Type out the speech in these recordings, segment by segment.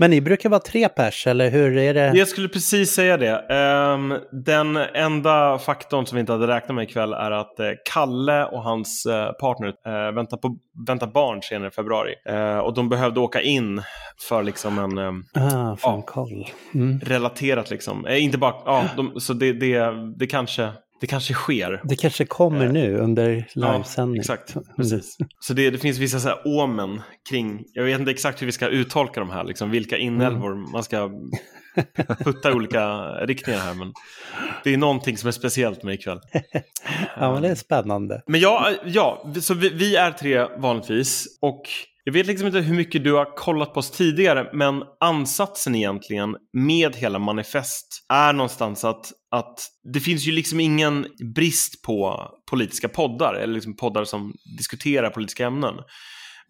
Men ni brukar vara tre pers, eller hur är det? Jag skulle precis säga det. Um, den enda faktorn som vi inte hade räknat med ikväll är att uh, Kalle och hans uh, partner uh, väntar, på, väntar barn senare i februari. och de behövde åka in för liksom en... Um, ah, fan, ja, mm. Relaterat liksom. inte bara, ja, de, så det, det, det kanske det kanske sker. Det kanske kommer eh, nu under livesändning. Ja, exakt. Precis. Så det, det finns vissa så här omen kring, jag vet inte exakt hur vi ska uttolka de här, liksom, vilka inälvor mm. man ska putta i olika riktningar här. Men det är någonting som är speciellt med ikväll. ja, men det är spännande. Men ja, ja så vi, vi är tre vanligtvis. Och jag vet liksom inte hur mycket du har kollat på oss tidigare, men ansatsen egentligen med hela manifest är någonstans att, att det finns ju liksom ingen brist på politiska poddar, eller liksom poddar som diskuterar politiska ämnen.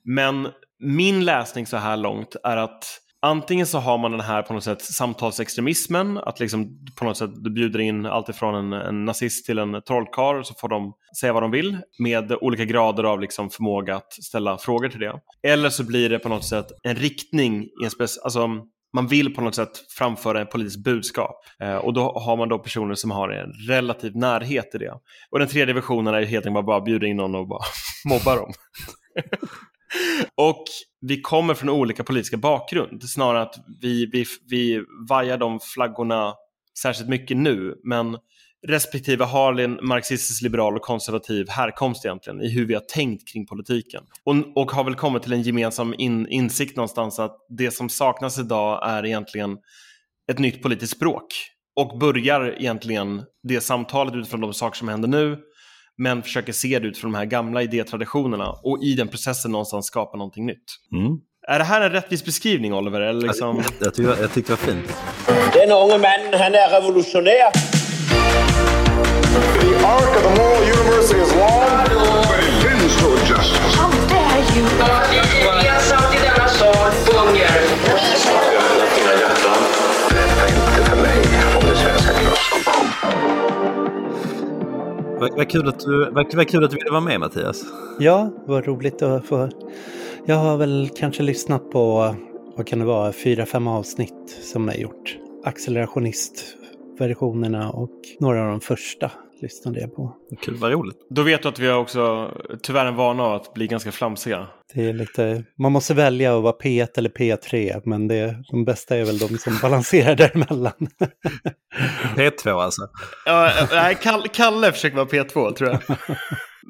Men min läsning så här långt är att Antingen så har man den här på något sätt samtalsextremismen, att liksom på något sätt du bjuder in alltifrån en, en nazist till en trollkarl så får de säga vad de vill med olika grader av liksom förmåga att ställa frågor till det. Eller så blir det på något sätt en riktning, i en spec alltså man vill på något sätt framföra ett politiskt budskap. Eh, och då har man då personer som har en relativ närhet till det. Och den tredje versionen är helt enkelt bara bjuda in någon och bara mobba dem. Och vi kommer från olika politiska bakgrund. Snarare att vi, vi, vi vajar de flaggorna särskilt mycket nu. Men respektive har en marxistisk, liberal och konservativ härkomst egentligen i hur vi har tänkt kring politiken. Och, och har väl kommit till en gemensam in, insikt någonstans att det som saknas idag är egentligen ett nytt politiskt språk. Och börjar egentligen det samtalet utifrån de saker som händer nu men försöker se det utifrån de här gamla idétraditionerna och i den processen någonstans skapa någonting nytt. Mm. Är det här en rättvis beskrivning Oliver? Eller liksom... jag, jag, tycker, jag tyckte det var fint. Den unge mannen, han är revolutionär. The arc of the moral universe is long, but it bends toward justice. How dare you! Vi har satt i denna sal hunger. Dina hjärtan. Berätta inte för mig om det svenska klassamhället. Vad, vad, kul att du, vad, vad kul att du ville vara med Mattias. Ja, vad roligt att få... Jag har väl kanske lyssnat på, vad kan det vara, fyra, fem avsnitt som jag gjort. Accelerationistversionerna och några av de första lyssnade jag på. Kul, vad roligt. Då vet du att vi har också tyvärr en vana av att bli ganska flamsiga. Det är lite, man måste välja att vara P1 eller P3, men det, de bästa är väl de som balanserar däremellan. P2 alltså? Ja, nej, Kalle försöker vara P2 tror jag.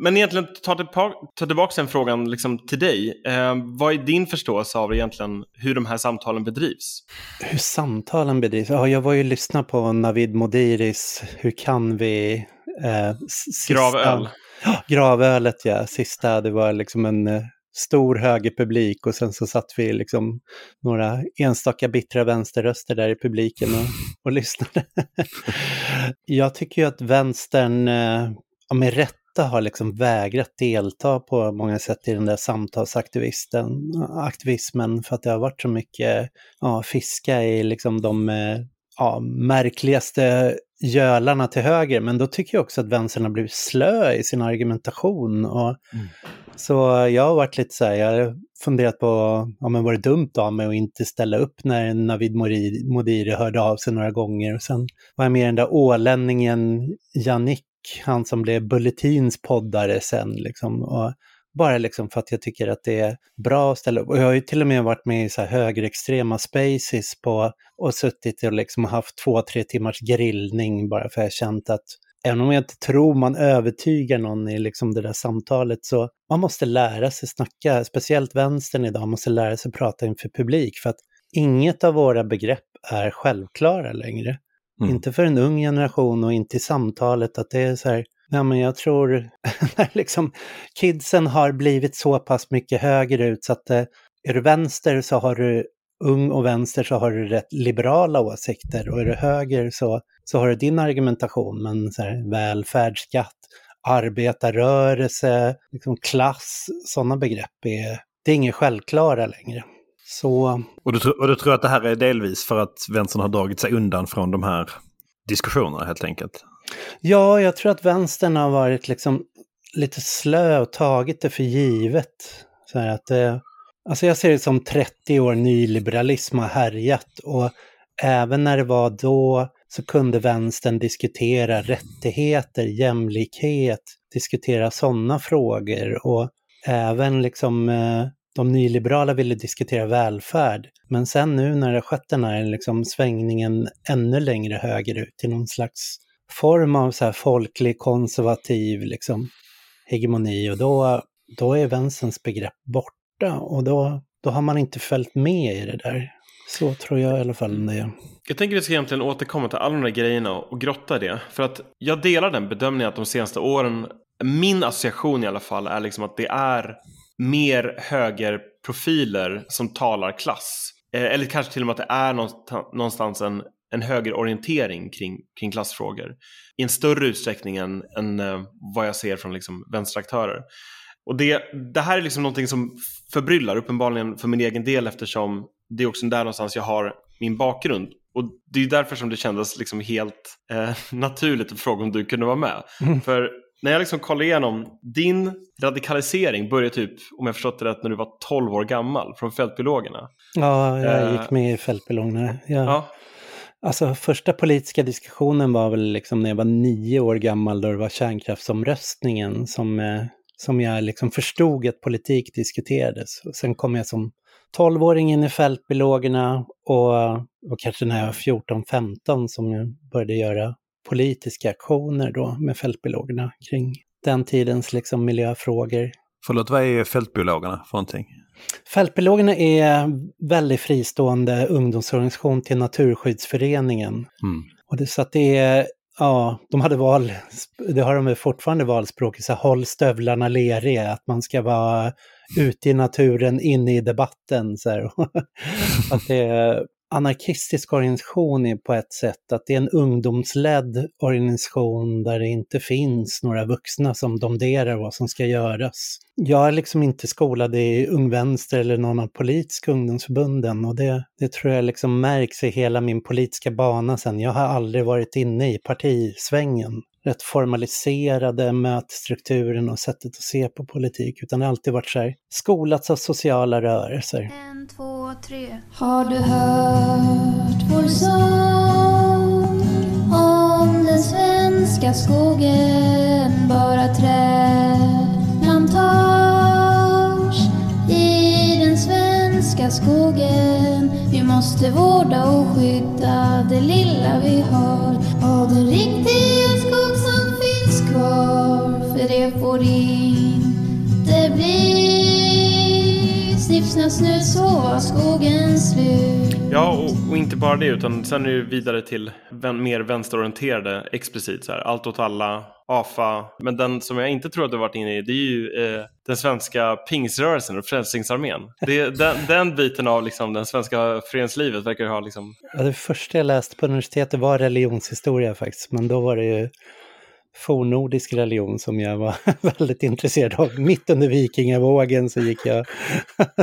Men egentligen, ta, tillbaka, ta tillbaka den frågan liksom till dig. Eh, vad är din förståelse av egentligen hur de här samtalen bedrivs? Hur samtalen bedrivs? Ja, jag var ju lyssna på Navid Modiris Hur kan vi Eh, sista, Gravöl. Ja, gravölet ja, sista, det var liksom en eh, stor högerpublik och sen så satt vi liksom några enstaka bittra vänsterröster där i publiken och, och lyssnade. jag tycker ju att vänstern eh, ja, med rätta har liksom vägrat delta på många sätt i den där samtalsaktivismen för att det har varit så mycket ja, fiska i liksom de eh, ja, märkligaste gölarna till höger, men då tycker jag också att vänstern har blivit slö i sin argumentation. Och, mm. Så jag har varit lite så här, jag har funderat på, ja men var det dumt av mig att inte ställa upp när Navid Modiri hörde av sig några gånger. Och sen var jag med den där ålänningen Jannik, han som blev Bulletins poddare sen liksom. Och bara liksom för att jag tycker att det är bra att ställa upp. Och jag har ju till och med varit med i så här högerextrema spaces på och suttit och liksom haft två, tre timmars grillning bara för att jag känt att även om jag inte tror man övertygar någon i liksom det där samtalet så man måste lära sig snacka, speciellt vänstern idag, måste lära sig prata inför publik för att inget av våra begrepp är självklara längre. Mm. Inte för en ung generation och inte i samtalet att det är så här, Ja, men jag tror när liksom kidsen har blivit så pass mycket högerut så att eh, är du vänster så har du ung och vänster så har du rätt liberala åsikter och är du höger så, så har du din argumentation. Men så här, välfärdsskatt, arbetarrörelse, liksom klass, sådana begrepp är, det är inget självklara längre. Så... Och, du, och du tror att det här är delvis för att vänstern har dragit sig undan från de här diskussioner helt enkelt? Ja, jag tror att vänstern har varit liksom lite slö och tagit det för givet. Så att det, Alltså jag ser det som 30 år nyliberalism har härjat och även när det var då så kunde vänstern diskutera rättigheter, jämlikhet, diskutera sådana frågor och även liksom eh, de nyliberala ville diskutera välfärd. Men sen nu när det skett den här liksom svängningen ännu längre högerut till någon slags form av så här folklig konservativ liksom, hegemoni och då, då är vänsterns begrepp borta och då, då har man inte följt med i det där. Så tror jag i alla fall det är. Jag tänker att vi ska egentligen återkomma till alla de där grejerna och grotta i det. För att jag delar den bedömningen att de senaste åren, min association i alla fall, är liksom att det är mer högerprofiler som talar klass. Eh, Eller kanske till och med att det är någonstans- en, en högerorientering kring, kring klassfrågor. I en större utsträckning än, än eh, vad jag ser från liksom vänsteraktörer. Och det, det här är liksom någonting som förbryllar uppenbarligen för min egen del eftersom det är också där någonstans jag har min bakgrund. Och det är därför som det kändes liksom helt eh, naturligt att fråga om du kunde vara med. För när jag liksom kollar igenom din radikalisering började typ, om jag förstått det rätt, när du var 12 år gammal från Fältbiologerna. Ja, jag Eh, gick med i Fältbiologerna. Ja. Ja, Alltså första politiska diskussionen var väl liksom när jag var nio år gammal då det var kärnkraftsomröstningen som, eh, som jag liksom förstod att politik diskuterades. Och sen kom jag som tolvåring in i Fältbiologerna och, och kanske när jag var 14-15 som jag började göra politiska aktioner då med Fältbiologerna kring den tidens liksom miljöfrågor. Förlåt, vad är fältbiologerna för någonting? Fältbiologerna är väldigt fristående ungdomsorganisation till Naturskyddsföreningen. Mm. Och det, så att det är, ja, de hade val, det har de fortfarande valspråk, så här, håll stövlarna leriga, att man ska vara ute i naturen, inne i debatten. Så att det anarkistisk organisation är på ett sätt att det är en ungdomsledd organisation där det inte finns några vuxna som domderar vad som ska göras. Jag är liksom inte skolad i Ung Vänster eller någon av politiska ungdomsförbunden och det, det tror jag liksom märks i hela min politiska bana sen. Jag har aldrig varit inne i partisvängen. Rätt formaliserade mötesstrukturen och sättet att se på politik, utan det har alltid varit så här skolats av sociala rörelser. En, två, tre. Har du hört vår sång om den svenska skogen? Bara trädplantage i den svenska skogen. Vi måste vårda och skydda det lilla vi har av den riktiga skog som finns kvar. För det får inte Snapp, snut så var skogen slut. ja och, och inte bara det utan sen är det vidare till vän, mer vänsterorienterade explicit så här. Allt åt alla, AFA. Men den som jag inte tror att du har varit inne i det är ju eh, den svenska pingsrörelsen och Frälsningsarmén. Det, den, den biten av liksom, den svenska föreningslivet verkar ha liksom Ja, det första jag läste på universitetet var religionshistoria faktiskt, men då var det ju fornnordisk religion som jag var väldigt intresserad av. Mitt under vikingavågen så gick jag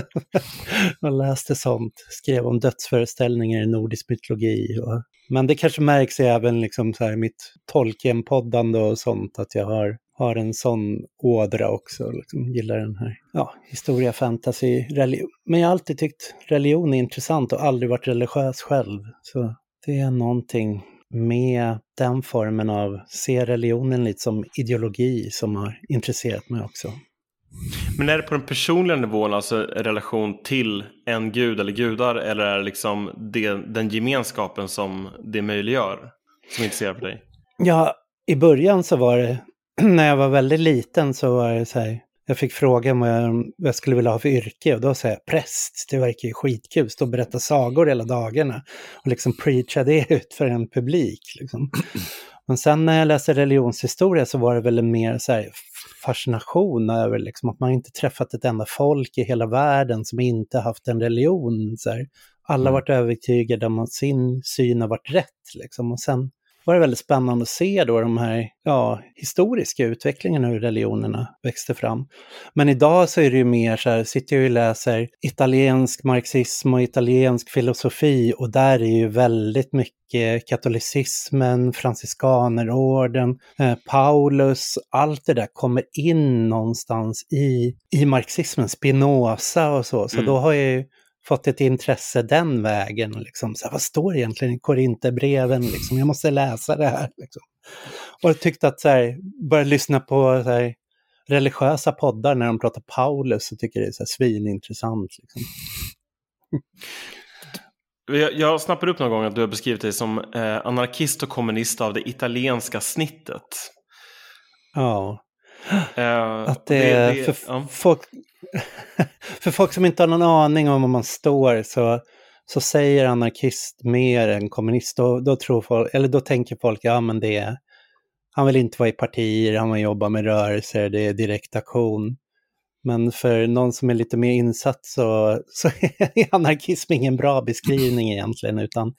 och läste sånt, skrev om dödsföreställningar i nordisk mytologi. Och... Men det kanske märks även liksom så här i mitt Tolkien-poddande och sånt att jag har, har en sån ådra också, liksom, gillar den här ja, historia, fantasy, religion. Men jag har alltid tyckt religion är intressant och aldrig varit religiös själv. Så det är någonting med den formen av, se religionen lite som ideologi som har intresserat mig också. Men är det på den personliga nivån, alltså relation till en gud eller gudar, eller är det liksom det, den gemenskapen som det möjliggör som intresserar för dig? Ja, i början så var det, när jag var väldigt liten så var det så här, jag fick frågan vad jag, vad jag skulle vilja ha för yrke och då sa jag präst, det verkar ju skitkul, stå och berätta sagor hela dagarna och liksom preacha det ut för en publik. Liksom. Men sen när jag läste religionshistoria så var det väl mer så här fascination över liksom att man inte träffat ett enda folk i hela världen som inte haft en religion. Så här. Alla har varit övertygade om att sin syn har varit rätt. Liksom. Och sen var det väldigt spännande att se då de här ja, historiska utvecklingarna hur religionerna växte fram. Men idag så är det ju mer så här, sitter jag och läser italiensk marxism och italiensk filosofi och där är ju väldigt mycket katolicismen, franciskanerorden, eh, Paulus, allt det där kommer in någonstans i, i marxismen, Spinoza och så. Så Mm. då har jag ju fått ett intresse den vägen. Liksom. Så här, vad står det egentligen i Korinthierbreven? Liksom? Jag måste läsa det här. Liksom. Och tyckte att så här, börja lyssna på så här, religiösa poddar när de pratar Paulus och tycker det är så här, svinintressant. Liksom. Jag, jag snappade upp någon gång att du har beskrivit dig som eh, anarkist och kommunist av det italienska snittet. Ja, att det, är för, ja. folk, för folk som inte har någon aning om var man står så, så säger anarkist mer än kommunist. Då, då, tror folk, eller då tänker folk, ja men det är, han vill inte vara i partier, han vill jobba med rörelser, det är direkt aktion. Men för någon som är lite mer insatt så, så är anarkism ingen bra beskrivning egentligen, utan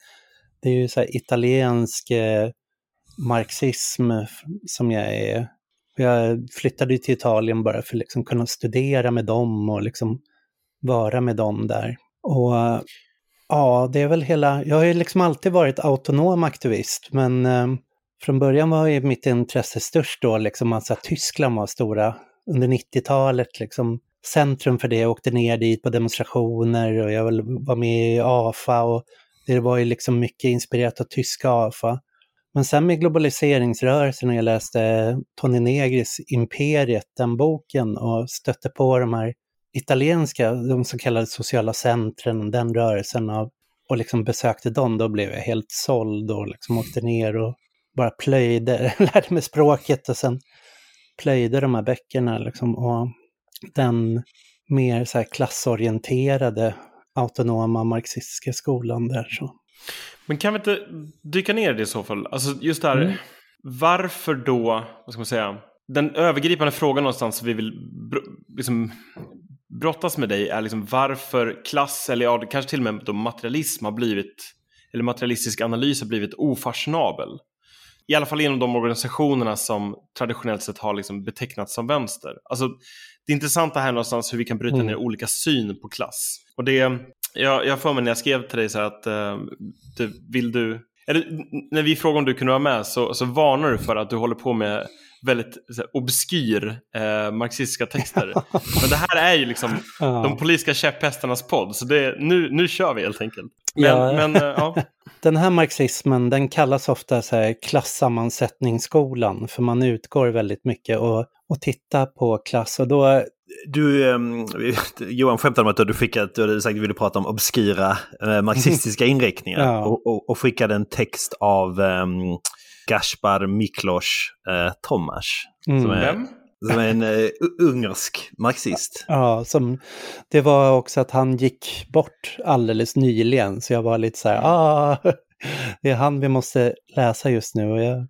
det är ju så italiensk eh, marxism som jag är. Jag flyttade till Italien bara för att liksom kunna studera med dem och liksom vara med dem där. Och ja, det är väl hela, jag har ju liksom alltid varit autonom aktivist, men eh, från början var ju mitt intresse störst då, liksom att Tyskland var stora under 90-talet, liksom centrum för det. Jag åkte ner dit på demonstrationer och jag var med i AFA och det var ju liksom mycket inspirerat av tyska AFA. Men sen med globaliseringsrörelsen och jag läste Tony Negris Imperiet, den boken och stötte på de här italienska, de så kallade sociala centren, den rörelsen av, och liksom besökte dem, då blev jag helt såld och liksom åkte ner och bara plöjde, lärde mig språket och sen plöjde de här böckerna liksom. Och den mer så här klassorienterade autonoma marxistiska skolan där så. Men kan vi inte dyka ner i det i så fall? Alltså just det här, Mm. varför då, vad ska man säga, den övergripande frågan någonstans vi vill liksom, brottas med dig är liksom varför klass, eller ja, kanske till och med då materialism har blivit, eller materialistisk analys har blivit ofashionabel. I alla fall inom de organisationerna som traditionellt sett har liksom betecknats som vänster. Alltså, det intressanta här är någonstans hur vi kan bryta Mm. ner olika syn på klass. Och det, jag, jag för mig när jag skrev till dig så att eh, du, vill du, eller, när vi frågade om du kunde vara med så, så varnar du för att du håller på med väldigt så här, obskyr eh, marxistiska texter. Men det här är ju liksom de politiska käpphästarnas podd, så det, nu, nu kör vi helt enkelt. Men, Ja. men eh, ja. Den här marxismen, den kallas ofta så här klassammansättningsskolan, för man utgår väldigt mycket och, och tittar på klass. Och då, Du, ehm, Johan skämtade om att du fick att du hade sagt att du ville prata om obskyra eh, marxistiska inriktningar. Ja. Och, och, och skickade en text av um, Gaspar Miklos eh, Tomas. Mm. Som är, som är en eh, u- ungersk marxist. ja, som, det var också att han gick bort alldeles nyligen, så jag var lite så här, ah, det är han vi måste läsa just nu. Och jag,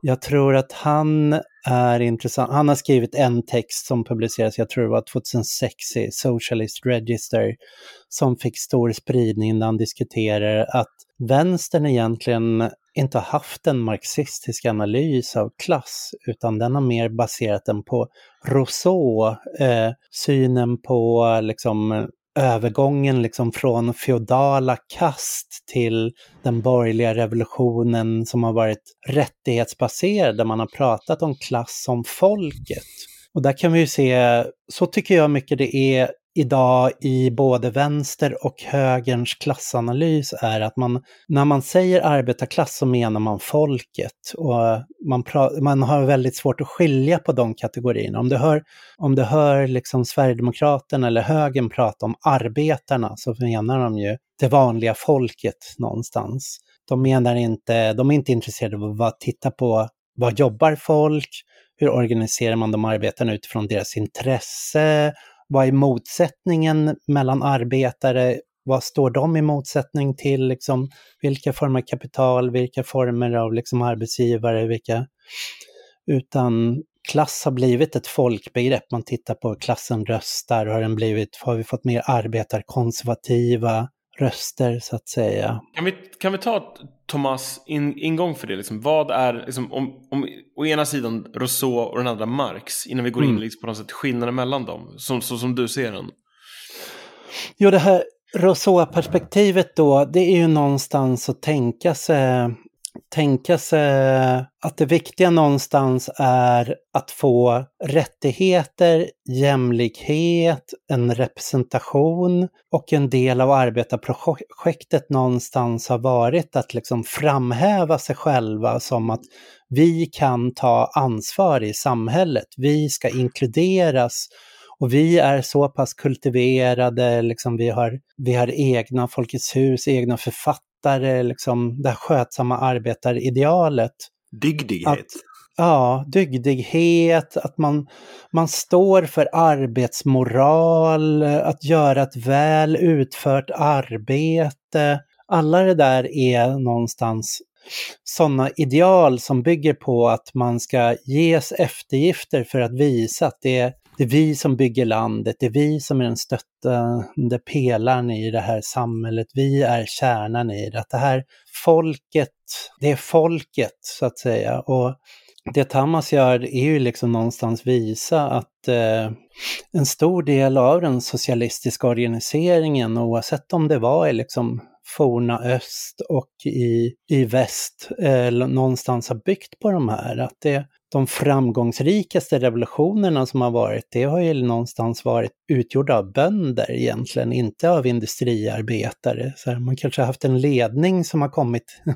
jag tror att han är intressant. Han har skrivit en text som publicerades, jag tror det var 2006 i Socialist Register, som fick stor spridning när han diskuterar att vänstern egentligen inte har haft en marxistisk analys av klass, utan den har mer baserat den på Rousseau, eh, synen på liksom övergången liksom från feodala kast till den borgerliga revolutionen som har varit rättighetsbaserad, där man har pratat om klass som folket. Och där kan vi ju se, så tycker jag mycket det är idag i både vänster och högerns klassanalys är att man, när man säger arbetarklass så menar man folket. Och man, pra, man har väldigt svårt att skilja på de kategorierna. Om du hör, om du hör liksom Sverigedemokraterna eller högern prata om arbetarna så menar de ju det vanliga folket någonstans. De menar inte, de är inte intresserade av att titta på vad jobbar folk, hur organiserar man de arbetarna utifrån deras intresse, vad är motsättningen mellan arbetare, vad står de i motsättning till, liksom, vilka former av kapital, vilka former av liksom, arbetsgivare, vilka... Utan klass har blivit ett folkbegrepp. Man tittar på hur klassen röstar, har, den blivit, har vi fått mer arbetarkonservativa? Röster så att säga. Kan vi, kan vi ta Thomas in, ingång för det? Liksom, vad är, liksom, om, om å ena sidan Rousseau och den andra Marx, innan vi går in Mm. liksom, på något sätt skillnaden mellan dem, som, så som du ser den? Jo, det här Rousseau-perspektivet då, det är ju någonstans att tänka sig, tänka sig att det viktiga någonstans är att få rättigheter, jämlikhet, en representation och en del av arbetarprojektet någonstans har varit att liksom framhäva sig själva som att vi kan ta ansvar i samhället, vi ska inkluderas och vi är så pass kultiverade, liksom vi, har, vi har egna Folkets hus, egna författare, liksom det här skötsamma arbetaridealet. Dygdighet. Att- Ja, dygdighet, att man, man står för arbetsmoral, att göra ett väl utfört arbete. Alla det där är någonstans sådana ideal som bygger på att man ska ges eftergifter för att visa att det är, det är vi som bygger landet, det är vi som är den stöttande pelaren i det här samhället, vi är kärnan i det. Att det här folket, det är folket så att säga. Och det Tamas gör är ju liksom någonstans visa att eh, en stor del av den socialistiska organiseringen, oavsett om det var i liksom forna öst och i, i väst, eh, någonstans har byggt på de här. Att det, de framgångsrikaste revolutionerna som har varit, det har ju någonstans varit utgjorda av bönder egentligen, inte av industriarbetare. Så här, man kanske har haft en ledning som har kommit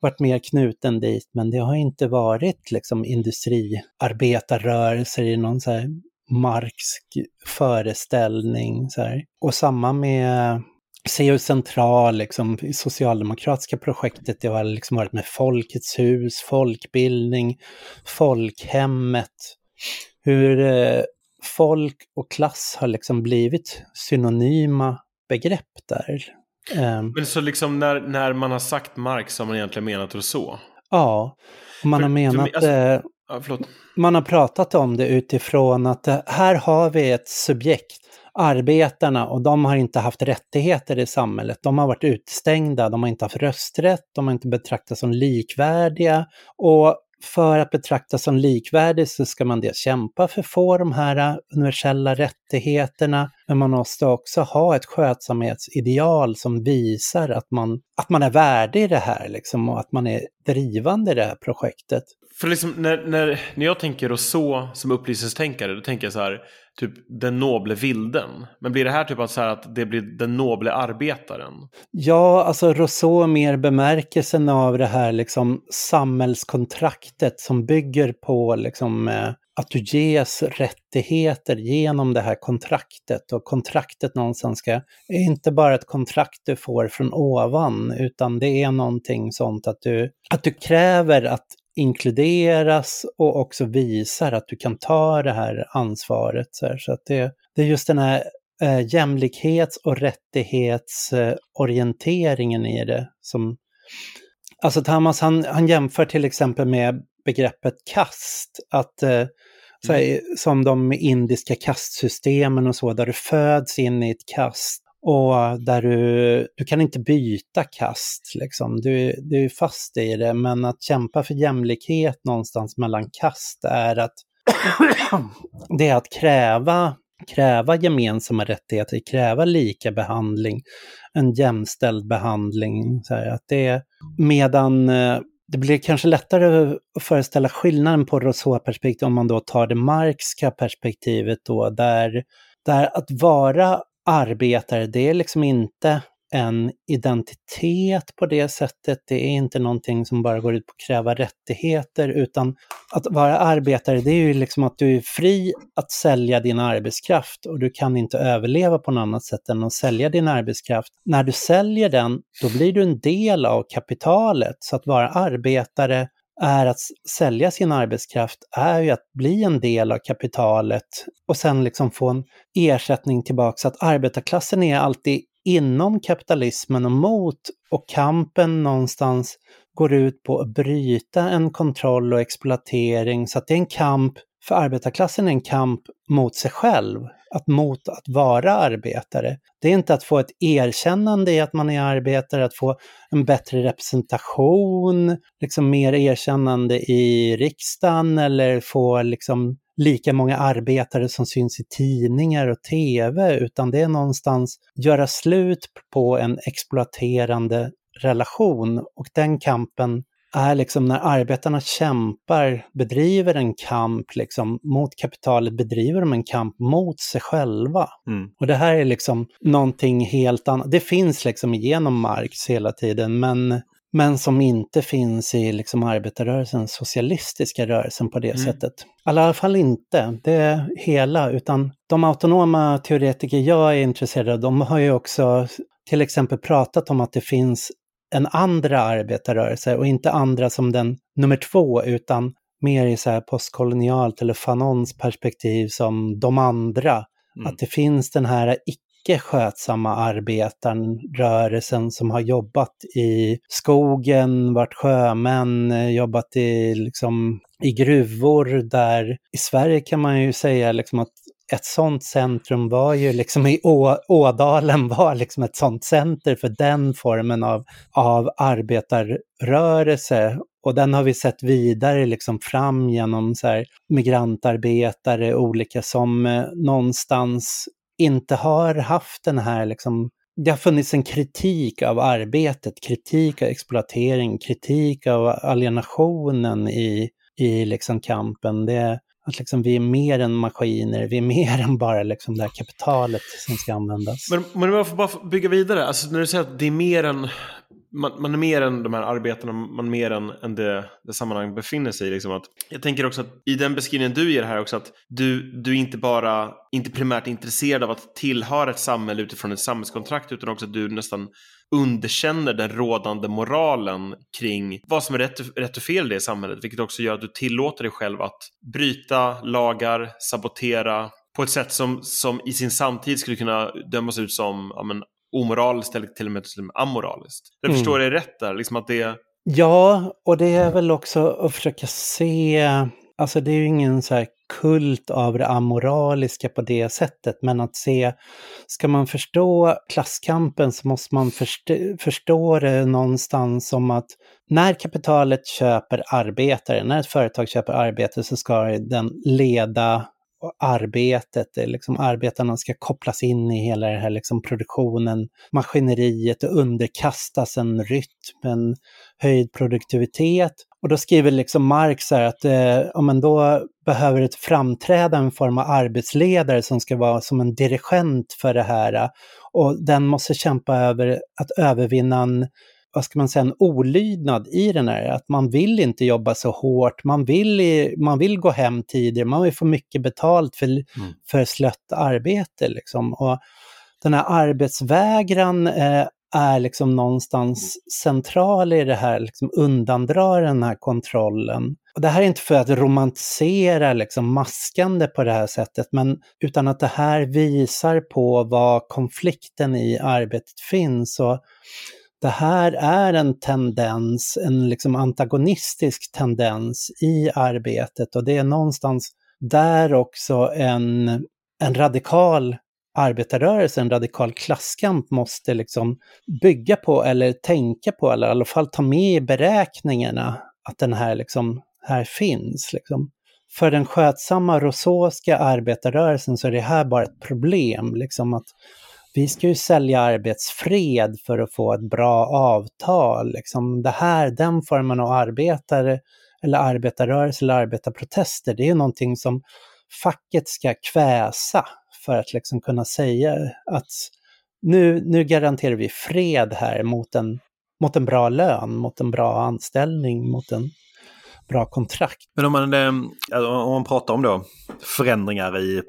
varit mer knuten dit, men det har inte varit liksom industriarbetarrörelser i någon så här marxsk föreställning. Så här. Och samma med CU Central, liksom, socialdemokratiska projektet, det har liksom varit med Folkets hus, folkbildning, folkhemmet. Hur eh, folk och klass har liksom blivit synonyma begrepp där. Ehm, Men så liksom när, när man har sagt Marx har man egentligen menat Rousseau? Ja, och man För- har för menat, mig- alltså- Ja, man har pratat om det utifrån att eh, här har vi ett subjekt, arbetarna, och de har inte haft rättigheter i samhället. De har varit utstängda, de har inte haft rösträtt, de har inte betraktats som likvärdiga. Och för att betraktas som likvärdig så ska man dels kämpa för att få de här universella rättigheterna, men man måste också ha ett skötsamhetsideal som visar att man, att man är värdig i det här liksom, och att man är drivande i det här projektet. För liksom när, när, när jag tänker Rousseau som upplysningstänkare, då tänker jag så här, typ den noble vilden. Men blir det här typ att, så här, att det blir den noble arbetaren? Ja, alltså Rousseau mer bemärkelsen av det här liksom samhällskontraktet som bygger på liksom eh, att du ges rättigheter genom det här kontraktet och kontraktet någonstans ska, är inte bara ett kontrakt du får från ovan utan det är någonting sånt att du, att du kräver att inkluderas och också visar att du kan ta det här ansvaret. Så, här. så att det, det är just den här eh, jämlikhets och rättighetsorienteringen i det som... Alltså Thomas han, han jämför till exempel med begreppet kast, att eh, så här, som de indiska kastsystemen och så, där du föds in i ett kast och där du, du kan inte byta kast, liksom. du, du är fast i det, men att kämpa för jämlikhet någonstans mellan kast är att det är att kräva, kräva gemensamma rättigheter, kräva lika behandling, en jämställd behandling. Så här, att det, medan eh, det blir kanske lättare att föreställa skillnaden på Rousseau-perspektivet om man då tar det Marxka perspektivet då, där, där att vara arbetare, det är liksom inte en identitet på det sättet. Det är inte någonting som bara går ut på att kräva rättigheter, utan att vara arbetare, det är ju liksom att du är fri att sälja din arbetskraft och du kan inte överleva på något annat sätt än att sälja din arbetskraft. När du säljer den, då blir du en del av kapitalet. Så att vara arbetare är att sälja sin arbetskraft är ju att bli en del av kapitalet och sen liksom få en ersättning tillbaka. Så att arbetarklassen är alltid inom kapitalismen och mot och kampen någonstans går ut på att bryta en kontroll och exploatering. Så att det är en kamp, för arbetarklassen är en kamp mot sig själv att mot att vara arbetare. Det är inte att få ett erkännande i att man är arbetare, att få en bättre representation, liksom mer erkännande i riksdagen eller få liksom lika många arbetare som syns i tidningar och tv, utan det är någonstans göra slut på en exploaterande relation och den kampen är liksom när arbetarna kämpar, bedriver en kamp liksom mot kapitalet, bedriver de en kamp mot sig själva. Mm. Och det här är liksom någonting helt annat. Det finns liksom genom Marx hela tiden, men, men som inte finns i liksom arbetarrörelsen, socialistiska rörelsen på det Mm. sättet. I alla fall inte det hela, utan de autonoma teoretiker jag är intresserad av, de har ju också till exempel pratat om att det finns en andra arbetarrörelse och inte andra som den nummer två utan mer i så här postkolonialt eller Fanons perspektiv som de andra. Mm. Att det finns den här icke skötsamma arbetarrörelsen som har jobbat i skogen, varit sjömän, jobbat i, liksom, i gruvor där i Sverige kan man ju säga liksom att ett sånt centrum var ju liksom i Å, Ådalen var liksom ett sånt center för den formen av, av arbetarrörelse. Och den har vi sett vidare liksom fram genom så här migrantarbetare, olika som eh, någonstans inte har haft den här liksom det har funnits en kritik av arbetet, kritik av exploatering, kritik av alienationen i, i liksom kampen. Det, att liksom vi är mer än maskiner, vi är mer än bara liksom det här kapitalet som ska användas. Men, men om jag får bara bygga vidare, alltså när du säger att det är mer än man, man är mer än de här arbetena, man är mer än, än det, det sammanhang befinner sig i. Liksom att, jag tänker också att i den beskrivningen du ger här också att du, du är inte bara, inte primärt intresserad av att tillhöra ett samhälle utifrån ett samhällskontrakt utan också att du nästan underkänner den rådande moralen kring vad som är rätt, rätt och fel i det samhället, vilket också gör att du tillåter dig själv att bryta lagar, sabotera på ett sätt som, som i sin samtid skulle kunna dömas ut som ja, men, omoraliskt eller till och med till och med amoraliskt. Jag Mm. förstår dig rätt där, liksom att det... Ja, och det är väl också att försöka se, alltså det är ju ingen så här kult av det amoraliska på det sättet, men att se, ska man förstå klasskampen så måste man förstå, förstå det någonstans som att när kapitalet köper arbetare, när ett företag köper arbetare så ska den leda arbetet, liksom arbetarna ska kopplas in i hela den här liksom produktionen, maskineriet och underkastas en rytm, en höjd produktivitet. Och då skriver liksom Marx här att eh, ja, men då behöver det framträda en form av arbetsledare som ska vara som en dirigent för det här. Och den måste kämpa över att övervinna en vad ska man säga, en olydnad i den här, att man vill inte jobba så hårt, man vill, i, man vill gå hem tidigare, man vill få mycket betalt för, för slött arbete. Liksom. Och den här arbetsvägran eh, är liksom någonstans central i det här, liksom undandra den här kontrollen. Och det här är inte för att romantisera liksom maskande på det här sättet, men utan att det här visar på vad konflikten i arbetet finns. Och det här är en tendens, en liksom antagonistisk tendens i arbetet och det är någonstans där också en, en radikal arbetarrörelsen radikal klasskamp måste liksom bygga på eller tänka på eller i alla fall ta med i beräkningarna att den här, liksom, här finns. Liksom. För den skötsamma rososka arbetarrörelsen så är det här bara ett problem. Liksom att vi ska ju sälja arbetsfred för att få ett bra avtal. Liksom det här, den formen av arbetare eller arbetarrörelse eller arbetarprotester, det är någonting som facket ska kväsa för att liksom kunna säga att nu, nu garanterar vi fred här mot en, mot en bra lön, mot en bra anställning, mot en bra kontrakt. Men om man, eh, om man pratar om då förändringar i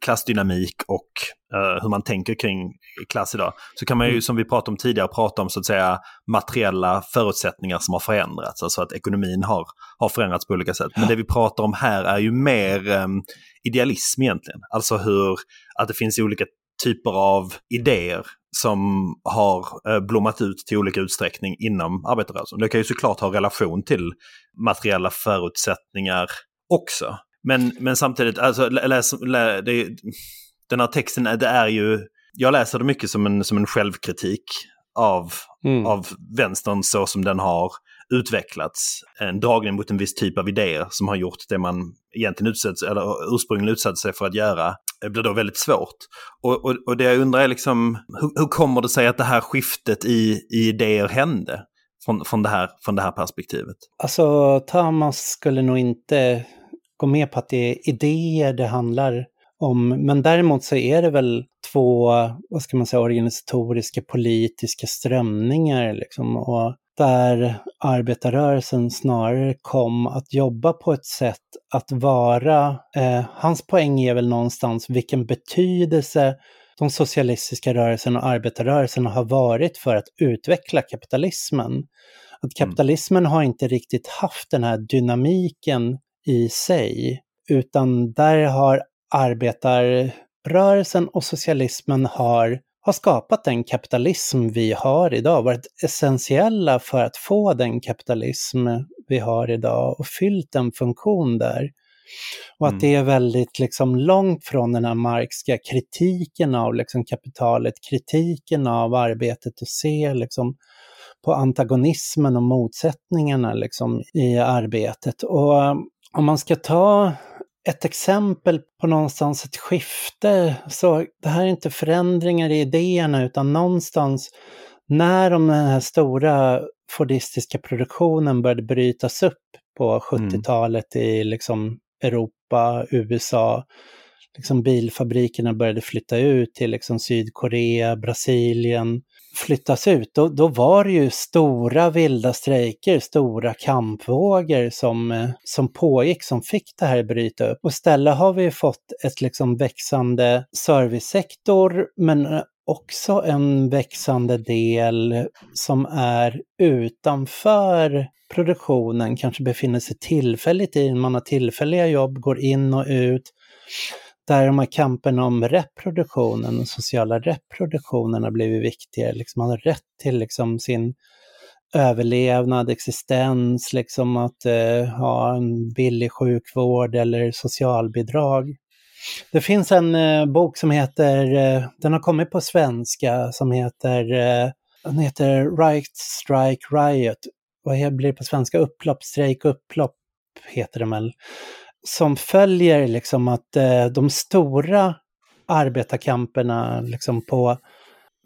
klassdynamik och uh, hur man tänker kring klass idag. Så kan man ju, som vi pratade om tidigare, prata om så att säga materiella förutsättningar som har förändrats. Alltså att ekonomin har, har förändrats på olika sätt. Men det vi pratar om här är ju mer um, idealism egentligen. Alltså hur, att det finns olika typer av idéer som har uh, blommat ut till olika utsträckning inom arbetarrörelsen. Det kan ju såklart ha relation till materiella förutsättningar också. Men, men samtidigt, alltså, läs, lä, det, den här texten, det är ju, jag läser det mycket som en, som en självkritik av, Mm. av vänstern så som den har utvecklats. En dragning mot en viss typ av idéer som har gjort det man egentligen utsätts, eller ursprungligen utsatt sig för att göra det blir då väldigt svårt. Och, och, och det jag undrar är liksom, hur, hur kommer det sig att det här skiftet i, i idéer hände? Från, från, det här, från det här perspektivet. Alltså, Thomas skulle nog inte gå med på att det är idéer det handlar om. Men däremot så är det väl två, vad ska man säga, organisatoriska politiska strömningar liksom. Och där arbetarrörelsen snarare kom att jobba på ett sätt att vara, eh, hans poäng är väl någonstans vilken betydelse de socialistiska rörelserna och arbetarrörelserna har varit för att utveckla kapitalismen. Att kapitalismen har inte riktigt haft den här dynamiken i sig, utan där har arbetarrörelsen och socialismen har, har skapat den kapitalism vi har idag, varit essentiella för att få den kapitalism vi har idag och fyllt en funktion där. Och att Mm. det är väldigt liksom långt från den här marxska kritiken av liksom kapitalet, kritiken av arbetet och se liksom på antagonismen och motsättningarna liksom i arbetet. Och om man ska ta ett exempel på någonstans ett skifte, så det här är inte förändringar i idéerna utan någonstans när de här stora fordistiska produktionen började brytas upp på 70-talet i liksom Europa, USA, liksom bilfabrikerna började flytta ut till liksom Sydkorea, Brasilien, flyttas ut, då, då var det ju stora vilda strejker, stora kampvågor som, eh, som pågick, som fick det här bryta upp. Och istället har vi fått ett liksom växande servicesektor, men eh, också en växande del som är utanför produktionen, kanske befinner sig tillfälligt i, man har tillfälliga jobb, går in och ut. Där de här kamperna om reproduktionen, den sociala reproduktionen har blivit viktigare. Liksom man har rätt till liksom sin överlevnad, existens, liksom att eh, ha en billig sjukvård eller socialbidrag. Det finns en eh, bok som heter, eh, den har kommit på svenska, som heter, eh, den heter Right Strike Riot. Vad blir det på svenska? Upplopp, strejk, upplopp heter den väl. Som följer liksom att eh, de stora arbetarkamperna liksom på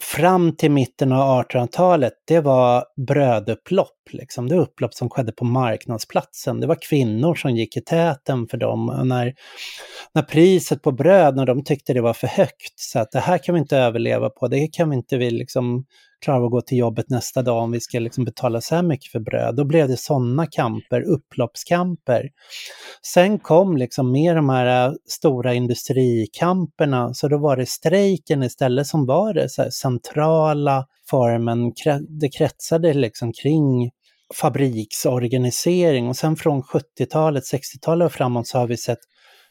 fram till mitten av 1800-talet, det var brödupplopp. Liksom. Det var upplopp som skedde på marknadsplatsen. Det var kvinnor som gick i täten för dem. Och när, när priset på bröd, när de tyckte det var för högt, så att det här kan vi inte överleva på, det kan vi inte vi liksom klara av att gå till jobbet nästa dag om vi ska liksom betala så här mycket för bröd. Då blev det sådana kamper, upploppskamper. Sen kom liksom mer de här äh, stora industrikamperna, så då var det strejken istället som var det så här centrala formen. Det kretsade liksom kring fabriksorganisering och sen från 70-talet, 60-talet och framåt så har vi sett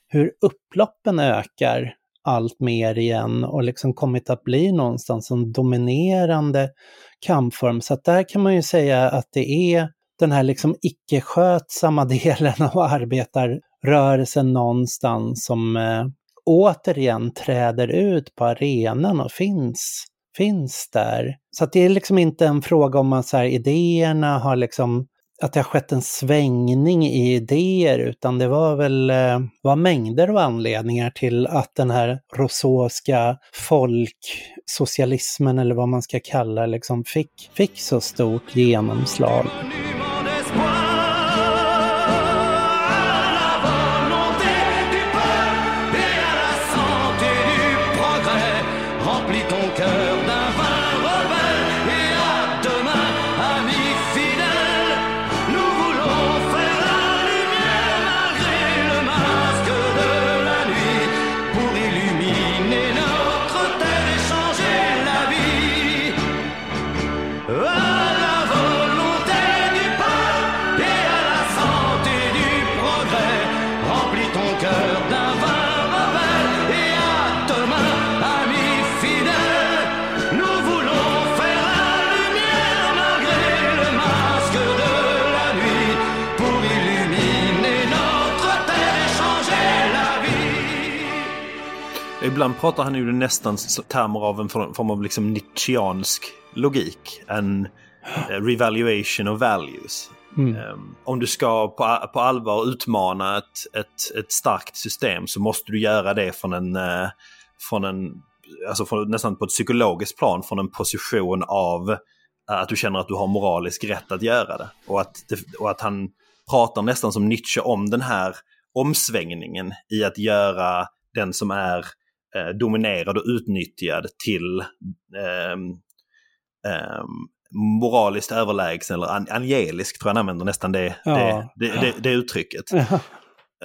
hur upploppen ökar allt mer igen och liksom kommit att bli någonstans en dominerande kampform. Så att där kan man ju säga att det är den här liksom icke-skötsamma delen av arbetarrörelsen någonstans som eh, återigen träder ut på arenan och finns, finns där. Så att det är liksom inte en fråga om att så här, idéerna har liksom att det har skett en svängning i idéer, utan det var väl eh, var mängder av anledningar till att den här rousseauska folksocialismen, eller vad man ska kalla liksom, fick, fick så stort genomslag. Ibland pratar han ju nästan termer av en form av liksom Nietzscheansk logik. En eh, revaluation of values. Mm. Ehm, om du ska på, på allvar utmana ett, ett, ett starkt system så måste du göra det från en, eh, från en alltså från, nästan på ett psykologiskt plan, från en position av eh, att du känner att du har moralisk rätt att göra det. Och att, det, och att han pratar nästan som Nietzsche om den här omsvängningen i att göra den som är eh, dominerad och utnyttjad till ehm, ehm, moraliskt överlägsen eller an angelisk tror jag han använder nästan det, Ja. det, det, det, det uttrycket.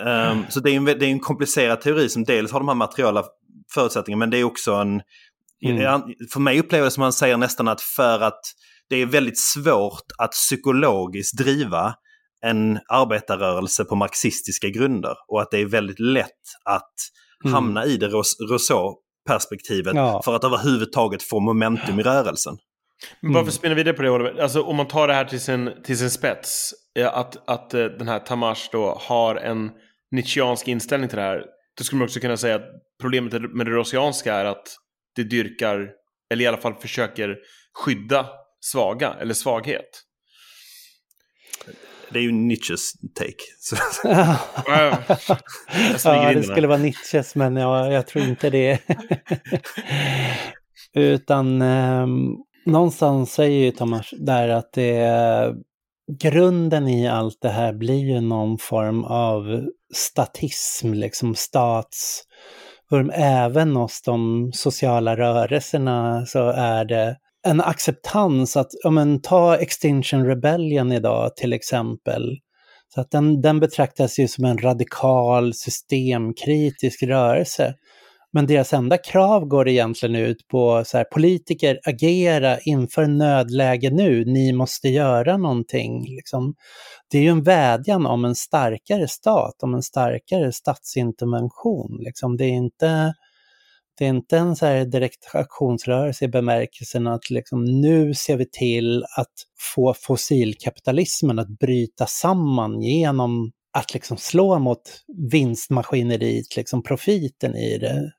Ehm, så det är, en, det är en komplicerad teori som dels har de här materiella förutsättningarna men det är också en... Mm. För mig upplever det som han säger nästan att för att det är väldigt svårt att psykologiskt driva en arbetarrörelse på marxistiska grunder och att det är väldigt lätt att Mm. hamna i det Rousseau-perspektivet Ja. för att överhuvudtaget få momentum i rörelsen. Men bara för Mm. att spinna vidare på det, Oliver. Alltså, om man tar det här till sin, till sin spets. eh, Att, att eh, den här Tamash då har en Nietzscheansk inställning till det här. Då skulle man också kunna säga att problemet med det Rossianska är att det dyrkar, eller i alla fall försöker skydda svaga, eller svaghet. Det är ju Nietzsches take. Så, Ja, det skulle vara Nietzsches, men jag, jag tror inte det. Utan ehm, någonstans säger ju Thomas där att det grunden i allt det här blir ju någon form av statism, liksom stats... Även hos de sociala rörelserna så är det en acceptans att, ja men ta Extinction Rebellion idag till exempel. Så att den, den betraktas ju som en radikal systemkritisk rörelse. Men deras enda krav går egentligen ut på så här, politiker agera inför nödläge nu, ni måste göra någonting. Liksom. Det är ju en vädjan om en starkare stat, om en starkare statsintervention. Liksom. Det är inte det är inte en så här direkt aktionsrörelse i bemärkelsen att liksom, nu ser vi till att få fossilkapitalismen att bryta samman genom att liksom slå mot vinstmaskineriet, liksom profiten i det.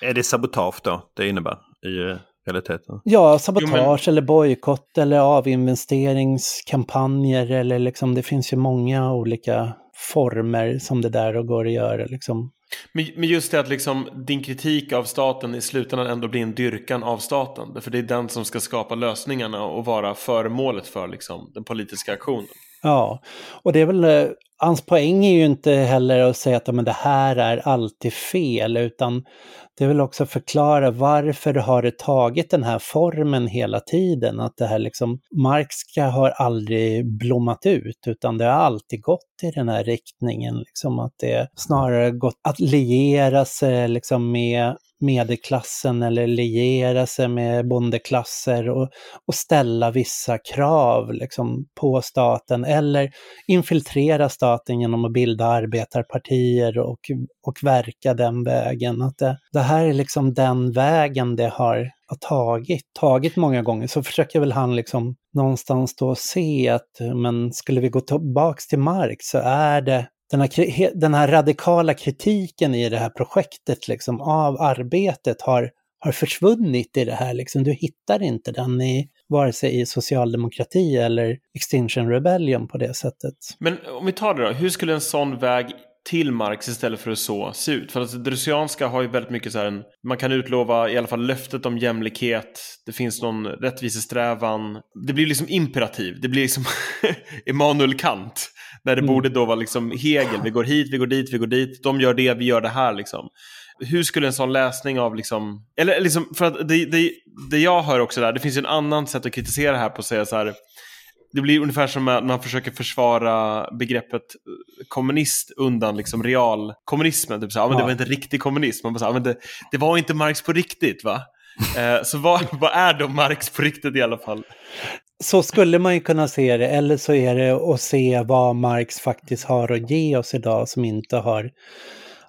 är det sabotage då det innebär i realiteten? Ja, sabotage Jo, men- eller bojkott eller avinvesteringskampanjer eller liksom det finns ju många olika former som det där och går att göra liksom. Men, men just det att liksom din kritik av staten i slutändan ändå blir en dyrkan av staten. För det är den som ska skapa lösningarna och vara föremålet för liksom, den politiska aktionen. Ja, och det är väl, eh, hans poäng är ju inte heller att säga att men det här är alltid fel, utan det är väl också att förklara varför har det tagit den här formen hela tiden, att det här liksom, Marxka har aldrig blommat ut, utan det har alltid gått i den här riktningen, liksom att det snarare gått att liera sig liksom med medelklassen eller liera sig med bondeklasser och, och ställa vissa krav liksom, på staten eller infiltrera staten genom att bilda arbetarpartier och, och verka den vägen. Att det, det här är liksom den vägen det har, har tagit, tagit många gånger. Så försöker väl han liksom någonstans då se att men skulle vi gå tillbaks till Marx så är det den här, den här radikala kritiken i det här projektet liksom, av arbetet har, har försvunnit i det här. Liksom. Du hittar inte den i vare sig i socialdemokrati eller Extinction Rebellion på det sättet. Men om vi tar det då, hur skulle en sån väg till Marx istället för att så se ut? För att det Drusianska har ju väldigt mycket så här, en, man kan utlova i alla fall löftet om jämlikhet, det finns någon rättvisesträvan, det blir liksom imperativ, det blir liksom Immanuel Kant, när det Mm. borde då vara liksom Hegel, vi går hit, vi går dit, vi går dit, de gör det, vi gör det här liksom. Hur skulle en sån läsning av liksom, eller liksom, för att det, det, det jag hör också där, det finns ju en annan sätt att kritisera här på att säga så här, det blir ungefär som att man försöker försvara begreppet eh, kommunist undan liksom realkommunismen. Typ så, men det Ja. var inte riktig kommunism. Man bara men det, det var inte Marx på riktigt va? Eh, så vad, vad är då Marx på riktigt i alla fall? Så skulle man ju kunna se det, eller så är det att se vad Marx faktiskt har att ge oss idag som inte har,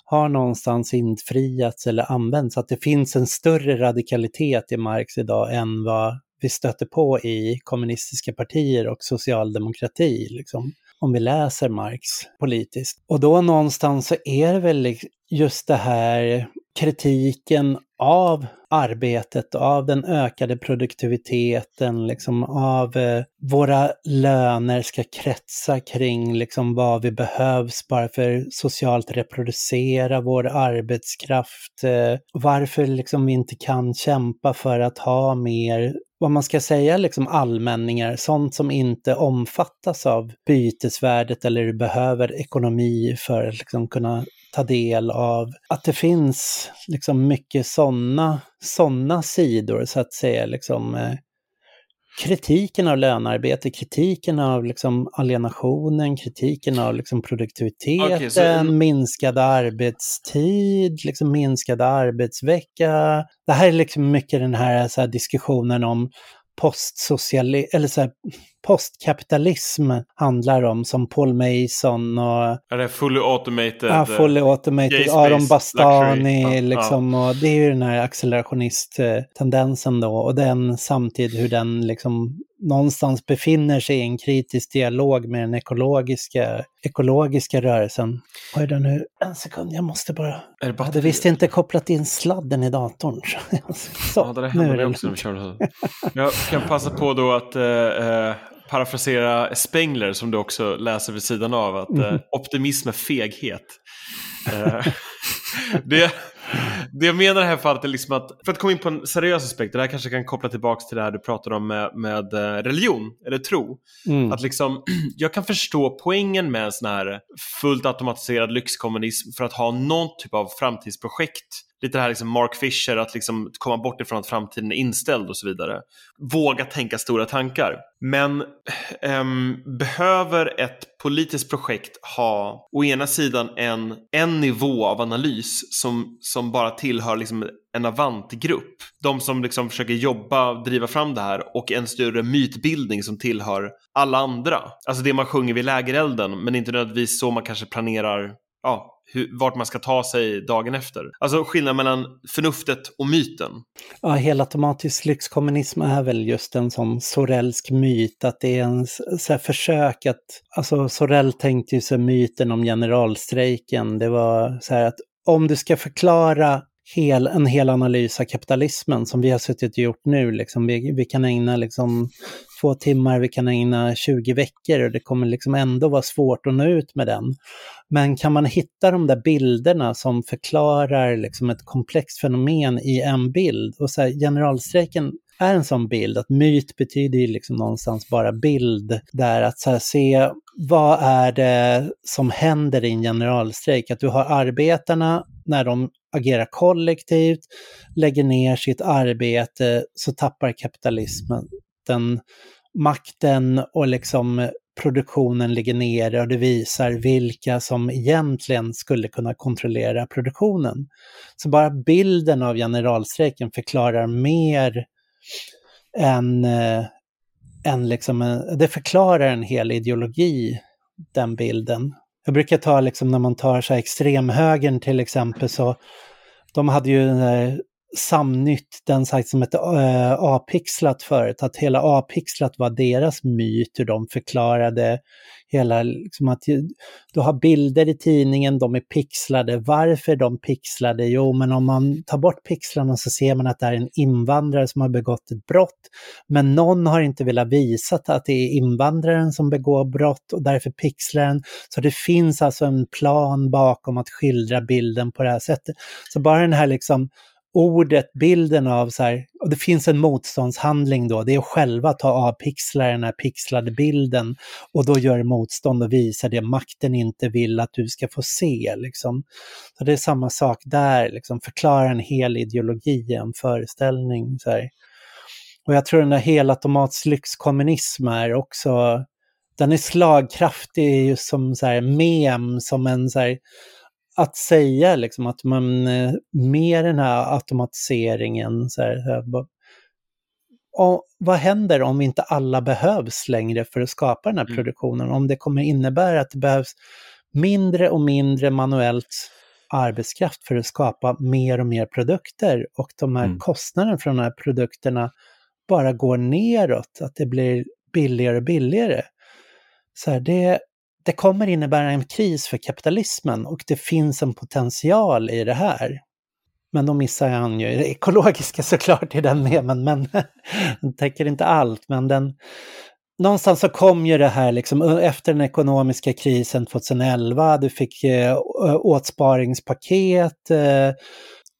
har någonstans infriats eller använts. Att det finns en större radikalitet i Marx idag än vad vi stöter på i kommunistiska partier och socialdemokrati. Liksom. om vi läser Marx politiskt. Och då någonstans så är det väl just det här kritiken av arbetet, av den ökade produktiviteten, liksom av eh, våra löner ska kretsa kring liksom vad vi behövs bara för socialt reproducera vår arbetskraft. Eh, varför liksom vi inte kan kämpa för att ha mer vad man ska säga, liksom allmänningar, sånt som inte omfattas av bytesvärdet eller behöver ekonomi för att liksom kunna ta del av. Att det finns liksom mycket sådana såna sidor, så att säga, liksom eh, kritiken av lönearbete, kritiken av liksom alienationen, kritiken av liksom produktiviteten, Okej, så- minskad arbetstid, liksom minskad arbetsvecka. Det här är liksom mycket den här, så här diskussionen om postsocialism, eller så här, postkapitalism handlar om, som Paul Mason och Är det fully automated? Ja, fully automated, Aron Bastani luxury. Ja, liksom. Och det är ju den här accelerationist-tendensen då. Och den samtidigt hur den liksom någonstans befinner sig i en kritisk dialog med den ekologiska, ekologiska rörelsen. Vad är det nu? En sekund, jag måste bara... Är det Jag hade visst inte kopplat in sladden i datorn. Så, Ja, det där hände är mig det också när vi körde. Jag kan passa på då att eh, eh, parafrasera Spengler som du också läser vid sidan av. Att Mhm. eh, optimism är feghet. Eh, det, det jag menar i det här fallet är liksom att, för att komma in på en seriös aspekt, det här kanske kan koppla tillbaka till det här du pratade om med, med eh, religion eller tro. Mm. Att liksom, jag kan förstå poängen med en sån här fullt automatiserad lyxkommunism för att ha någon typ av framtidsprojekt. Lite det här liksom Mark Fisher, att liksom komma bort ifrån att framtiden är inställd och så vidare. Våga tänka stora tankar. Men ähm, behöver ett politiskt projekt ha å ena sidan en, en nivå av analys som, som bara tillhör liksom en avantgrupp. De som liksom försöker jobba, driva fram det här och en större mytbildning som tillhör alla andra. Alltså det man sjunger vid lägerelden men inte nödvändigtvis så man kanske planerar ja, hur, vart man ska ta sig dagen efter. Alltså skillnaden mellan förnuftet och myten. Ja, helautomatisk lyxkommunism är väl just en sån Sorellsk myt, att det är en så här försök att, alltså Sorell tänkte ju sig myten om generalstrejken, det var så här att om du ska förklara hel, en hel analys av kapitalismen som vi har suttit och gjort nu, liksom, vi, vi kan ägna liksom två timmar, vi kan ägna 20 veckor och det kommer liksom ändå vara svårt att nå ut med den. Men kan man hitta de där bilderna som förklarar liksom ett komplext fenomen i en bild? Och så här, generalstrejken är en sån bild, att myt betyder ju liksom någonstans bara bild, där att så här, se vad är det som händer i en generalstrejk? Att du har arbetarna när de agerar kollektivt, lägger ner sitt arbete, så tappar kapitalismen den makten och liksom produktionen ligger nere och det visar vilka som egentligen skulle kunna kontrollera produktionen. Så bara bilden av generalstrejken förklarar mer än, eh, än liksom, eh, det förklarar en hel ideologi, den bilden. Jag brukar ta liksom när man tar så här extremhögern till exempel så de hade ju den där Samnytt, den sajt som hette eh, A-pixlat förut, att hela A-pixlat var deras myt, hur de förklarade hela, liksom att du har bilder i tidningen, de är pixlade. Varför de pixlade? Jo, men om man tar bort pixlarna så ser man att det är en invandrare som har begått ett brott. Men någon har inte velat visa att det är invandraren som begår brott och därför pixlar den. Så det finns alltså en plan bakom att skildra bilden på det här sättet. Så bara den här liksom ordet, bilden av så här, och det finns en motståndshandling då, det är att själva ta av pixlar den här pixlade bilden och då gör motstånd och visar det makten inte vill att du ska få se. Liksom. Så det är samma sak där, liksom, förklara en hel ideologi, en föreställning. Så här. Och jag tror den där helautomats lyxkommunism är också, den är slagkraftig just som så här mem, som en så här, att säga liksom att man eh, med den här automatiseringen så här, så här, och vad händer om inte alla behövs längre för att skapa den här Mm. produktionen? Om det kommer innebära att det behövs mindre och mindre manuellt arbetskraft för att skapa mer och mer produkter och de här Mm. kostnaderna för de här produkterna bara går neråt, att det blir billigare och billigare. Så här, det, det kommer innebära en kris för kapitalismen och det finns en potential i det här. Men då missar han ju det ekologiska såklart i den med, men, men den täcker inte allt. Men den, någonstans så kom ju det här liksom efter den ekonomiska krisen 2011, du fick eh, åtsparingspaket eh,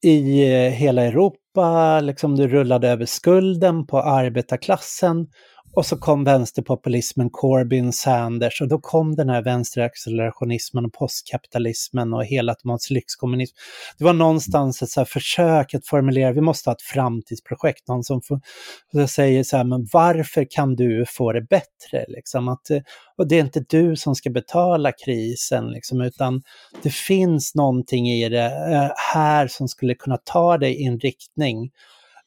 i eh, hela Europa, liksom du rullade över skulden på arbetarklassen och så kom vänsterpopulismen, Corbyn, Sanders och då kom den här vänsteraccelerationismen och postkapitalismen och helautomatisk lyxkommunism. Det var någonstans ett så här försök att formulera, vi måste ha ett framtidsprojekt, någon som får, säger så här, men varför kan du få det bättre? Liksom att, eh, och det är inte du som ska betala krisen, liksom, utan det finns någonting i det eh, här som skulle kunna ta dig i en riktning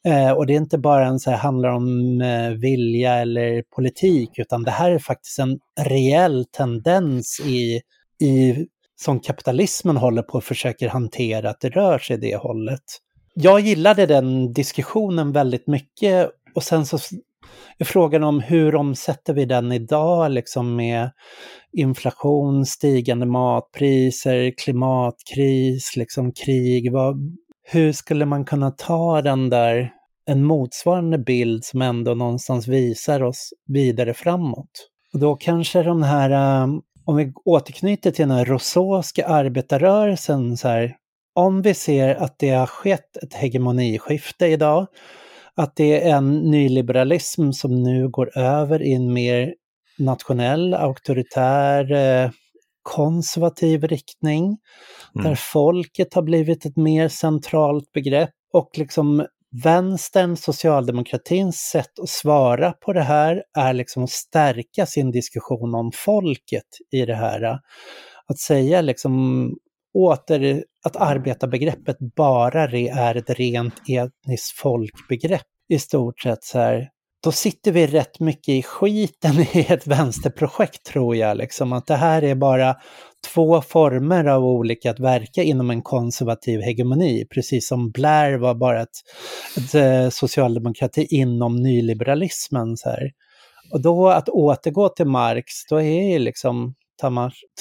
Eh, och det är inte bara en så här, handlar om eh, vilja eller politik, utan det här är faktiskt en reell tendens i, i, som kapitalismen håller på och försöker hantera, att det rör sig det hållet. Jag gillade den diskussionen väldigt mycket och sen så är frågan om hur omsätter vi den idag, liksom med inflation, stigande matpriser, klimatkris, liksom krig. Vad, hur skulle man kunna ta den där, en motsvarande bild som ändå någonstans visar oss vidare framåt? Och då kanske de här, ähm, om vi återknyter till den här rosåska arbetarrörelsen, så här, om vi ser att det har skett ett hegemoniskifte idag, att det är en nyliberalism som nu går över i en mer nationell, auktoritär, eh, konservativ riktning, mm. där folket har blivit ett mer centralt begrepp och liksom vänstern, socialdemokratins sätt att svara på det här är liksom att stärka sin diskussion om folket i det här. Att säga liksom åter att arbetarbegreppet bara är ett rent etniskt folkbegrepp i stort sett så här då sitter vi rätt mycket i skiten i ett vänsterprojekt tror jag. Liksom. Att det här är bara två former av olika att verka inom en konservativ hegemoni. Precis som Blair var bara ett, ett eh, socialdemokrati inom nyliberalismen. Så här. Och då att återgå till Marx, då är liksom,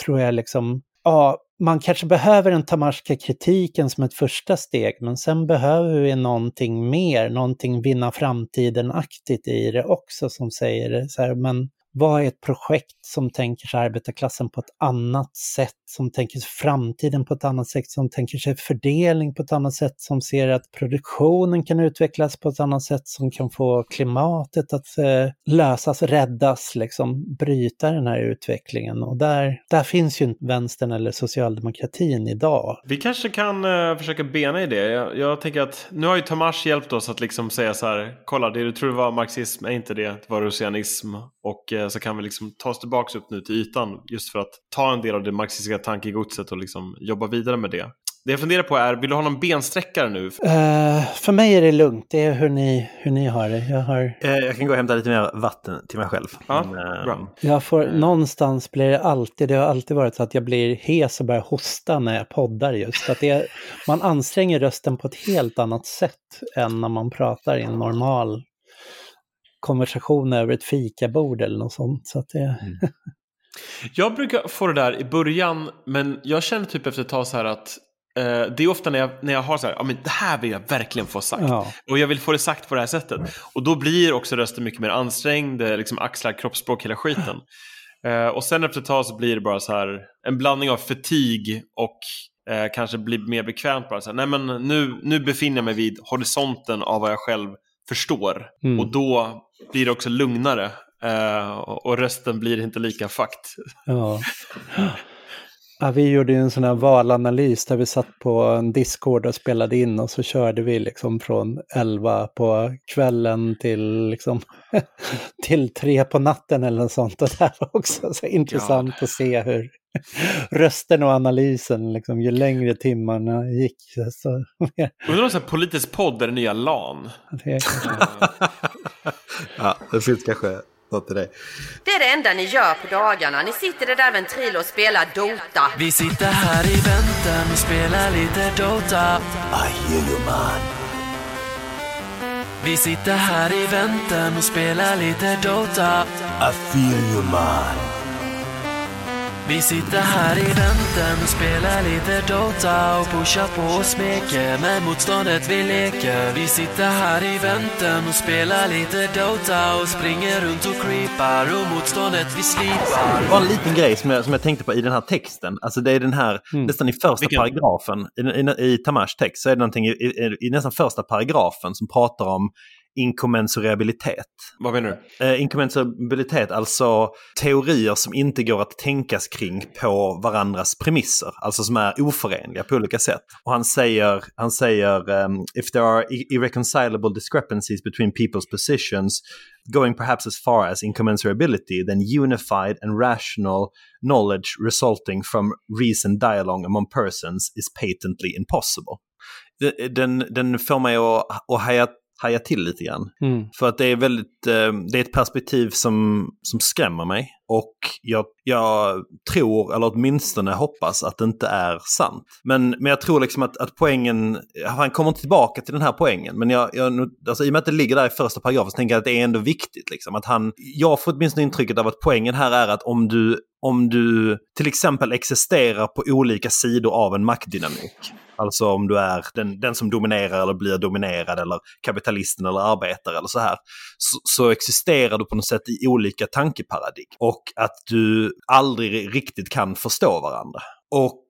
tror jag, liksom, ja, man kanske behöver den tamarska kritiken som ett första steg, men sen behöver vi någonting mer, någonting vinna framtiden-aktigt i det också som säger så här, men vad är ett projekt som tänker sig arbetarklassen på ett annat sätt, som tänker sig framtiden på ett annat sätt, som tänker sig fördelning på ett annat sätt, som ser att produktionen kan utvecklas på ett annat sätt, som kan få klimatet att eh, lösas, räddas, liksom bryta den här utvecklingen. Och där, där finns ju inte vänstern eller socialdemokratin idag. Vi kanske kan uh, försöka bena i det. Jag, jag, tänker att nu har ju Tomas hjälpt oss att liksom säga så här, kolla det du tror var marxism är inte det, det var russianism. och uh, så kan vi liksom ta oss tillbaka upp nu till ytan just för att ta en del av det marxistiska tankegodset och liksom jobba vidare med det. Det jag funderar på är, vill du ha någon bensträckare nu? Uh, för mig är det lugnt, det är hur ni, hur ni har det. Jag, har... Uh, jag kan gå och hämta lite mer vatten till mig själv. Ja, uh, bra. Jag får, någonstans blir det alltid, det har alltid varit så att jag blir hes och börjar hosta när jag poddar just. Att det, man anstränger rösten på ett helt annat sätt än när man pratar i en normal konversation över ett fikabord eller något sånt. Så att det... Mm. jag brukar få det där i början, men jag känner typ efter ett tag så här att eh, det är ofta när jag, när jag har så här, ja men det här vill jag verkligen få sagt. Ja. Och jag vill få det sagt på det här sättet. Och då blir också rösten mycket mer ansträngd, liksom axlar kroppsspråk, hela skiten. Eh, och sen efter ett tag så blir det bara så här en blandning av fatig och eh, kanske blir mer bekvämt bara så här, nej men nu, nu befinner jag mig vid horisonten av vad jag själv förstår. Mm. Och då blir det också lugnare uh, och rösten blir inte lika fakt. Ja. ja. vi gjorde en sån här valanalys där vi satt på en Discord och spelade in och så körde vi liksom från 11 på kvällen till, liksom, till 3 på natten eller något sånt. Och det här var också så intressant ja. att se hur, rösten och analysen, liksom, ju längre timmarna gick. Så, Undrar om en politisk podd är det nya LAN? Det ja, det finns kanske det. Det är det enda ni gör på dagarna. Ni sitter i det där ventrilo och spelar Dota. Vi sitter här i väntan och spelar lite Dota. I hear you man. Vi sitter här i väntan och spelar lite Dota. I feel you man. Vi sitter här i vänten och spelar lite Dota och pushar på och smeker med motståndet vi leker. Vi sitter här i vänten och spelar lite Dota och springer runt och creepar och motståndet vi slipar. Det var en liten grej som jag, som jag tänkte på i den här texten. Alltså det är den här, nästan i första Vilken? paragrafen, i, i, i Tamash text, så är det någonting i, i, i nästan första paragrafen som pratar om inkommensurabilitet. Vad menar du? Eh, inkommensurabilitet, alltså teorier som inte går att tänkas kring på varandras premisser, alltså som är oförenliga på olika sätt. Och han säger, han säger um, if there are irreconcilable discrepancies between people's positions going perhaps as far as incommensurability, then unified and rational knowledge resulting from reasoned dialogue among persons is patently impossible. Den, den får mig att, att haja, haja till lite grann. Mm. För att det är väldigt, eh, det är ett perspektiv som, som skrämmer mig. Och jag, jag tror, eller åtminstone hoppas, att det inte är sant. Men, men jag tror liksom att, att poängen, han kommer inte tillbaka till den här poängen. Men jag, jag, alltså, i och med att det ligger där i första paragrafen så tänker jag att det är ändå viktigt. Liksom, att han, jag får åtminstone intrycket av att poängen här är att om du, om du till exempel existerar på olika sidor av en maktdynamik. Alltså om du är den, den som dominerar eller blir dominerad eller kapitalisten eller arbetare eller så här. Så, så existerar du på något sätt i olika tankeparadigm. Och att du aldrig riktigt kan förstå varandra. Och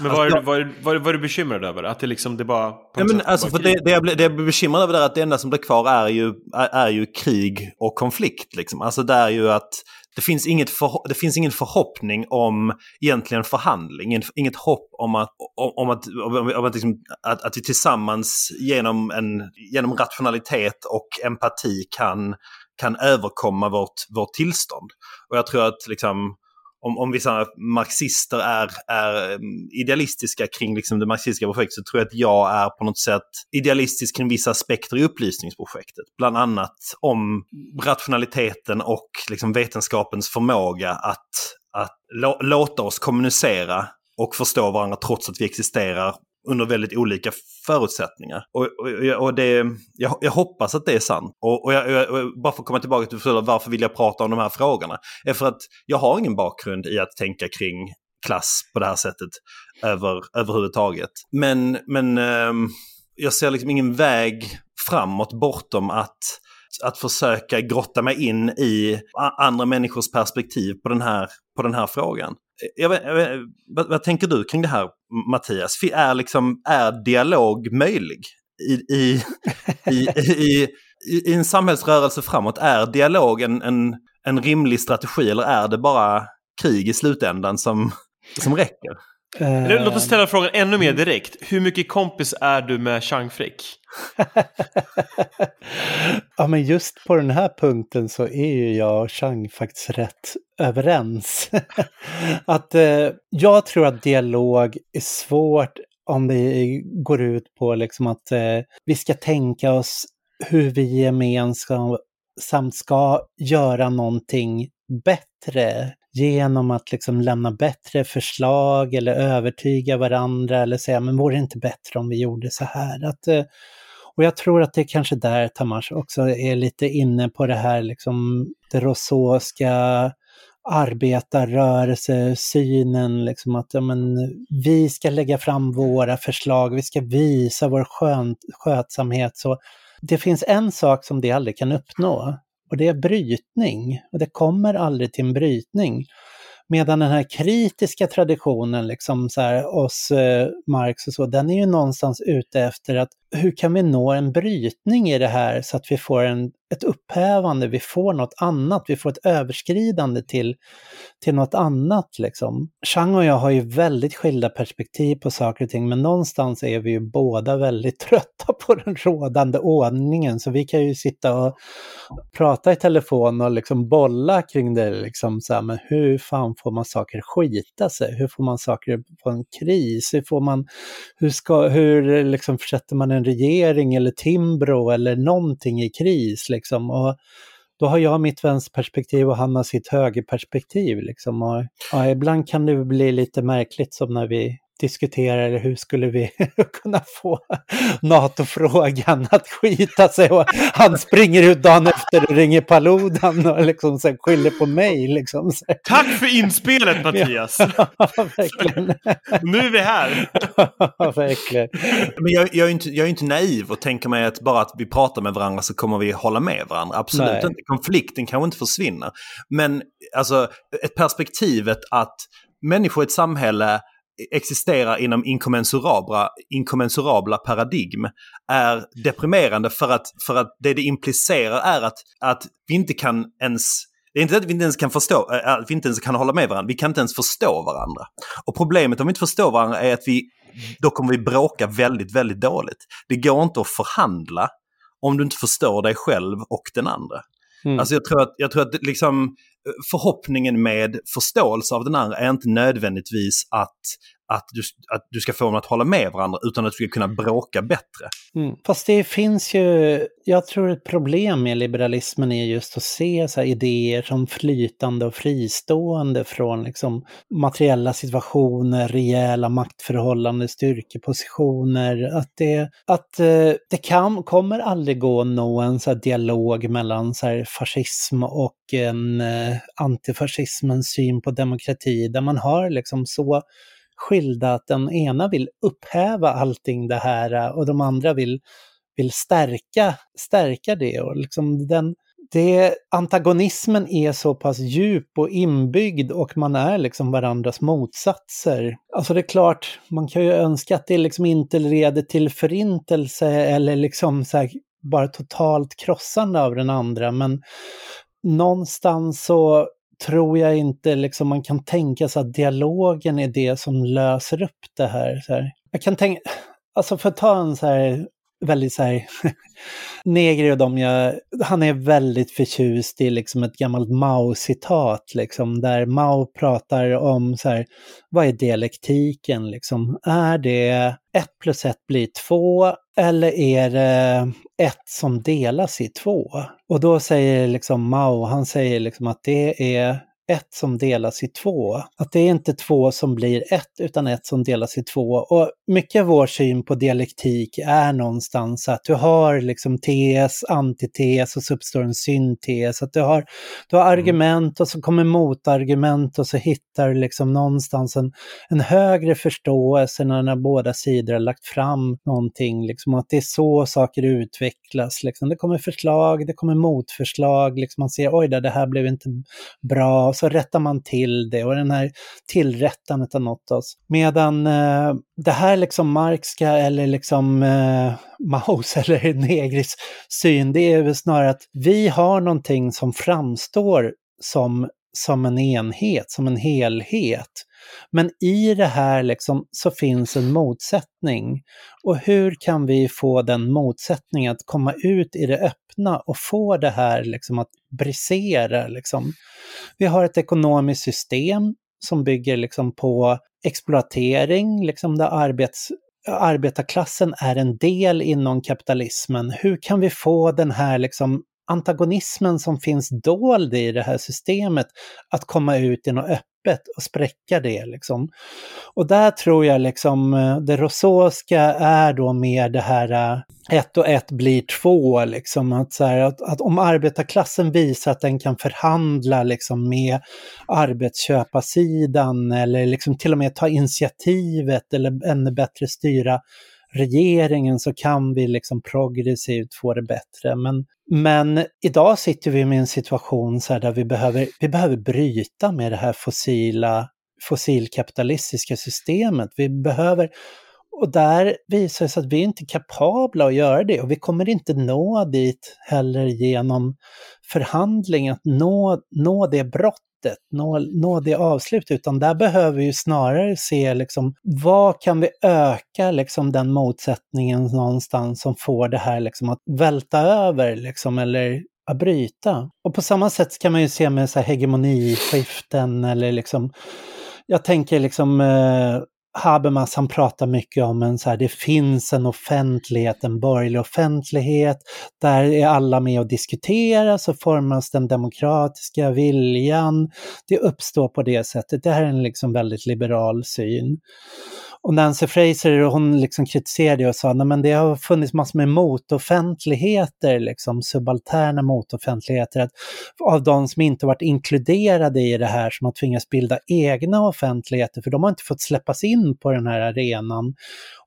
Men vad är, du- vad, är, vad, är, vad är du bekymrad över? Att det liksom, det bara... Ja, men alltså, bara för det, det, jag blir, det jag blir bekymrad över är att det enda som blir kvar är ju, är, är ju krig och konflikt. Liksom. Alltså det är ju att det finns, inget för, det finns ingen förhoppning om egentligen förhandling. Inget, inget hopp om att, om, om att, om, om att, liksom, att, att vi tillsammans genom, en, genom rationalitet och empati kan, kan överkomma vårt, vårt tillstånd. Och jag tror att liksom, om, om vissa marxister är, är mm, idealistiska kring liksom det marxistiska projektet så tror jag att jag är på något sätt idealistisk kring vissa aspekter i upplysningsprojektet. Bland annat om rationaliteten och liksom vetenskapens förmåga att, att låta oss kommunicera och förstå varandra trots att vi existerar under väldigt olika förutsättningar. Och, och, och det, jag, jag hoppas att det är sant. Och, och, jag, och bara för att komma tillbaka till frågan, varför vill jag prata om de här frågorna? är för att jag har ingen bakgrund i att tänka kring klass på det här sättet över, överhuvudtaget. Men, men ehm, jag ser liksom ingen väg framåt bortom att, att försöka grotta mig in i andra människors perspektiv på den här, på den här frågan. Jag vet, jag vet, vad, vad tänker du kring det här, Mattias? Är, liksom, är dialog möjlig i, i, i, i, i, i en samhällsrörelse framåt? Är dialog en, en, en rimlig strategi eller är det bara krig i slutändan som, som räcker? Eller, Låt oss Eh, ställa frågan ännu mer direkt. Hur mycket kompis är du med Chang Frick? ja, men just på den här punkten så är ju jag och Chang faktiskt rätt överens. att eh, jag tror att dialog är svårt om det går ut på liksom att eh, vi ska tänka oss hur vi gemensamt ska göra någonting bättre genom att liksom lämna bättre förslag eller övertyga varandra eller säga men vore det inte bättre om vi gjorde så här? Att, eh, och jag tror att det är kanske där Tamas också är lite inne på det här liksom det rosåska arbetarrörelsesynen, liksom att ja, men, vi ska lägga fram våra förslag, vi ska visa vår skön, skötsamhet. Så det finns en sak som det aldrig kan uppnå och det är brytning. Och det kommer aldrig till en brytning. Medan den här kritiska traditionen, liksom så här, oss eh, Marx och så, den är ju någonstans ute efter att hur kan vi nå en brytning i det här så att vi får en, ett upphävande, vi får något annat, vi får ett överskridande till, till något annat liksom. Chang och jag har ju väldigt skilda perspektiv på saker och ting, men någonstans är vi ju båda väldigt trötta på den rådande ordningen, så vi kan ju sitta och prata i telefon och liksom bolla kring det, liksom så här, men hur fan får man saker skita sig? Hur får man saker på en kris? Hur får man, hur ska, hur liksom försätter man en regering eller Timbro eller någonting i kris liksom? Liksom. Och då har jag mitt vänsterperspektiv och han har sitt högerperspektiv liksom. Och, ja, ibland kan det bli lite märkligt som när vi diskutera eller hur skulle vi kunna få NATO-frågan att skita sig och han springer ut dagen efter och ringer Paludan och liksom så skyller på mig. Liksom. Tack för inspelet Mattias! Ja, verkligen. Nu är vi här! Ja, verkligen. Men jag, jag, är inte, jag är inte naiv och tänker mig att bara att vi pratar med varandra så kommer vi hålla med varandra. Absolut Nej. inte. Konflikten kanske inte försvinner. Men alltså, ett perspektivet att människor i ett samhälle existerar inom inkommensurabla, inkommensurabla paradigm är deprimerande för att, för att det det implicerar är att, att vi inte kan ens det är inte att vi inte ens kan förstå, äh, att vi inte ens kan hålla med varandra, vi kan inte ens förstå varandra. Och problemet om vi inte förstår varandra är att vi, då kommer vi bråka väldigt, väldigt dåligt. Det går inte att förhandla om du inte förstår dig själv och den andra. Mm. Alltså jag tror att, jag tror att liksom, eh, förhoppningen med förståelse av den andra är inte nödvändigtvis att, att, du, att du ska få dem att hålla med varandra utan att du ska kunna bråka bättre. Mm. Fast det finns ju, jag tror ett problem med liberalismen är just att se så här idéer som flytande och fristående från liksom materiella situationer, rejäla maktförhållanden, styrkepositioner. Att det, att, eh, det kan, kommer aldrig gå att nå en så här dialog mellan så här fascism och en eh, antifascismens syn på demokrati där man har liksom så skilda att den ena vill upphäva allting det här äh, och de andra vill, vill stärka, stärka det. Och liksom den, det, antagonismen är så pass djup och inbyggd och man är liksom varandras motsatser. Alltså det är klart, man kan ju önska att det liksom inte leder till förintelse eller liksom så här bara totalt krossande av den andra, men någonstans så tror jag inte liksom man kan tänka sig att dialogen är det som löser upp det här. Så här. Jag kan tänka, alltså för att ta en så här väldigt så här, Negri och de jag, han är väldigt förtjust i liksom ett gammalt Mao-citat liksom, där Mao pratar om så här, vad är dialektiken liksom? Är det ett plus ett blir två eller är det ett som delas i två? Och då säger liksom Mao, han säger liksom att det är ett som delas i två. Att det är inte två som blir ett, utan ett som delas i två. Och mycket av vår syn på dialektik är någonstans att du har liksom tes, antites och så uppstår en syntes. Att du har, du har argument och så kommer motargument och så hittar du liksom någonstans en, en högre förståelse när, när båda sidor har lagt fram någonting. Liksom, att det är så saker utvecklas. Liksom. Det kommer förslag, det kommer motförslag, liksom man ser oj det här blev inte bra, så rättar man till det och den här tillrättandet har nått oss. Medan eh, det här liksom Marxka eller liksom eh, Maus eller Negris syn, det är väl snarare att vi har någonting som framstår som, som en enhet, som en helhet. Men i det här liksom så finns en motsättning. Och hur kan vi få den motsättningen att komma ut i det öppna och få det här liksom att brisera? Liksom? Vi har ett ekonomiskt system som bygger liksom på exploatering, liksom där arbets, arbetarklassen är en del inom kapitalismen. Hur kan vi få den här liksom antagonismen som finns dold i det här systemet att komma ut i något öppet och spräcka det liksom. Och där tror jag liksom eh, det rososka är då mer det här eh, ett och ett blir två liksom. Att, så här, att, att om arbetarklassen visar att den kan förhandla liksom med arbetsköparsidan eller liksom till och med ta initiativet eller ännu bättre styra regeringen så kan vi liksom progressivt få det bättre. Men, men idag sitter vi med en situation så här där vi behöver, vi behöver bryta med det här fossila, fossilkapitalistiska systemet. Vi behöver, och där visar det sig att vi inte är kapabla att göra det och vi kommer inte nå dit heller genom förhandling, att nå, nå det slutet, nå, nå det avslut, utan där behöver vi ju snarare se liksom, vad kan vi öka liksom, den motsättningen någonstans som får det här liksom, att välta över liksom, eller att bryta. Och på samma sätt kan man ju se med så här hegemoniskiften eller liksom, jag tänker liksom eh, Habermas han pratar mycket om en så här, det finns en offentlighet, en borgerlig offentlighet, där är alla med och diskuterar, så formas den demokratiska viljan. Det uppstår på det sättet. Det här är en liksom väldigt liberal syn. Och Nancy Fraser hon liksom kritiserade och sa att det har funnits massor med motoffentligheter, liksom subalterna motoffentligheter, att, av de som inte varit inkluderade i det här som har tvingats bilda egna offentligheter, för de har inte fått släppas in på den här arenan.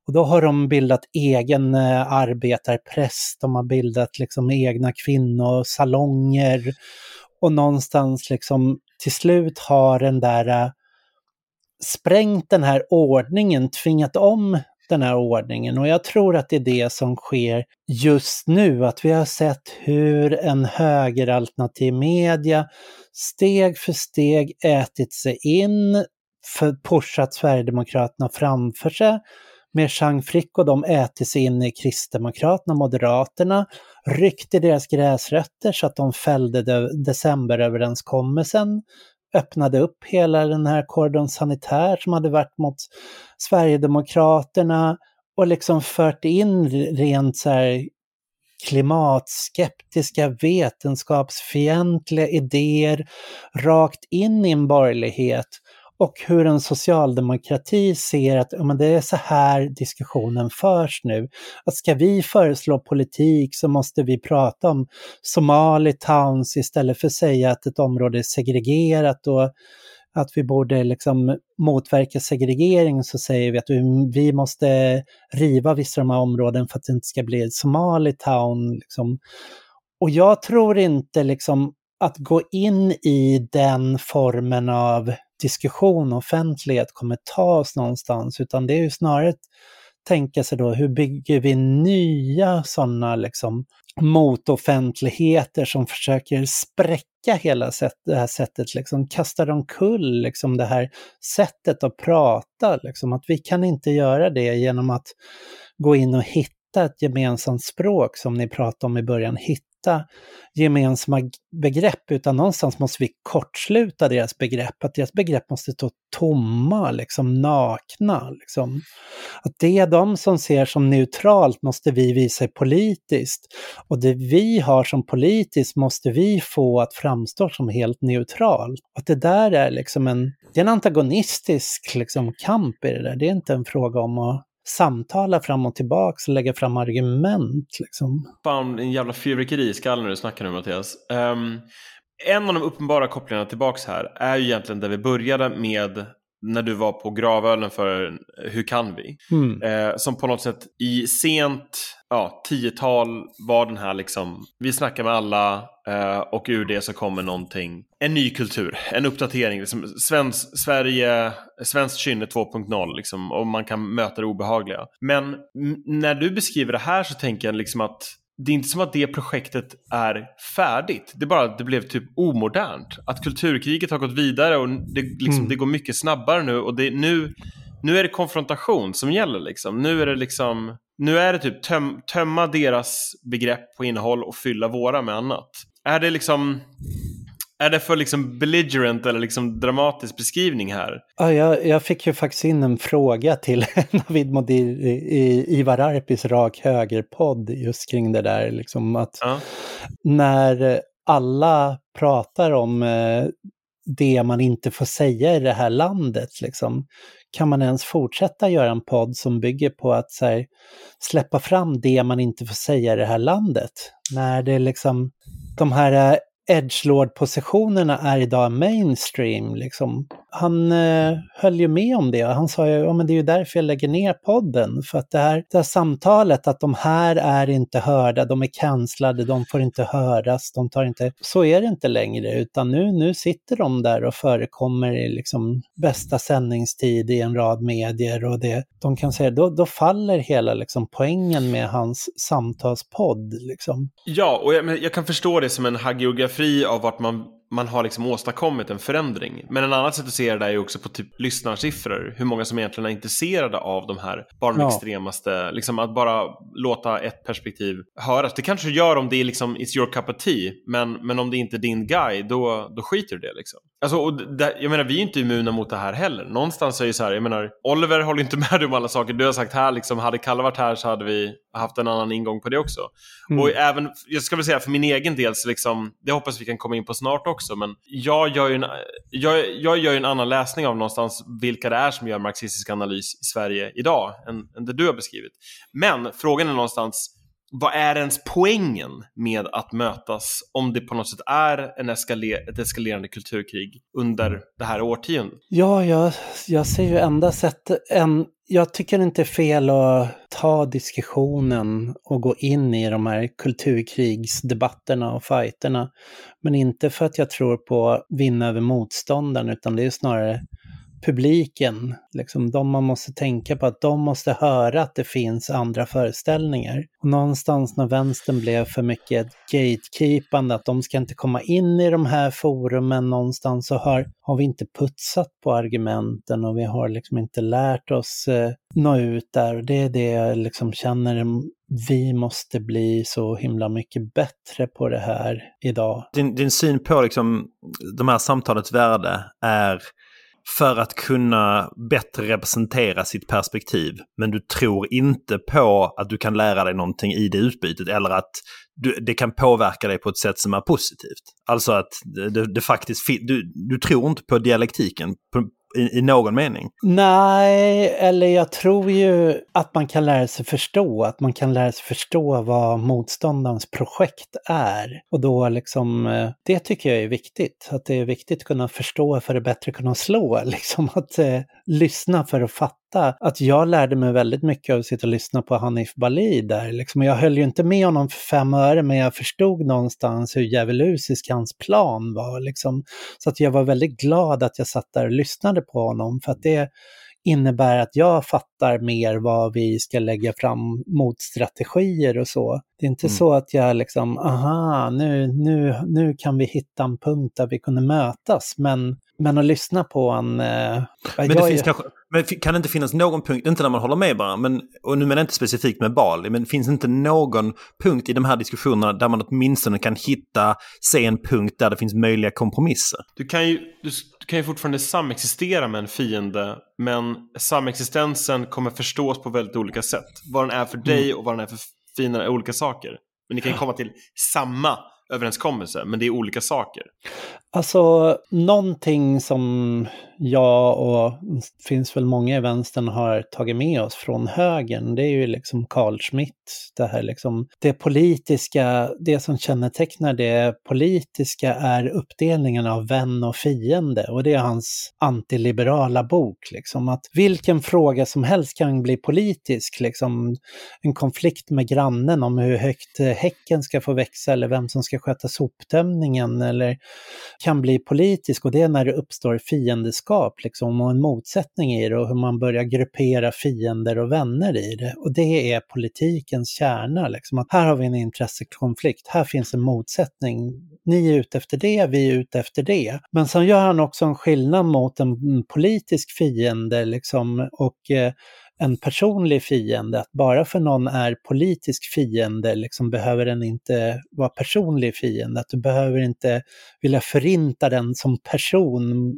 Och då har de bildat egen eh, arbetarpress, de har bildat liksom egna kvinnosalonger. Och någonstans liksom till slut har den där eh, sprängt den här ordningen, tvingat om den här ordningen. Och jag tror att det är det som sker just nu, att vi har sett hur en högeralternativ media steg för steg ätit sig in, pushat Sverigedemokraterna framför sig med Chang Frick och de ätit sig in i Kristdemokraterna, Moderaterna, ryckte deras gräsrötter så att de fällde de decemberöverenskommelsen, öppnade upp hela den här cordon sanitär som hade varit mot Sverigedemokraterna och liksom fört in rent så här klimatskeptiska, vetenskapsfientliga idéer rakt in i en borgerlighet och hur en socialdemokrati ser att ja, men det är så här diskussionen förs nu. Att ska vi föreslå politik så måste vi prata om Somali towns istället för att säga att ett område är segregerat och att vi borde liksom motverka segregering så säger vi att vi måste riva vissa av de här områden för att det inte ska bli ett Somali town. Liksom. Och jag tror inte liksom att gå in i den formen av diskussion och offentlighet kommer ta oss någonstans, utan det är ju snarare att tänka sig då, hur bygger vi nya sådana liksom motoffentligheter som försöker spräcka hela sätt, det här sättet, liksom kastar omkull liksom det här sättet att prata, liksom att vi kan inte göra det genom att gå in och hitta ett gemensamt språk som ni pratade om i början, hitta hitta gemensamma begrepp, utan någonstans måste vi kortsluta deras begrepp, att deras begrepp måste stå tomma, liksom nakna. Liksom. Att det de som ser som neutralt måste vi visa politiskt. Och det vi har som politiskt måste vi få att framstå som helt neutralt. Att det där är liksom en, det är en antagonistisk liksom, kamp i det där. Det är inte en fråga om att samtala fram och tillbaka och lägga fram argument. Liksom. Fan, en jävla fyrverkeri i skallen när du snackar nu Mattias. Um, en av de uppenbara kopplingarna tillbaks här är ju egentligen där vi började med när du var på gravölen för Hur kan vi? Mm. Eh, som på något sätt i sent ja, tiotal var den här liksom, vi snackar med alla eh, och ur det så kommer någonting, en ny kultur, en uppdatering, liksom, svensk, Sverige, svenskt kynne 2.0 liksom, och man kan möta det obehagliga. Men när du beskriver det här så tänker jag liksom att det är inte som att det projektet är färdigt. Det är bara att det blev typ omodernt. Att kulturkriget har gått vidare och det, liksom, mm. det går mycket snabbare nu och det, nu, nu är det konfrontation som gäller. Liksom. Nu är det liksom nu är det typ töm, tömma deras begrepp på innehåll och fylla våra med annat. Är det liksom är det för liksom belligerent eller liksom dramatisk beskrivning här? Ja, jag, jag fick ju faktiskt in en fråga till Navid Modir i Ivar Arpis Rak Höger-podd just kring det där. Liksom att ja. När alla pratar om eh, det man inte får säga i det här landet, liksom, kan man ens fortsätta göra en podd som bygger på att här, släppa fram det man inte får säga i det här landet? När det liksom, de här edgelord-positionerna är idag mainstream. Liksom. Han eh, höll ju med om det. Han sa ju, ja men det är ju därför jag lägger ner podden. För att det här, det här samtalet, att de här är inte hörda, de är cancellade, de får inte höras, de tar inte... Så är det inte längre, utan nu, nu sitter de där och förekommer i liksom bästa sändningstid i en rad medier och det, de kan säga, då, då faller hela liksom poängen med hans samtalspodd. Liksom. Ja, och jag, jag kan förstå det som en hagiografi av vart man, man har liksom åstadkommit en förändring. Men en annat sätt att se det är ju också på typ lyssnarsiffror. Hur många som egentligen är intresserade av de här bara de ja. extremaste. Liksom att bara låta ett perspektiv höras. Det kanske gör om det är liksom it's your cup of tea. Men, men om det inte är din guy, då, då skiter du det liksom. Alltså, och det, jag menar, vi är inte immuna mot det här heller. Någonstans är det så här, jag menar, Oliver håller inte med om alla saker. Du har sagt här, liksom, hade Kalle varit här så hade vi haft en annan ingång på det också. Mm. Och även, jag ska väl säga för min egen del, så liksom, det hoppas vi kan komma in på snart också, men jag gör ju en, jag, jag gör ju en annan läsning av någonstans vilka det är som gör marxistisk analys i Sverige idag, än, än det du har beskrivit. Men frågan är någonstans, vad är ens poängen med att mötas om det på något sätt är en eskaler ett eskalerande kulturkrig under det här årtiondet? Ja, jag, jag ser ju enda sätt, en, jag tycker det inte är fel att ta diskussionen och gå in i de här kulturkrigsdebatterna och fighterna. Men inte för att jag tror på vinna över motståndaren, utan det är snarare publiken, liksom de man måste tänka på att de måste höra att det finns andra föreställningar. Och någonstans när vänstern blev för mycket gatekeepande, att de ska inte komma in i de här forumen någonstans, så har, har vi inte putsat på argumenten och vi har liksom inte lärt oss eh, nå ut där. Och det är det jag liksom känner, mm, vi måste bli så himla mycket bättre på det här idag. Din, din syn på liksom, de här samtalets värde är för att kunna bättre representera sitt perspektiv. Men du tror inte på att du kan lära dig någonting i det utbytet eller att du, det kan påverka dig på ett sätt som är positivt. Alltså att det, det faktiskt du, du tror inte på dialektiken på, i, i någon mening. Nej, eller jag tror ju att man kan lära sig förstå, att man kan lära sig förstå vad motståndarens projekt är. Och då liksom, eh, det tycker jag är viktigt. Att det är viktigt att kunna förstå för att bättre kunna slå. Liksom att eh, lyssna för att fatta. Att jag lärde mig väldigt mycket av att sitta och lyssna på Hanif Bali där. Liksom. Jag höll ju inte med honom för fem öre, men jag förstod någonstans hur djävulusisk hans plan var. Liksom. Så att jag var väldigt glad att jag satt där och lyssnade på honom, för att det innebär att jag fattar mer vad vi ska lägga fram motstrategier och så. Det är inte Mm. så att jag liksom, aha, nu, nu, nu kan vi hitta en punkt där vi kunde mötas, men, men att lyssna på en... Eh, Men det finns kanske, men kan det inte finnas någon punkt, inte när man håller med varandra, men, och nu menar jag inte specifikt med Bali, men finns det inte någon punkt i de här diskussionerna där man åtminstone kan hitta, se en punkt där det finns möjliga kompromisser? Du kan ju, du, du kan ju fortfarande samexistera med en fiende, men samexistensen kommer förstås på väldigt olika sätt. Vad den är för dig och vad den är för fienden är olika saker. Men ni kan ju komma till samma överenskommelse, men det är olika saker. Alltså, någonting som jag och finns väl många i vänstern har tagit med oss från högern, det är ju liksom Carl Schmitt, det här liksom, det politiska, det som kännetecknar det politiska är uppdelningen av vän och fiende. Och det är hans antiliberala bok, liksom att vilken fråga som helst kan bli politisk, liksom en konflikt med grannen om hur högt häcken ska få växa eller vem som ska sköta soptömningen eller kan bli politisk och det är när det uppstår fiendeskap liksom, och en motsättning i det och hur man börjar gruppera fiender och vänner i det. Och det är politikens kärna, liksom, att här har vi en intressekonflikt, här finns en motsättning. Ni är ute efter det, vi är ute efter det. Men sen gör han också en skillnad mot en politisk fiende liksom, och eh, en personlig fiende, att bara för någon är politisk fiende liksom behöver den inte vara personlig fiende, att du behöver inte vilja förinta den som person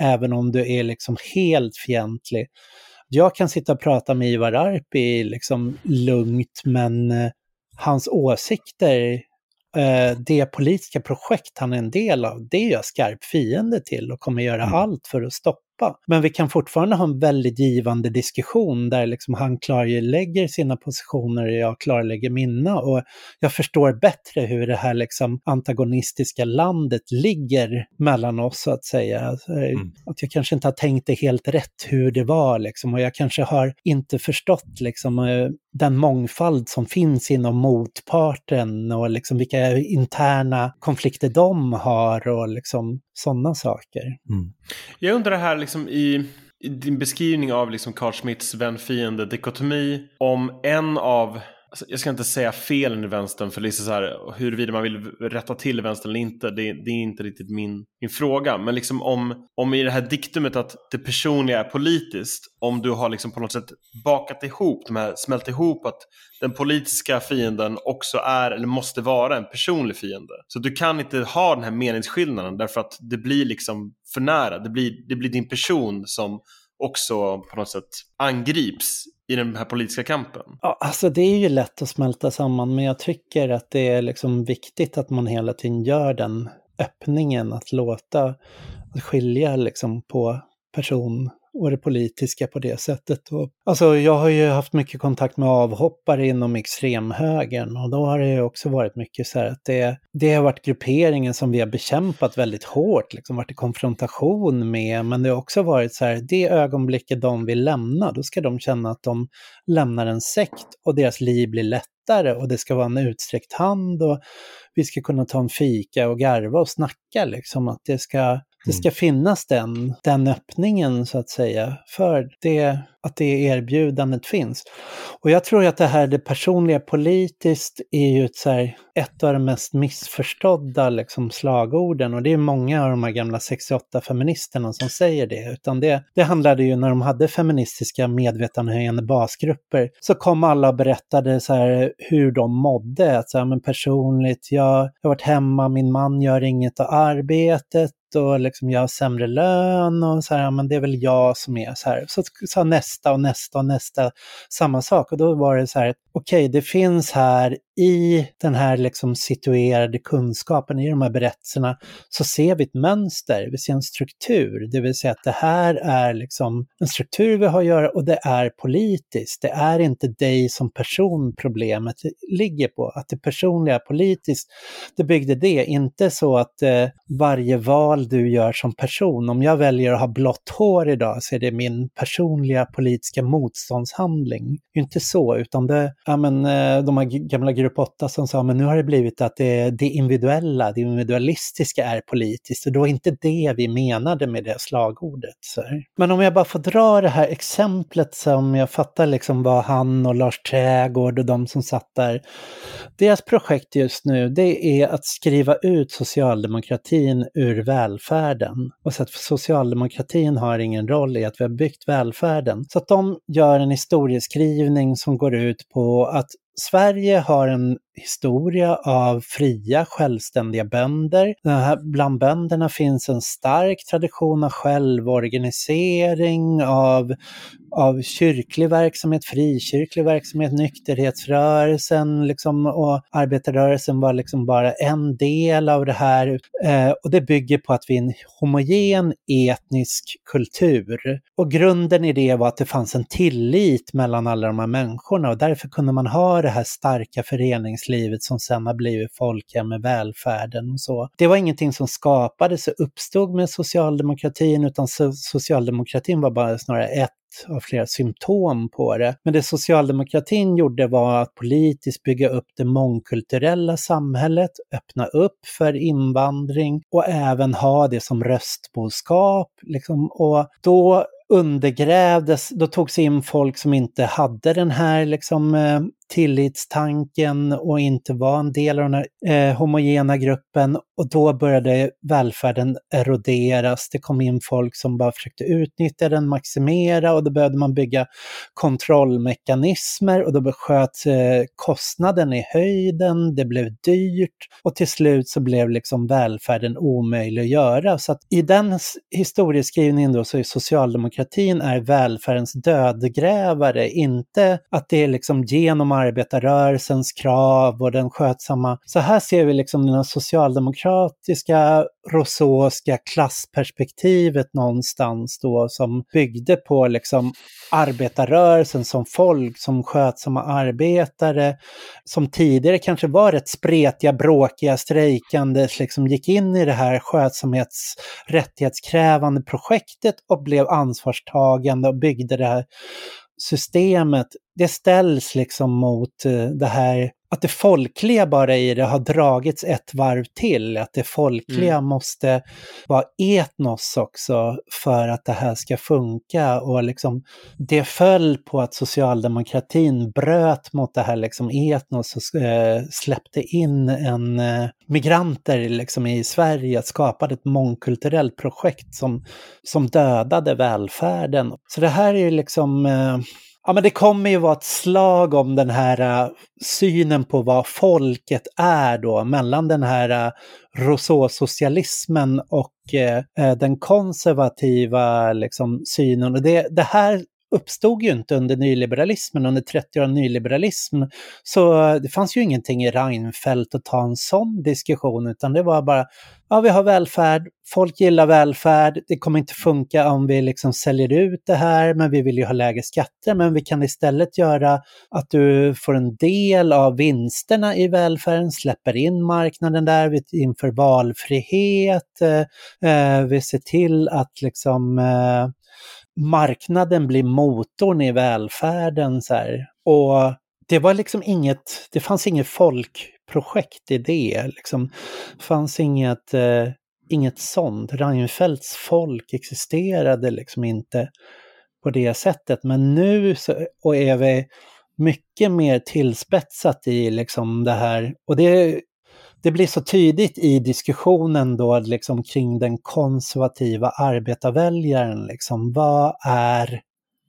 även om du är liksom helt fientlig. Jag kan sitta och prata med Ivar Arpi liksom lugnt men eh, hans åsikter, eh, det politiska projekt han är en del av, det är jag skarp fiende till och kommer göra allt för att stoppa. Men vi kan fortfarande ha en väldigt givande diskussion där liksom han klarlägger sina positioner och jag klarlägger mina. Och jag förstår bättre hur det här liksom antagonistiska landet ligger mellan oss så att säga. Alltså, Att jag kanske inte har tänkt det helt rätt hur det var liksom och jag kanske har inte förstått liksom eh, den mångfald som finns inom motparten och liksom vilka interna konflikter de har och liksom sådana saker. Jag undrar här liksom i, i din beskrivning av liksom Carl Schmitts vän-fiende-dikotomi om en av Alltså, jag ska inte säga felen i vänstern för liksom så här, huruvida man vill rätta till vänstern eller inte, det, det är inte riktigt min, min fråga. Men liksom om, om i det här diktumet att det personliga är politiskt, om du har liksom på något sätt bakat ihop, de här, smält ihop att den politiska fienden också är, eller måste vara, en personlig fiende. Så du kan inte ha den här meningsskillnaden därför att det blir liksom för nära. Det blir, det blir din person som också på något sätt angrips i den här politiska kampen. Ja, alltså det är ju lätt att smälta samman, men jag tycker att det är liksom viktigt att man hela tiden gör den öppningen, att låta, att skilja liksom på person och det politiska på det sättet. Och, alltså jag har ju haft mycket kontakt med avhoppare inom extremhögern och då har det ju också varit mycket så här att det, det har varit grupperingen som vi har bekämpat väldigt hårt, liksom varit i konfrontation med, men det har också varit så här, det ögonblicket de vill lämna, då ska de känna att de lämnar en sekt och deras liv blir lättare och det ska vara en utsträckt hand och vi ska kunna ta en fika och garva och snacka liksom, att det ska det ska finnas den, den öppningen så att säga för det, att det erbjudandet finns. Och jag tror att det här det personliga politiskt är ju ett, så här, ett av de mest missförstådda liksom, slagorden och det är många av de här gamla 68-feministerna som säger det. Utan det, det handlade ju när de hade feministiska medvetandehöjande basgrupper så kom alla och berättade så här, hur de mådde. Att så här, men personligt, jag, jag har varit hemma, min man gör inget av arbetet, och liksom jag har sämre lön och så här, men det är väl jag som är så här. Så sa nästa och nästa och nästa samma sak och då var det så här, okej, okay, det finns här i den här liksom situerade kunskapen, i de här berättelserna, så ser vi ett mönster, vi ser en struktur, det vill säga att det här är liksom en struktur vi har att göra och det är politiskt. Det är inte dig som person problemet ligger på, att det personliga politiskt, det byggde det, inte så att eh, varje val du gör som person, om jag väljer att ha blått hår idag så är det min personliga politiska motståndshandling. Inte så, utan det, ja men eh, de här gamla grupp 8 som sa men nu har det blivit att det, det individuella, det individualistiska är politiskt och då är inte det vi menade med det slagordet. Så. Men om jag bara får dra det här exemplet som jag fattar liksom var han och Lars Trägård och de som satt där. Deras projekt just nu det är att skriva ut socialdemokratin ur välfärden. Och så att socialdemokratin har ingen roll i att vi har byggt välfärden. Så att de gör en historieskrivning som går ut på att Sverige har en historia av fria, självständiga bönder. Bland bönderna finns en stark tradition av självorganisering, av, av kyrklig verksamhet, frikyrklig verksamhet, nykterhetsrörelsen liksom, och arbetarrörelsen var liksom bara en del av det här. Eh, och det bygger på att vi är en homogen etnisk kultur. Och grunden i det var att det fanns en tillit mellan alla de här människorna och därför kunde man ha det här starka förenings näringslivet som sen har blivit folkhem med välfärden och så. Det var ingenting som skapades och uppstod med socialdemokratin utan socialdemokratin var bara snarare ett av flera symptom på det. Men det socialdemokratin gjorde var att politiskt bygga upp det mångkulturella samhället, öppna upp för invandring och även ha det som röstboskap. Liksom. Och då undergrävdes, då togs in folk som inte hade den här liksom, eh, tillitstanken och inte var en del av den här eh, homogena gruppen och då började välfärden eroderas. Det kom in folk som bara försökte utnyttja den, maximera och då behövde man bygga kontrollmekanismer och då sköt eh, kostnaden i höjden, det blev dyrt och till slut så blev liksom välfärden omöjlig att göra. Så att i den historieskrivningen då så är socialdemokratin är välfärdens dödgrävare, inte att det är liksom genom arbetarrörelsens krav och den skötsamma. Så här ser vi liksom den socialdemokratiska, rousseauska klassperspektivet någonstans då som byggde på liksom arbetarrörelsen som folk, som skötsamma arbetare, som tidigare kanske var rätt spretiga, bråkiga, strejkande, liksom gick in i det här skötsamhets rättighetskrävande projektet och blev ansvarstagande och byggde det här systemet, det ställs liksom mot eh, det här att det folkliga bara i det har dragits ett varv till. Att det folkliga mm. måste vara etnos också för att det här ska funka. Och liksom, det föll på att socialdemokratin bröt mot det här liksom etnos och äh, släppte in en äh, migranter liksom i Sverige, skapade ett mångkulturellt projekt som, som dödade välfärden. Så det här är liksom äh, Ja, men det kommer ju vara ett slag om den här uh, synen på vad folket är då, mellan den här uh, Rousseau-socialismen och uh, den konservativa liksom, synen. Och det, det här uppstod ju inte under nyliberalismen, under 30 år av nyliberalism. Så eh, det fanns ju ingenting i Reinfeldt att ta en sån diskussion, utan det var bara, ja vi har välfärd, folk gillar välfärd, det kommer inte funka om vi liksom säljer ut det här, men vi vill ju ha lägre skatter, men vi kan istället göra att du får en del av vinsterna i välfärden, släpper in marknaden där, vi inför valfrihet, eh, eh vi ser till att liksom eh, marknaden blir motorn i välfärden. Så här. Och det var liksom inget, det fanns inget folkprojekt i det. Liksom. Det fanns inget, eh, inget sånt. Reinfeldts folk existerade liksom inte på det sättet. Men nu så, och är vi mycket mer tillspetsat i liksom det här. Och det det blir så tydligt i diskussionen då liksom kring den konservativa arbetarväljaren. Liksom, vad, är,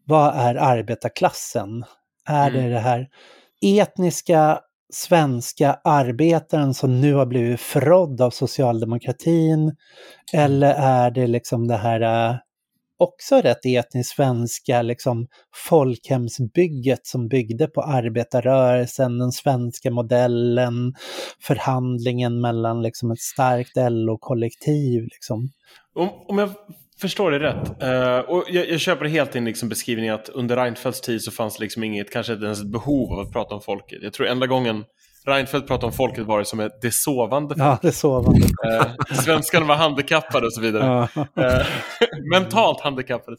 vad är arbetarklassen? Är mm. det det här etniska svenska arbetaren som nu har blivit förrådd av socialdemokratin? Eller är det liksom det här också rätt etniskt svenska liksom, folkhemsbygget som byggde på arbetarrörelsen, den svenska modellen, förhandlingen mellan liksom, ett starkt LO-kollektiv. Liksom. Om, om jag förstår det rätt, uh, och jag, jag köper helt in liksom beskrivningen att under Reinfeldts tid så fanns det liksom inget, kanske inte ens ett behov av att prata om folket. Jag tror enda gången Reinfeldt pratade om folket var det som det sovande. Ja, det sovande. Eh, svenskarna var handikappade och så vidare. Ja. Eh, mentalt handikappade.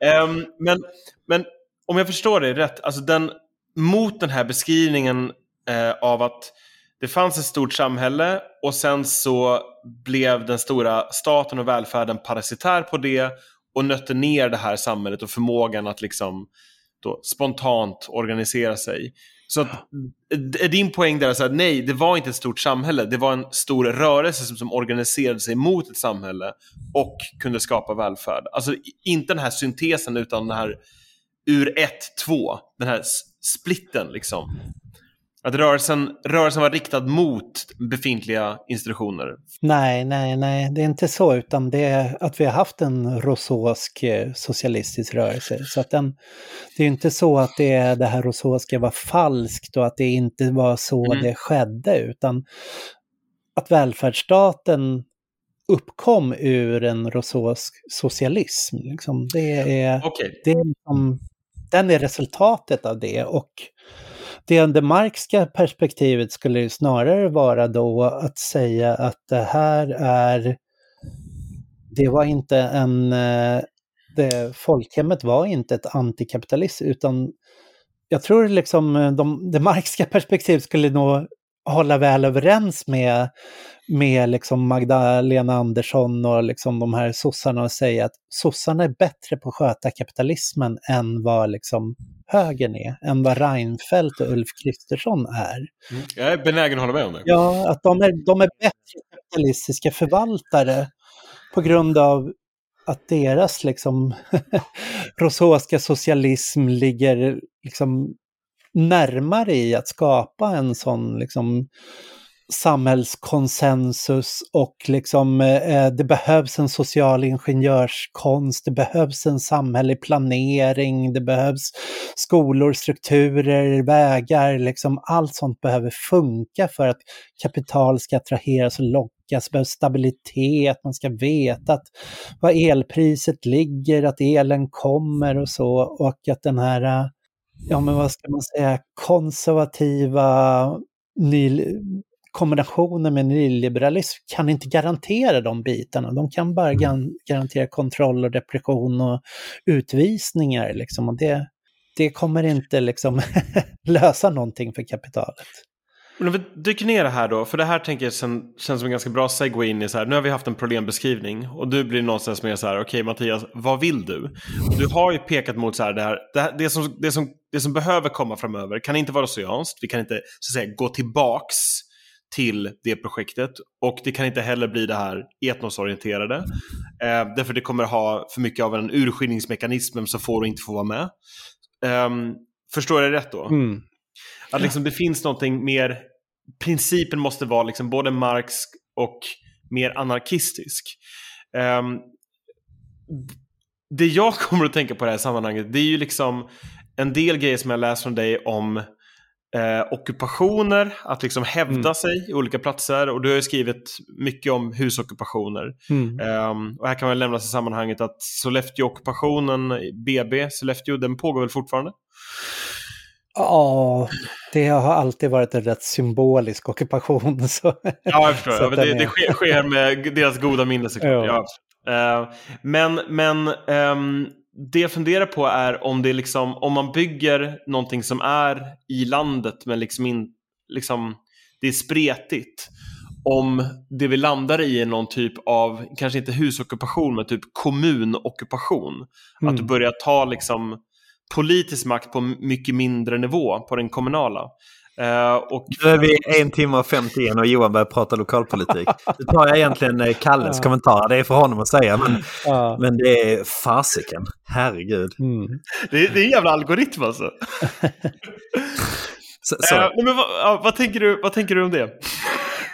Eh, men, men om jag förstår det rätt, alltså den, mot den här beskrivningen eh, av att det fanns ett stort samhälle och sen så blev den stora staten och välfärden parasitär på det och nötte ner det här samhället och förmågan att liksom då spontant organisera sig. Så att, är din poäng där att nej, det var inte ett stort samhälle, det var en stor rörelse som, som organiserade sig mot ett samhälle och kunde skapa välfärd. Alltså inte den här syntesen utan den här ur ett, två, den här splitten liksom. Att rörelsen, rörelsen var riktad mot befintliga institutioner? Nej, nej, nej, det är inte så, utan det är att vi har haft en rousseausk eh, socialistisk rörelse. Så att den, det är inte så att det, det här rousseauska var falskt och att det inte var så mm. det skedde, utan att välfärdsstaten uppkom ur en rousseausk socialism. Liksom. Det är, okay. det är liksom, den är resultatet av det. och det, det marxska perspektivet skulle ju snarare vara då att säga att det här är, det var inte en, eh, det, folkhemmet var inte ett antikapitalist utan jag tror liksom eh, de, det marxiska perspektivet skulle nog hålla väl överens med, med liksom Magdalena Andersson och liksom de här sossarna och säga att sossarna är bättre på att sköta kapitalismen än vad liksom högern är, än vad Reinfeldt och Ulf Kristersson är. Mm. Jag är benägen att hålla med om det. Ja, att de är, de är bättre kapitalistiska förvaltare på grund av att deras liksom rousseauska socialism ligger liksom närmare i att skapa en sån liksom samhällskonsensus och liksom eh, det behövs en social ingenjörskonst, det behövs en samhällelig planering, det behövs skolor, strukturer, vägar, liksom allt sånt behöver funka för att kapital ska attraheras och lockas, det behövs stabilitet, man ska veta att vad elpriset ligger, att elen kommer och så och att den här eh, ja men vad ska man säga, konservativa ny, kombinationen med nyliberalism kan inte garantera de bitarna. De kan bara mm. garantera kontroll och repression och utvisningar. Liksom. Och det, det kommer inte liksom lösa någonting för kapitalet. Men om vi dyker ner här då, för det här tänker jag sen, känns som en ganska bra segway in i så här, nu har vi haft en problembeskrivning och du blir någonstans mer så här, okej okay, Mattias, vad vill du? Du har ju pekat mot så här, det, här, det, det, som, det, som, det som behöver komma framöver kan inte vara oceanskt, vi kan inte så att säga gå tillbaks till det projektet och det kan inte heller bli det här etnosorienterade. Eh, därför det kommer ha för mycket av en urskiljningsmekanism som får och inte får vara med. Ehm, förstår jag rätt då? Mm. Att liksom det finns någonting mer, principen måste vara liksom både marxsk och mer anarkistisk. Ehm, det jag kommer att tänka på i det här sammanhanget, det är ju liksom en del grejer som jag läst från dig om eh, ockupationer, att liksom hävda Mm. sig i olika platser. Och du har ju skrivit mycket om husockupationer. Mm. Ehm, och här kan man nämna i sammanhanget att Sollefteå-ockupationen, BB, Sollefteå, den pågår väl fortfarande? Ja, det har alltid varit en rätt symbolisk ockupation. Så. Ja, jag förstår. Så det, det sker, sker med deras goda minne såklart. Ja. Ja. Eh, men men ehm, det jag funderar på är om det liksom, om man bygger någonting som är i landet men liksom, in, liksom det är spretigt. Om det vi landar i är någon typ av, kanske inte husockupation, men typ kommunockupation. Mm. Att du börjar ta liksom politisk makt på mycket mindre nivå, på den kommunala. Eh, och Nu är vi en timme och 51 och Johan börjar prata lokalpolitik. Nu tar jag egentligen eh, Kalles Ja. kommentar. Det är för honom att säga, men, men det är fasiken. Herregud. Mm. det, är- det är en jävla algoritm alltså. Så, så. Nej, men vad, vad, tänker du, vad tänker du om det?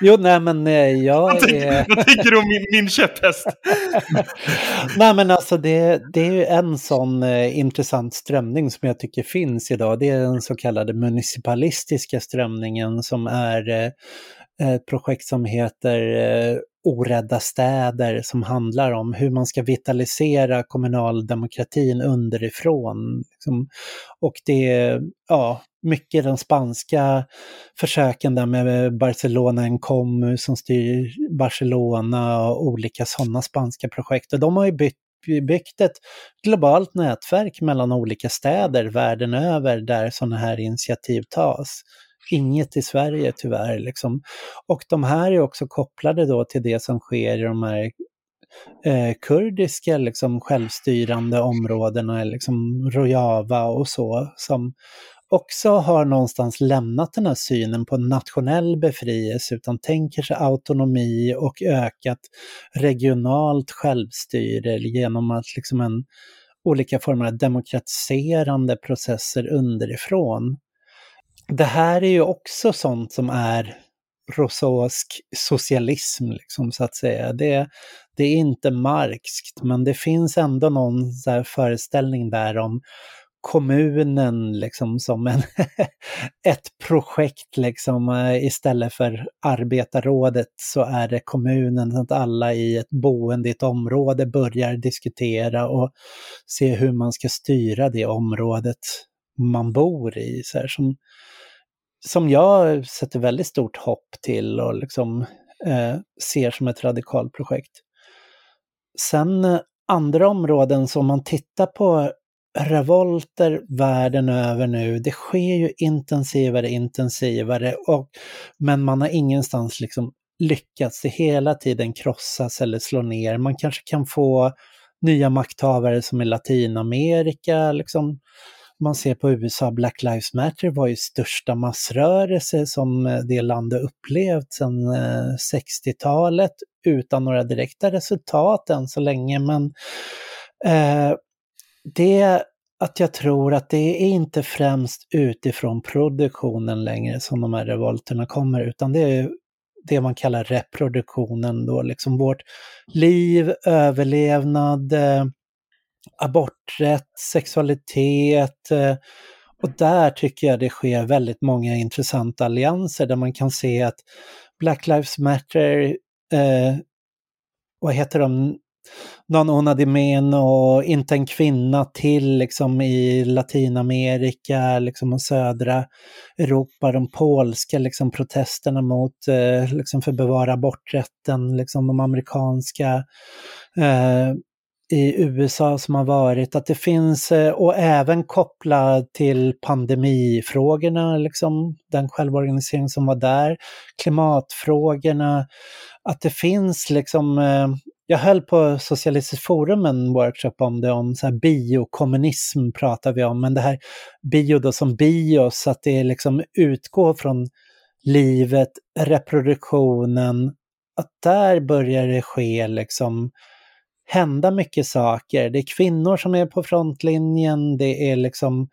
Jo, nej men eh, jag Vad tänker, är... vad tänker du om min, min käpphäst? Nej men alltså det, det är ju en sån eh, intressant strömning som jag tycker finns idag. Det är den så kallade municipalistiska strömningen som är eh, ett projekt som heter eh, Orädda städer som handlar om hur man ska vitalisera kommunaldemokratin underifrån. Liksom. Och det är ja, mycket den spanska försöken där med Barcelona en kommun som styr Barcelona och olika sådana spanska projekt. Och de har ju bytt byggt ett globalt nätverk mellan olika städer världen över där sådana här initiativ tas. Inget i Sverige tyvärr. Liksom. Och de här är också kopplade då till det som sker i de här eh, kurdiska liksom, självstyrande områdena, liksom Rojava och så, som också har någonstans lämnat den här synen på nationell befrielse utan tänker sig autonomi och ökat regionalt självstyre genom att liksom en, olika former av demokratiserande processer underifrån. Det här är ju också sånt som är rosåsk socialism, liksom, så att säga. Det, det är inte marxskt, men det finns ändå någon så här föreställning där om kommunen liksom som en ett projekt liksom eh, istället för arbetarrådet så är det kommunen, så att alla i ett boende i ett område börjar diskutera och se hur man ska styra det området man bor i. Så här, som, som jag sätter väldigt stort hopp till och liksom eh, ser som ett radikalprojekt. Sen eh, andra områden som man tittar på revolter världen över nu, det sker ju intensivare, intensivare, och, men man har ingenstans liksom lyckats. Det hela tiden krossas eller slå ner. Man kanske kan få nya makthavare som i Latinamerika, liksom. Man ser på USA, Black Lives Matter var ju största massrörelse som eh, det landet upplevt sedan eh, 60-talet utan några direkta resultat än så länge. Men eh, det att jag tror att det är inte främst utifrån produktionen längre som de här revolterna kommer, utan det är det man kallar reproduktionen då, liksom vårt liv, överlevnad, eh, aborträtt, sexualitet. Eh, och där tycker jag det sker väldigt många intressanta allianser där man kan se att Black Lives Matter, eh, vad heter de, någon una di meno, inte en kvinna till liksom i Latinamerika liksom och södra Europa, de polska liksom protesterna mot, eh, liksom för bevara aborträtten, liksom de amerikanska eh, i USA som har varit, att det finns, eh, och även kopplat till pandemifrågorna, liksom, den självorganisering som var där, klimatfrågorna, att det finns liksom, eh, jag höll på Socialistiskt forum en workshop om det, om så här biokommunism pratar vi om, men det här bio då som bios, att det liksom utgår från livet, reproduktionen, att där börjar det ske liksom hända mycket saker. Det är kvinnor som är på frontlinjen, det är liksom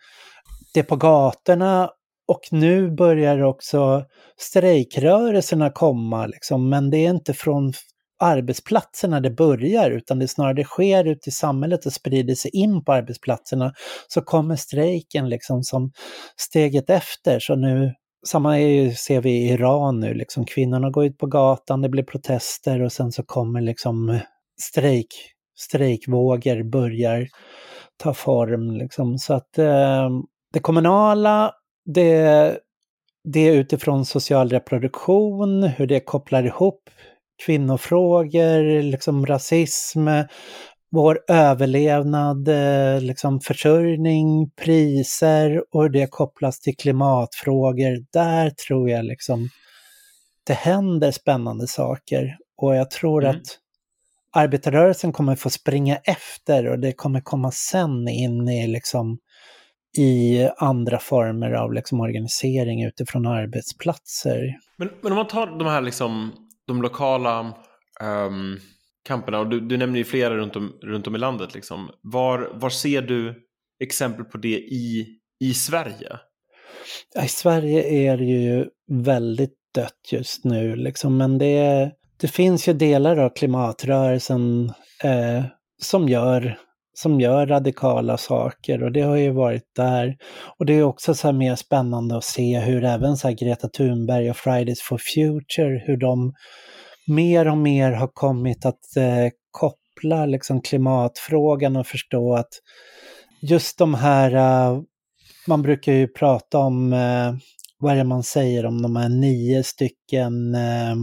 det är på gatorna och nu börjar också strejkrörelserna komma, liksom, men det är inte från arbetsplatserna det börjar, utan det snarare det sker ute i samhället och sprider sig in på arbetsplatserna. Så kommer strejken liksom som steget efter. Så nu, samma är ju, ser vi i Iran nu, liksom kvinnorna går ut på gatan, det blir protester och sen så kommer liksom strejk, strejkvågor börjar ta form. Liksom. Så att eh, det kommunala, det, det är utifrån social reproduktion, hur det kopplar ihop kvinnofrågor, liksom rasism, vår överlevnad, eh, liksom försörjning, priser och hur det kopplas till klimatfrågor. Där tror jag liksom det händer spännande saker och jag tror Mm. att arbetarrörelsen kommer få springa efter och det kommer komma sen in i liksom i andra former av liksom organisering utifrån arbetsplatser. Men, men om man tar de här liksom, de lokala ehm, kamperna, och du, du nämner ju flera runt om, runt om i landet. Liksom. Var, var ser du exempel på det i, i Sverige? I Sverige är det ju väldigt dött just nu, liksom, men det, det finns ju delar av klimatrörelsen eh, som, gör, som gör radikala saker och det har ju varit där. Och det är också så här mer spännande att se hur även så här Greta Thunberg och Fridays for Future, hur de mer och mer har kommit att eh, koppla liksom klimatfrågan och förstå att just de här, eh, man brukar ju prata om, eh, vad är det man säger om de här nio stycken, eh,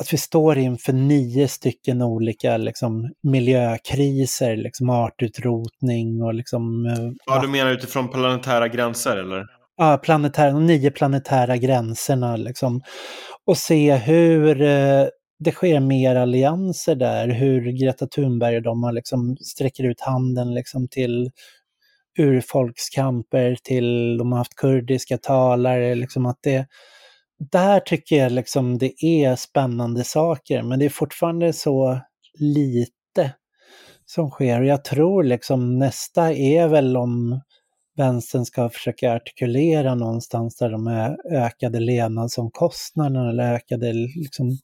att vi står inför nio stycken olika liksom, miljökriser, liksom artutrotning och liksom... eh, Ja, du menar utifrån planetära gränser eller? ja, planetära, de nio planetära gränserna liksom. Och se hur eh, det sker mer allianser där, hur Greta Thunberg och de har liksom sträcker ut handen liksom till urfolkskamper, till de har haft kurdiska talare, liksom att det där tycker jag liksom det är spännande saker, men det är fortfarande så lite som sker. Jag tror liksom nästa är väl om vänstern ska försöka artikulera någonstans där de här ökade levnadsomkostnaderna eller ökade liksom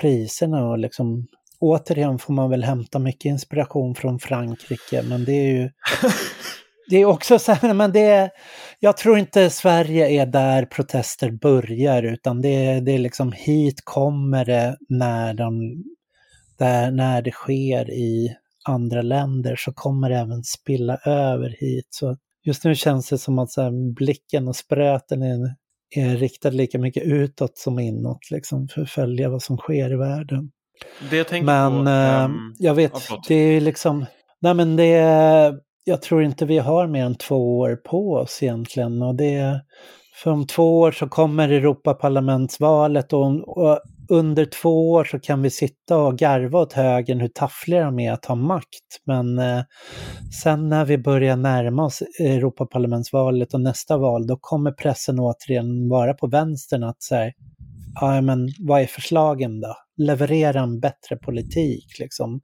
priserna och liksom återigen får man väl hämta mycket inspiration från Frankrike, men det är ju det är också så här, men det är, jag tror inte Sverige är där protester börjar, utan det är, det är liksom hit kommer det när, de, där, när det sker i andra länder så kommer det även spilla över hit. Så just nu känns det som att så här, blicken och spröten är, är riktad lika mycket utåt som inåt, liksom, för att följa vad som sker i världen. Det jag tänker Men på... ehm, jag vet, ja, det är liksom, nej men det är, jag tror inte vi har mer än två år på oss egentligen och det, för om två år så kommer Europaparlamentsvalet och, och under två år så kan vi sitta och garva åt högern hur taffliga de är att ha makt. Men eh, sen när vi börjar närma oss Europaparlamentsvalet och nästa val, då kommer pressen återigen vara på vänstern att säga, ja men vad är förslagen då? Leverera en bättre politik liksom.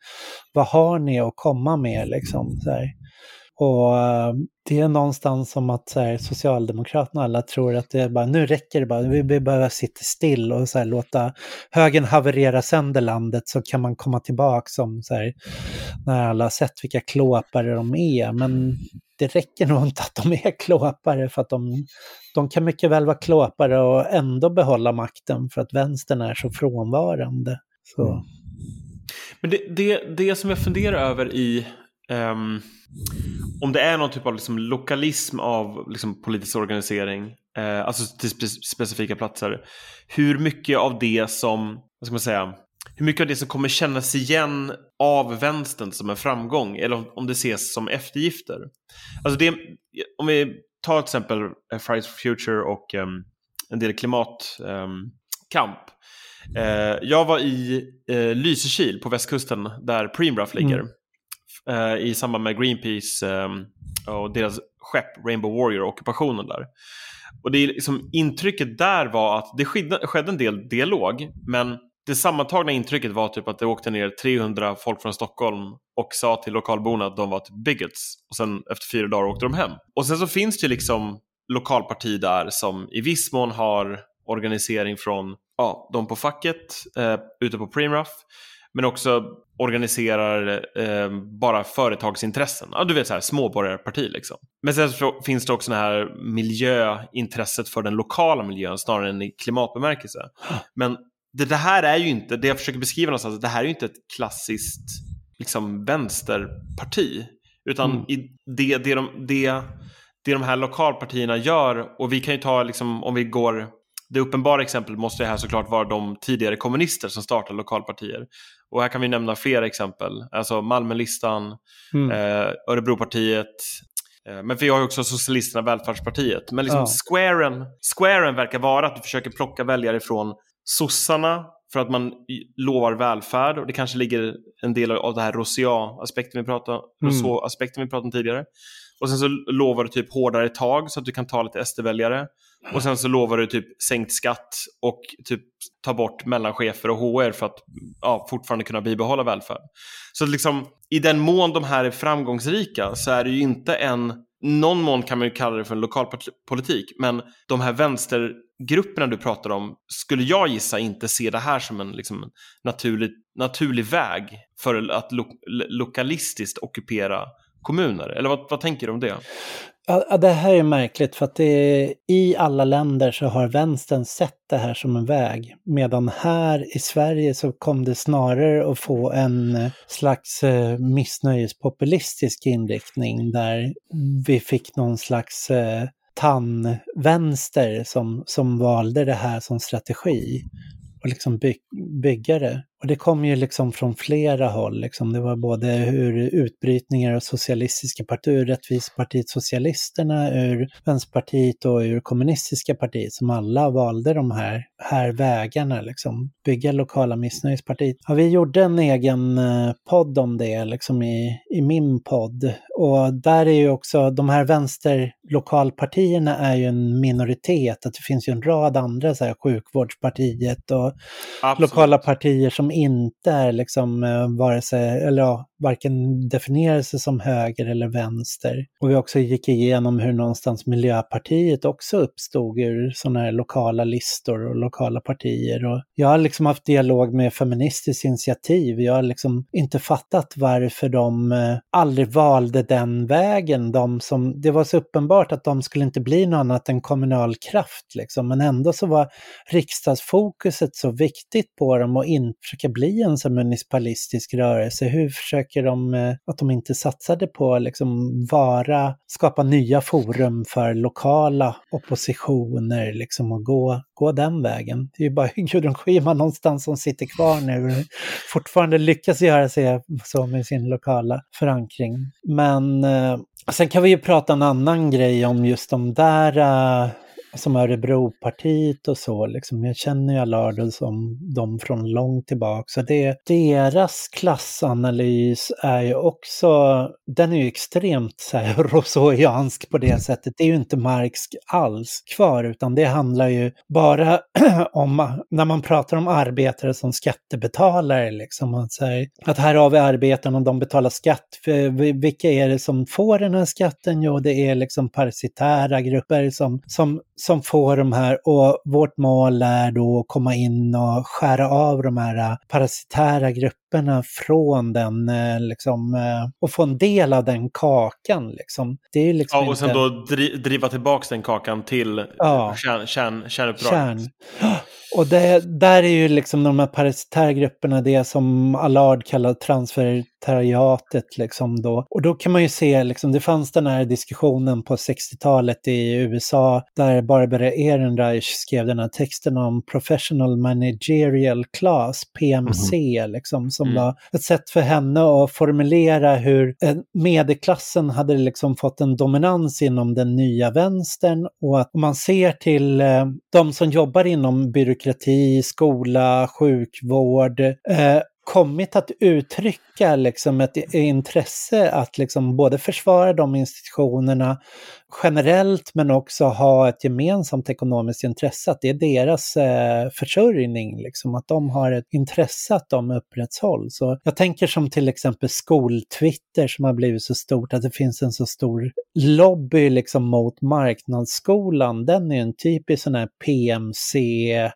Vad har ni att komma med liksom? Så här. Och eh, det är någonstans som att så här, Socialdemokraterna alla tror att det är bara, nu räcker det bara, vi vi behöver sitta still och så här, låta högern haverera sönder landet så kan man komma tillbaka som så här, när alla har sett vilka klåpare de är. Men det räcker nog inte att de är klåpare för att de, de kan mycket väl vara klåpare och ändå behålla makten för att vänstern är så frånvarande. Så. Mm. Men det, det, det som jag funderar över i Um, om det är någon typ av liksom lokalism av liksom politisk organisering, eh, alltså till spe specifika platser, hur mycket av det som, vad ska man säga, hur mycket av det som kommer kännas igen av vänstern som en framgång eller om, om det ses som eftergifter. Alltså det, om vi tar till exempel eh, Fridays for Future och um, en del klimatkamp. Ehm, eh, jag var i eh, Lysekil på västkusten där Preemraff ligger. Mm. Eh, I samband med Greenpeace ehm, och deras skepp Rainbow Warrior, ockupationen där. Och det är liksom, intrycket där var att det skedde, skedde en del dialog, men det sammantagna intrycket var typ att det åkte ner 300 folk från Stockholm och sa till lokalborna att de var typ bigots. Och sen efter fyra dagar åkte de hem. Och sen så finns det ju liksom lokalparti där som i viss mån har organisering från ja, de på facket eh, ute på Primruff. Men också organiserar eh, bara företagsintressen. Ja, du vet så här, småborgarparti liksom. Men sen så finns det också det här miljöintresset för den lokala miljön snarare än i klimatbemärkelse. Men det, det här är ju inte, det jag försöker beskriva någonstans, det här är ju inte ett klassiskt liksom, vänsterparti. Utan Mm. i det, det, de, det, det de här lokalpartierna gör, och vi kan ju ta, liksom, om vi går, det uppenbara exemplet måste här såklart vara de tidigare kommunister som startade lokalpartier. Och här kan vi nämna flera exempel, alltså Malmölistan, Mm. eh, Örebropartiet, eh, men vi har ju också Socialisterna, Välfärdspartiet. Men liksom Ja. squaren, squaren verkar vara att du försöker plocka väljare från sossarna för att man lovar välfärd och det kanske ligger en del av det här Rousseau-aspekten vi pratade, Mm. Vi pratade om tidigare. Och sen så lovar du typ hårdare tag så att du kan ta lite SD-väljare. Och sen så lovar du typ sänkt skatt och typ ta bort mellanchefer och HR för att ja, fortfarande kunna bibehålla välfärd. Så liksom, i den mån de här är framgångsrika så är det ju inte en, någon mån kan man ju kalla det för en lokalpolitik, men de här vänstergrupperna du pratar om skulle jag gissa inte se det här som en liksom, naturlig, naturlig väg för att lo, lokalistiskt ockupera kommuner. Eller vad, vad tänker du om det? Ja, det här är märkligt för att det i alla länder så har vänstern sett det här som en väg. Medan här i Sverige så kom det snarare att få en eh, slags eh, missnöjespopulistisk inriktning där vi fick någon slags eh, tandvänster som, som valde det här som strategi och liksom by, byggare. Och det kom ju liksom från flera håll. Liksom. Det var både ur utbrytningar av socialistiska partier, ur Rättvisepartiet Socialisterna, ur Vänsterpartiet och ur Kommunistiska partiet som alla valde de här, här vägarna. Liksom. Bygga lokala missnöjespartiet. Ja, vi gjorde en egen eh, podd om det liksom i, i min podd. Och där är ju också, de här vänsterlokalpartierna är ju en minoritet. Att det finns ju en rad andra, så här, sjukvårdspartiet och Absolut. lokala partier som inte är liksom eh, vare sig, eller ja, varken definierar sig som höger eller vänster. Och vi också gick igenom hur någonstans Miljöpartiet också uppstod ur sådana här lokala listor och lokala partier. Och jag har liksom haft dialog med Feministiskt initiativ. Jag har liksom inte fattat varför de eh, aldrig valde den vägen. De som, det var så uppenbart att de skulle inte bli något annat än kommunal kraft liksom. Men ändå så var riksdagsfokuset så viktigt på dem och inte försöka bli en sån municipalistisk rörelse. Hur försöker de, eh, att de inte satsade på liksom vara, skapa nya forum för lokala oppositioner liksom och gå, gå den vägen. Det är ju bara Gudrun Schyman någonstans som sitter kvar nu och fortfarande lyckas göra sig så med sin lokala förankring. Men eh, sen kan vi ju prata en annan grej om just de där eh, som Örebropartiet och så, liksom. jag känner ju Allard som dem från långt tillbaka. Så det, deras klassanalys är ju också, den är ju extremt så här, rousseauiansk på det sättet. Det är ju inte Marx alls kvar, utan det handlar ju bara om, när man pratar om arbetare som skattebetalare, liksom, att, så här, att här har vi arbetarna och de betalar skatt. För vilka är det som får den här skatten? Jo, det är liksom parasitära grupper som, som, som får de här och vårt mål är då att komma in och skära av de här äh, parasitära grupperna från den, eh, liksom, eh, och få en del av den kakan. Liksom. Det är liksom Ja, och sen inte... då dri driva tillbaka den kakan till Ja. kärn, kärn, kärnuppdraget. Kärn. Och det, där är ju liksom de här parasitära grupperna det som Allard kallar transfertariatet. Liksom då. Och då kan man ju se, liksom, det fanns den här diskussionen på 60-talet i USA där Barbara Ehrenreich skrev den här texten om Professional Managerial Class, PMC, liksom, som Mm. var ett sätt för henne att formulera hur medelklassen hade liksom fått en dominans inom den nya vänstern och att om man ser till eh, de som jobbar inom byråkrati, skola, sjukvård, eh, kommit att uttrycka liksom ett intresse att liksom både försvara de institutionerna generellt men också ha ett gemensamt ekonomiskt intresse, att det är deras eh, försörjning, liksom, att de har ett intresse att de upprätthålls. Så jag tänker som till exempel skoltwitter som har blivit så stort, att det finns en så stor lobby liksom, mot marknadsskolan. Den är en typisk sån här PMC,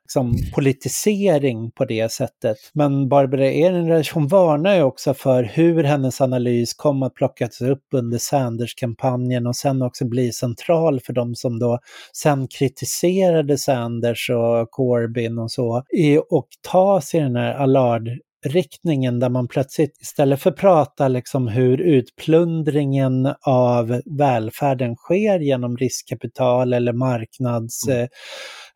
liksom, politisering på det sättet. Men Barbara Ehrenreich, hon varnar ju också för hur hennes analys kom att plockas upp under Sanders-kampanjen och sen också bli central för de som då sen kritiserade Sanders och Corbyn och så, och ta sig den här Allard riktningen där man plötsligt istället för att prata liksom hur utplundringen av välfärden sker genom riskkapital eller marknads... Mm.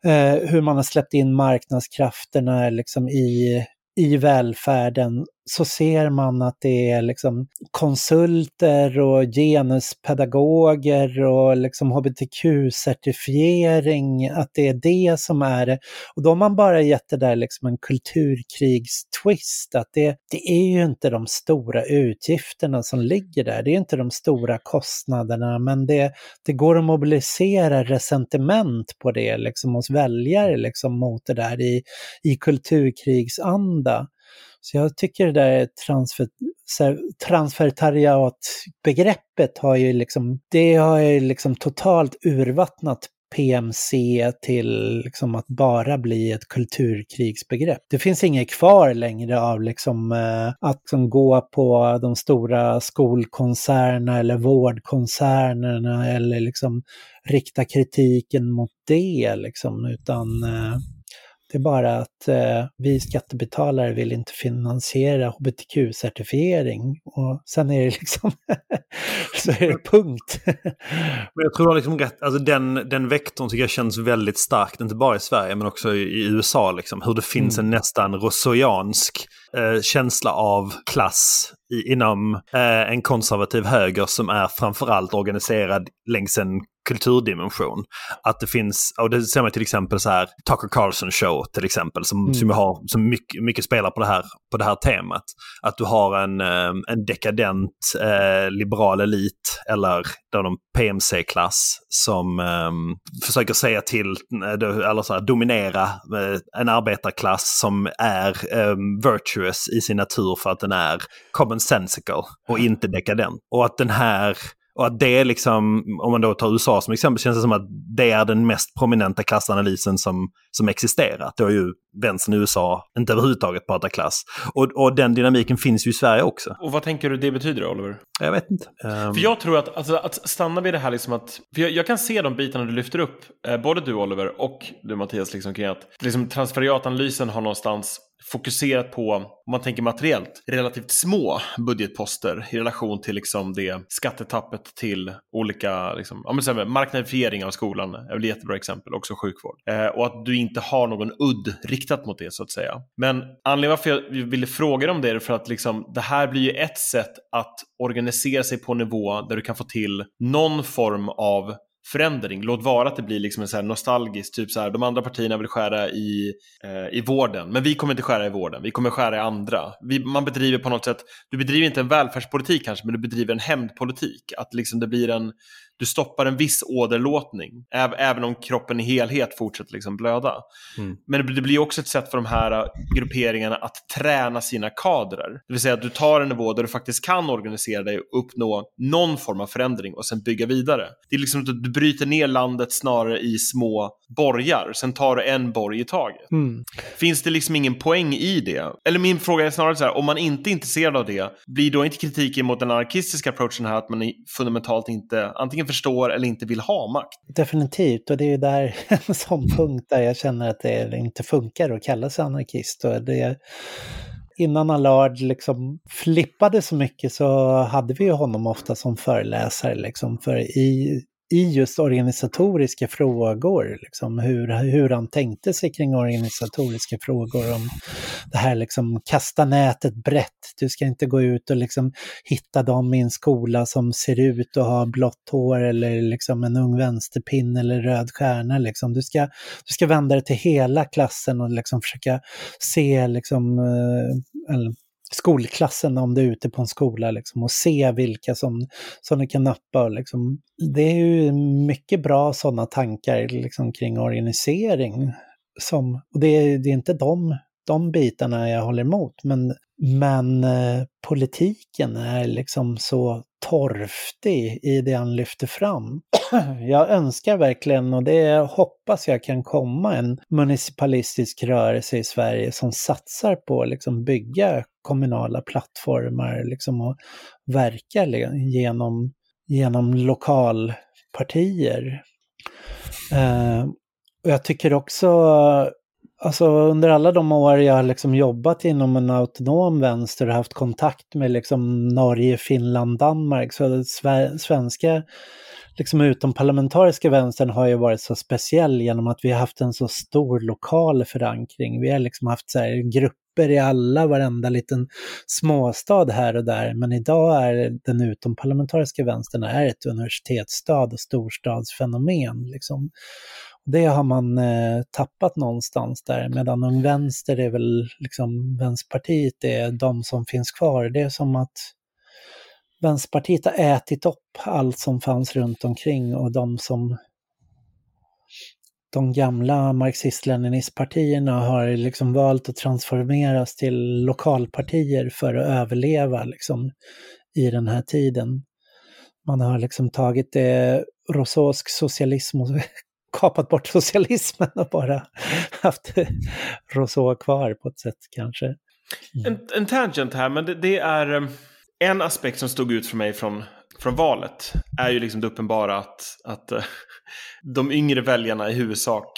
Eh, hur man har släppt in marknadskrafterna liksom i, i välfärden så ser man att det är liksom konsulter och genuspedagoger och liksom hbtq-certifiering, att det är det som är det. Och då har man bara gett det där liksom en kulturkrigstwist, att det, det är ju inte de stora utgifterna som ligger där, det är inte de stora kostnaderna, men det, det går att mobilisera resentiment på det liksom hos väljare liksom mot det där i, i kulturkrigsanda. Så jag tycker det där transfer, transfertariatbegreppet har ju liksom, det har ju liksom totalt urvattnat PMC till liksom att bara bli ett kulturkrigsbegrepp. Det finns inget kvar längre av liksom, eh, att liksom gå på de stora skolkoncernerna eller vårdkoncernerna eller liksom rikta kritiken mot det, liksom, utan eh, det är bara att eh, vi skattebetalare vill inte finansiera hbtq-certifiering och sen är det liksom, så är det punkt. men jag tror du har liksom rätt, alltså den, den vektorn tycker jag känns väldigt starkt, inte bara i Sverige men också i, i USA, liksom, hur det finns mm. en nästan rousseauiansk eh, känsla av klass i, inom eh, en konservativ höger som är framförallt organiserad längs en kulturdimension. Att det finns, och det ser man till exempel så här, Tucker Carlson show till exempel, som, mm. som, har, som mycket, mycket spelar på det, här, på det här temat. Att du har en, eh, en dekadent eh, liberal elit, eller de PMC-klass, som eh, försöker säga till, eh, eller så här, dominera eh, en arbetarklass som är eh, virtuous i sin natur för att den är commonsensical och inte dekadent. Och att den här och att det liksom, om man då tar USA som exempel, känns det som att det är den mest prominenta klassanalysen som, som existerar. Då är ju vänstern i USA inte överhuvudtaget pratar klass. Och, och den dynamiken finns ju i Sverige också. Och vad tänker du det betyder Oliver? Jag vet inte. Um... För jag tror att, alltså, att stanna vid det här liksom att, för jag, jag kan se de bitarna du lyfter upp, eh, både du Oliver och du Mattias, liksom, kring att liksom, transferiatanalysen har någonstans fokuserat på, om man tänker materiellt, relativt små budgetposter i relation till liksom det skattetappet till olika, liksom, ja, men marknadifiering här, av skolan är väl ett jättebra exempel, också sjukvård. Eh, och att du inte har någon udd riktat mot det så att säga. Men anledningen varför jag ville fråga dig om det är för att liksom, det här blir ju ett sätt att organisera sig på en nivå där du kan få till någon form av förändring. Låt vara att det blir liksom en så här nostalgisk, typ så här, de andra partierna vill skära i, eh, i vården, men vi kommer inte skära i vården, vi kommer skära i andra. Vi, man bedriver på något sätt, du bedriver inte en välfärdspolitik kanske, men du bedriver en hämndpolitik. Att liksom det blir en, du stoppar en viss åderlåtning, även om kroppen i helhet fortsätter liksom blöda. Mm. Men det blir också ett sätt för de här äh, grupperingarna att träna sina kadrer. Det vill säga att du tar en nivå där du faktiskt kan organisera dig och uppnå någon form av förändring och sen bygga vidare. Det är liksom att du bryter ner landet snarare i små borgar, sen tar du en borg i taget. Mm. Finns det liksom ingen poäng i det? Eller min fråga är snarare så här, om man inte är intresserad av det, blir då inte kritiken mot den anarkistiska approachen här att man fundamentalt inte antingen förstår eller inte vill ha makt. Definitivt, och det är ju där en sån punkt där jag känner att det inte funkar att kalla sig anarkist. Och det, innan Allard liksom flippade så mycket så hade vi ju honom ofta som föreläsare. Liksom, för i i just organisatoriska frågor, liksom hur, hur han tänkte sig kring organisatoriska frågor. Om det här liksom kasta nätet brett, du ska inte gå ut och liksom hitta dem i en skola som ser ut att ha blått hår eller liksom en ung vänsterpinne eller röd stjärna. Liksom. Du, ska, du ska vända dig till hela klassen och liksom försöka se liksom, eh, eller skolklassen om du är ute på en skola liksom, och se vilka som, som du kan nappa. Liksom. Det är ju mycket bra sådana tankar liksom, kring organisering. Som, och det, är, det är inte de, de bitarna jag håller emot, men, men eh, politiken är liksom så torftig i det han lyfter fram. Jag önskar verkligen, och det hoppas jag kan komma, en municipalistisk rörelse i Sverige som satsar på att liksom bygga kommunala plattformar liksom, och verka genom, genom lokalpartier. Eh, och jag tycker också Alltså under alla de år jag har liksom jobbat inom en autonom vänster och haft kontakt med liksom Norge, Finland, Danmark så svenska liksom utomparlamentariska vänstern har ju varit så speciell genom att vi har haft en så stor lokal förankring. Vi har liksom haft så grupper i alla, varenda liten småstad här och där. Men idag är den utomparlamentariska vänstern är ett universitetsstad och storstadsfenomen. Liksom. Det har man eh, tappat någonstans där, medan Ung Vänster är väl liksom Vänsterpartiet är de som finns kvar. Det är som att Vänsterpartiet har ätit upp allt som fanns runt omkring och de som de gamla marxist-leninistpartierna har liksom valt att transformeras till lokalpartier för att överleva liksom, i den här tiden. Man har liksom tagit eh, Rousseausk socialism och kapat bort socialismen och bara haft Rousseau kvar på ett sätt kanske. Mm. En, en tangent här, men det, det, är eh, en aspekt som stod ut för mig från, från valet. Är ju liksom det uppenbara att, att eh, de yngre väljarna i huvudsak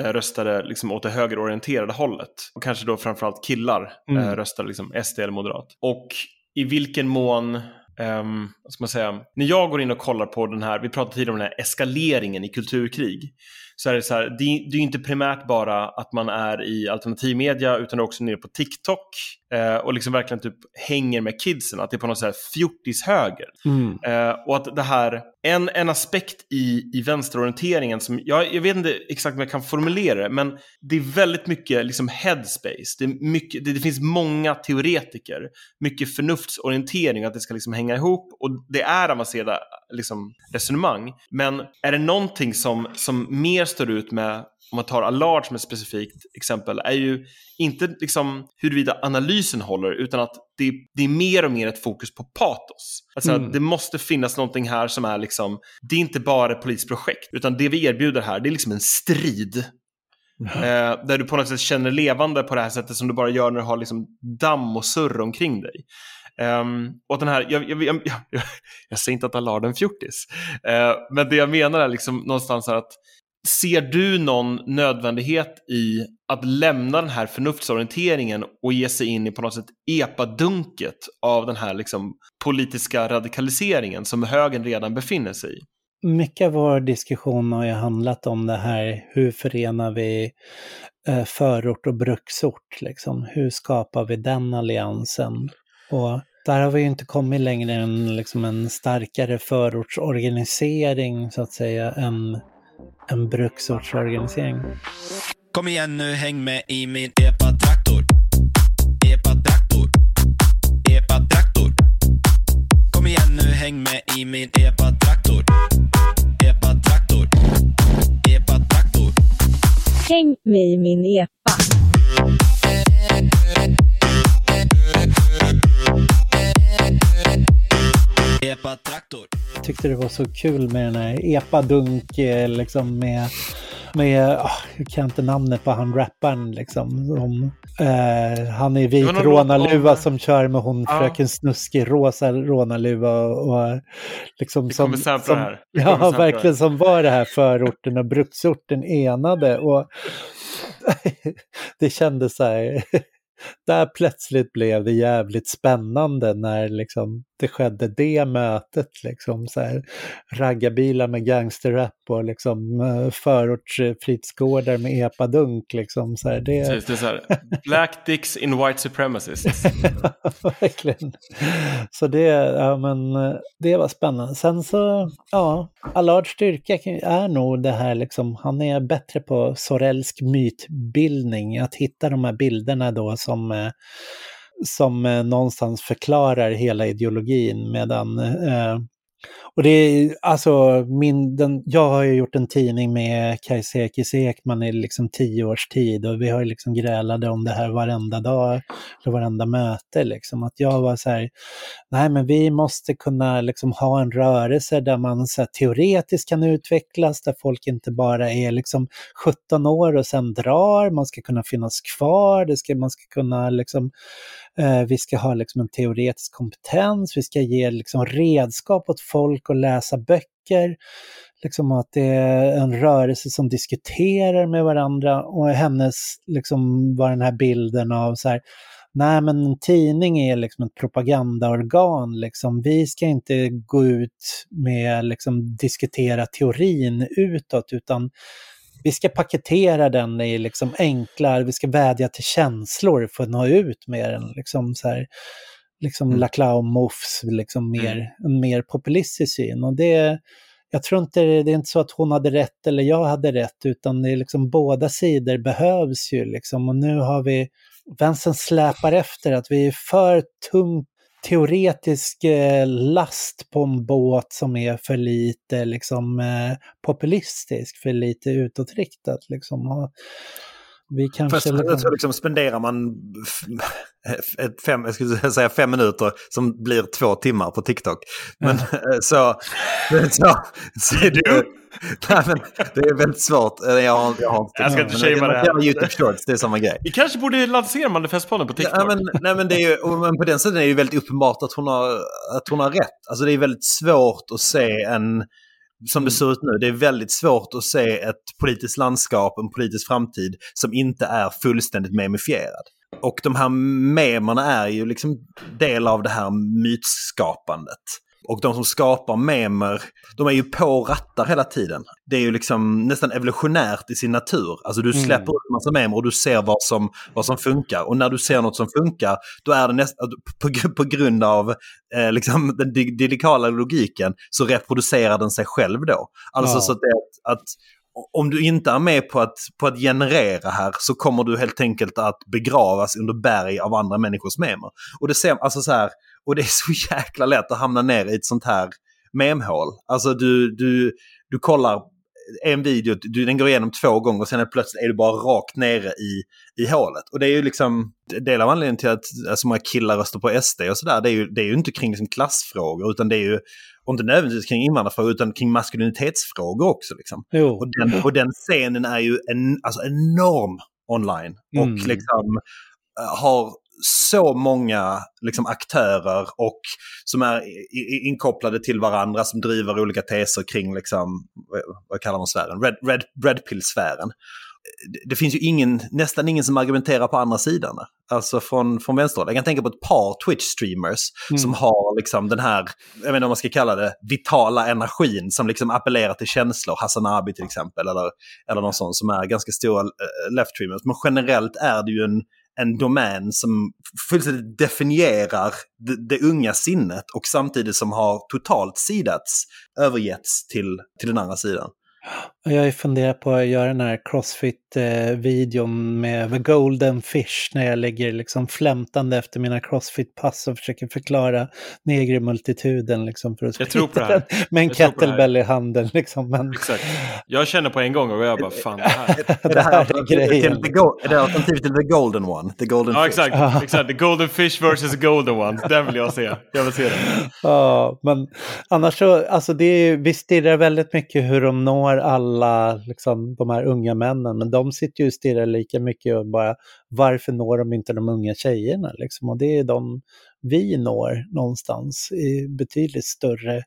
eh, röstade liksom åt det högerorienterade hållet. Och kanske då framförallt killar mm. röstade liksom SD eller moderat. Och i vilken mån Um, ska man säga? När jag går in och kollar på den här, vi pratade tidigare om den här eskaleringen i kulturkrig. Så är det så här, det, det är inte primärt bara att man är i alternativmedia utan också nere på TikTok eh, och liksom verkligen typ hänger med kidsen. Att det är på något sätt fjortishöger. Mm. Eh, och att det här, en, en aspekt i, i vänsterorienteringen som, jag, jag vet inte exakt hur jag kan formulera det, men det är väldigt mycket liksom headspace. Det, är mycket, det, det finns många teoretiker, mycket förnuftsorientering, att det ska liksom hänga ihop och det är avancerade liksom, resonemang. Men är det någonting som, som mer står ut med om man tar Allard som ett specifikt exempel, är ju inte liksom huruvida analysen håller, utan att det, det är mer och mer ett fokus på patos. Alltså mm. det måste finnas någonting här som är liksom, det är inte bara ett politiskt projekt, utan det vi erbjuder här, det är liksom en strid. Mm. Eh, där du på något sätt känner levande på det här sättet som du bara gör när du har liksom damm och surr omkring dig. Um, och den här, jag, jag, jag, jag, säger inte att Allard är en fjortis, uh, men det jag menar är liksom någonstans att Ser du någon nödvändighet i att lämna den här förnuftsorienteringen och ge sig in i på något sätt epadunket av den här liksom politiska radikaliseringen som högern redan befinner sig i? Mycket av vår diskussion har ju handlat om det här, hur förenar vi eh, förort och bruksort? Liksom? Hur skapar vi den alliansen? Och där har vi ju inte kommit längre än liksom en starkare förortsorganisering så att säga än en bruksortsorganisering. Kom igen nu, häng med i min epa-traktor. Epa-traktor. Epa-traktor. Kom igen nu, häng med i min epa-traktor. Epa-traktor. Epa-traktor. Häng med i min epa. Epa-traktor. Jag tyckte det var så kul med den här epa-dunk liksom med med, oh, jag kan inte namnet på han rapparen liksom. Som, eh, han är vit rånarluva som kör med hon ja. fröken Snuskig rosa rånarluva och, och liksom Vi som... som här. Ja, verkligen som var det här förorten och bruksorten enade och det kändes så här där plötsligt blev det jävligt spännande när liksom det skedde det mötet. Liksom, så här, raggarbilar med gangsterrap och liksom, uh, förortsfritidsgårdar med epadunk. Liksom, så här, det... Precis, det är så här, black dicks in white supremacists. Verkligen. Så det, ja, men, eh, det var spännande. Sen så, ja, Allards styrka är nog det här, liksom, han är bättre på sorellsk mytbildning, att hitta de här bilderna då som eh, som eh, någonstans förklarar hela ideologin medan eh, och det är alltså min, den, jag har ju gjort en tidning med Kajsa Ekis Ekman i liksom tio års tid och vi har ju liksom grälade om det här varenda dag, eller varenda möte liksom. Att jag var så här, nej men vi måste kunna liksom ha en rörelse där man så här, teoretiskt kan utvecklas, där folk inte bara är liksom 17 år och sen drar, man ska kunna finnas kvar, det ska, man ska kunna liksom Eh, vi ska ha liksom en teoretisk kompetens, vi ska ge liksom redskap åt folk att läsa böcker. Liksom att det är en rörelse som diskuterar med varandra och hennes liksom var den här bilden av så här, nej men en tidning är liksom ett propagandaorgan, liksom. vi ska inte gå ut med liksom diskutera teorin utåt utan vi ska paketera den i liksom enkla, vi ska vädja till känslor för att nå ut med den. Liksom så här, liksom mm. Laclau Moufs, liksom mer, mm. en mer populistisk syn. Och det, jag tror inte det är inte så att hon hade rätt eller jag hade rätt, utan det är liksom båda sidor behövs ju liksom. Och nu har vi, vänstern släpar efter att vi är för tungt teoretisk eh, last på en båt som är för lite liksom, eh, populistisk, för lite utåtriktat. Liksom. Vi kanske... Först, liksom... Så liksom spenderar man ett fem, jag skulle säga fem minuter som blir två timmar på TikTok. Men ja. så... så, så det, nej, men det är väldigt svårt. Jag, har, jag, har jag ska inte shamea det här. YouTube Shorts, det är samma grej. Vi kanske borde lansera Manifestpodden på TikTok. Ja, men, nej, men, det är ju, men på den sidan är det ju väldigt uppenbart att hon, har, att hon har rätt. Alltså det är väldigt svårt att se en som det ser ut nu, det är väldigt svårt att se ett politiskt landskap, en politisk framtid som inte är fullständigt memifierad. Och de här memerna är ju liksom del av det här mytskapandet. Och de som skapar memer, de är ju på rattar hela tiden. Det är ju liksom nästan evolutionärt i sin natur. Alltså du släpper mm. ut en massa memer och du ser vad som, vad som funkar. Och när du ser något som funkar, då är det nästan, på, på grund av eh, liksom den didikala logiken, så reproducerar den sig själv då. Alltså ja. så att, det, att om du inte är med på att, på att generera här så kommer du helt enkelt att begravas under berg av andra människors memer. Och det ser, alltså så här, och det är så jäkla lätt att hamna ner i ett sånt här memhål. Alltså du, du, du kollar en video, du, den går igenom två gånger och sen är plötsligt är du bara rakt nere i, i hålet. Och det är ju liksom, del av anledningen till att så många killar röstar på SD och sådär, det, är ju, det är ju inte kring liksom klassfrågor utan det är ju, och inte nödvändigtvis kring invandrarfrågor utan kring maskulinitetsfrågor också. Liksom. Och, den, och den scenen är ju en, alltså enorm online. Mm. Och liksom eh, har så många liksom, aktörer och som är inkopplade till varandra som driver olika teser kring, liksom, vad kallar man sfären? Red, red, red pill-sfären. Det finns ju ingen, nästan ingen som argumenterar på andra sidan. Alltså från, från vänsterhåll. Jag kan tänka på ett par Twitch-streamers mm. som har liksom den här, jag vet inte om man ska kalla det, vitala energin som liksom appellerar till känslor. Hassan Abi till exempel, eller, eller någon sån som är ganska stora eh, left-streamers. Men generellt är det ju en, en domän som fullständigt definierar det, det, unga sinnet och samtidigt som har totalt sidats, övergetts till, till den andra sidan. Jag funderar på att göra den här Crossfit-videon med The Golden Fish när jag ligger liksom flämtande efter mina Crossfit-pass och försöker förklara negermultituden liksom för att Jag tror på det här. Med en kettlebell i handen liksom. Men... Exakt. Jag känner på en gång och jag bara, fan det här. det här är grejen. Är det alternativet till The Golden One? The golden ja, exakt. Ja. exakt. The Golden Fish versus the Golden One. Den vill jag se. Jag vill se den. Ja, men annars så, alltså det är, vi stirrar väldigt mycket hur de når alla liksom, de här unga männen, men de sitter ju och stirrar lika mycket och bara varför når de inte de unga tjejerna? Liksom? Och det är de vi når någonstans i betydligt större,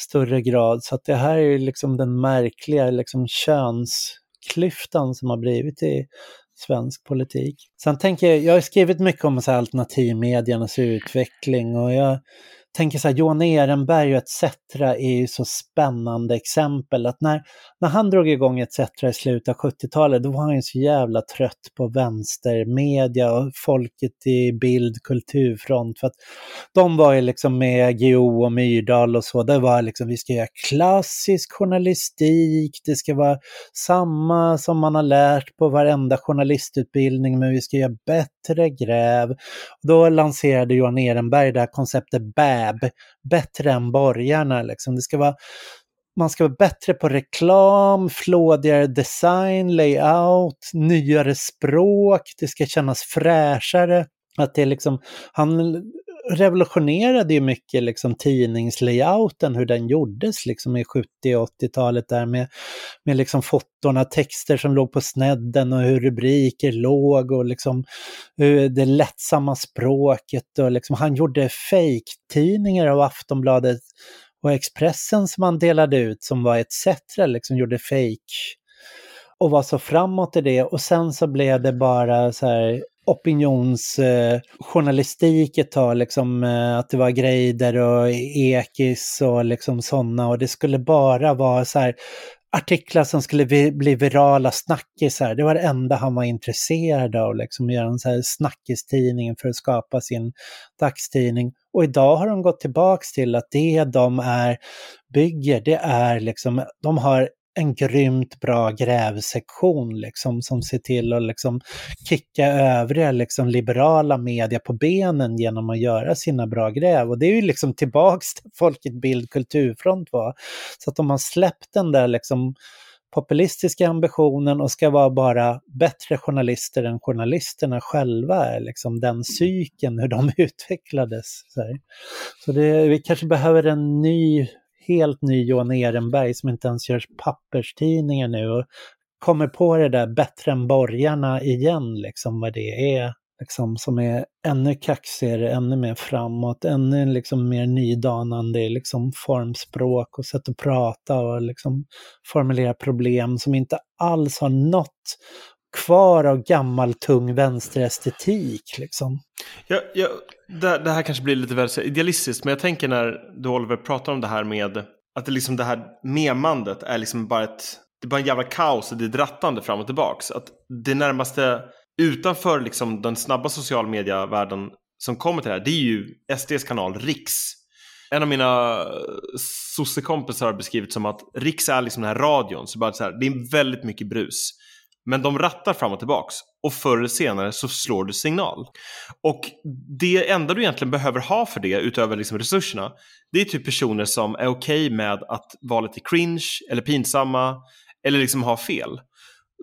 större grad. Så att det här är liksom den märkliga liksom, könsklyftan som har blivit i svensk politik. Sen tänker jag, jag har skrivit mycket om så alternativmediernas utveckling och jag tänker så här, Johan Ehrenberg och ETC är ju så spännande exempel. Att när, när han drog igång ETC i slutet av 70-talet, då var han ju så jävla trött på vänstermedia och folket i bild, kulturfront. För att de var ju liksom med Geo och Myrdal och så, det var liksom, vi ska göra klassisk journalistik, det ska vara samma som man har lärt på varenda journalistutbildning, men vi ska göra bättre gräv. Då lanserade Johan Ehrenberg det här konceptet BÄB, bättre än borgarna. Liksom. Det ska vara, man ska vara bättre på reklam, flådigare design, layout, nyare språk, det ska kännas fräschare. Att det liksom, han revolutionerade ju mycket liksom tidningslayouten, hur den gjordes liksom i 70 och 80-talet där med, med liksom fotorna, texter som låg på snedden och hur rubriker låg och liksom det lättsamma språket och liksom han gjorde fejktidningar av Aftonbladet och Expressen som han delade ut som var ETC, liksom gjorde fake och var så framåt i det. Och sen så blev det bara så här opinionsjournalistik eh, ett tag, liksom, eh, att det var Greider och Ekis och liksom sådana och det skulle bara vara så här artiklar som skulle vi, bli virala snackisar. Det var det enda han var intresserad av, liksom göra en så här snackistidning för att skapa sin dagstidning. Och idag har de gått tillbaks till att det de är, bygger, det är liksom, de har en grymt bra grävsektion liksom, som ser till att liksom, kicka övriga liksom, liberala media på benen genom att göra sina bra gräv. Och det är ju liksom tillbaks till Folket Bild Kulturfront var. Så att de har släppt den där liksom, populistiska ambitionen och ska vara bara bättre journalister än journalisterna själva är liksom den cykeln, hur de utvecklades. Så, så det, vi kanske behöver en ny helt ny Johan Ehrenberg som inte ens gör papperstidningar nu och kommer på det där bättre än borgarna igen, liksom vad det är. Liksom, som är ännu kaxigare, ännu mer framåt, ännu liksom mer nydanande liksom formspråk och sätt att prata och liksom formulera problem som inte alls har något kvar av gammal tung vänsterestetik. Liksom. Ja, ja, det, det, här kanske blir lite väl idealistiskt, men jag tänker när du Oliver pratar om det här med att det, liksom det här memandet är liksom bara ett, det är bara en jävla kaos och det är drattande fram och tillbaks. Att det närmaste utanför liksom den snabba social media-världen som kommer till det här, det är ju SDs kanal Riks. En av mina eh, sossekompisar har beskrivit som att Riks är liksom den här radion, så bara så här, det är väldigt mycket brus. Men de rattar fram och tillbaks och förr eller senare så slår du signal. Och det enda du egentligen behöver ha för det utöver liksom resurserna det är typ personer som är okej okay med att vara lite cringe eller pinsamma eller liksom ha fel.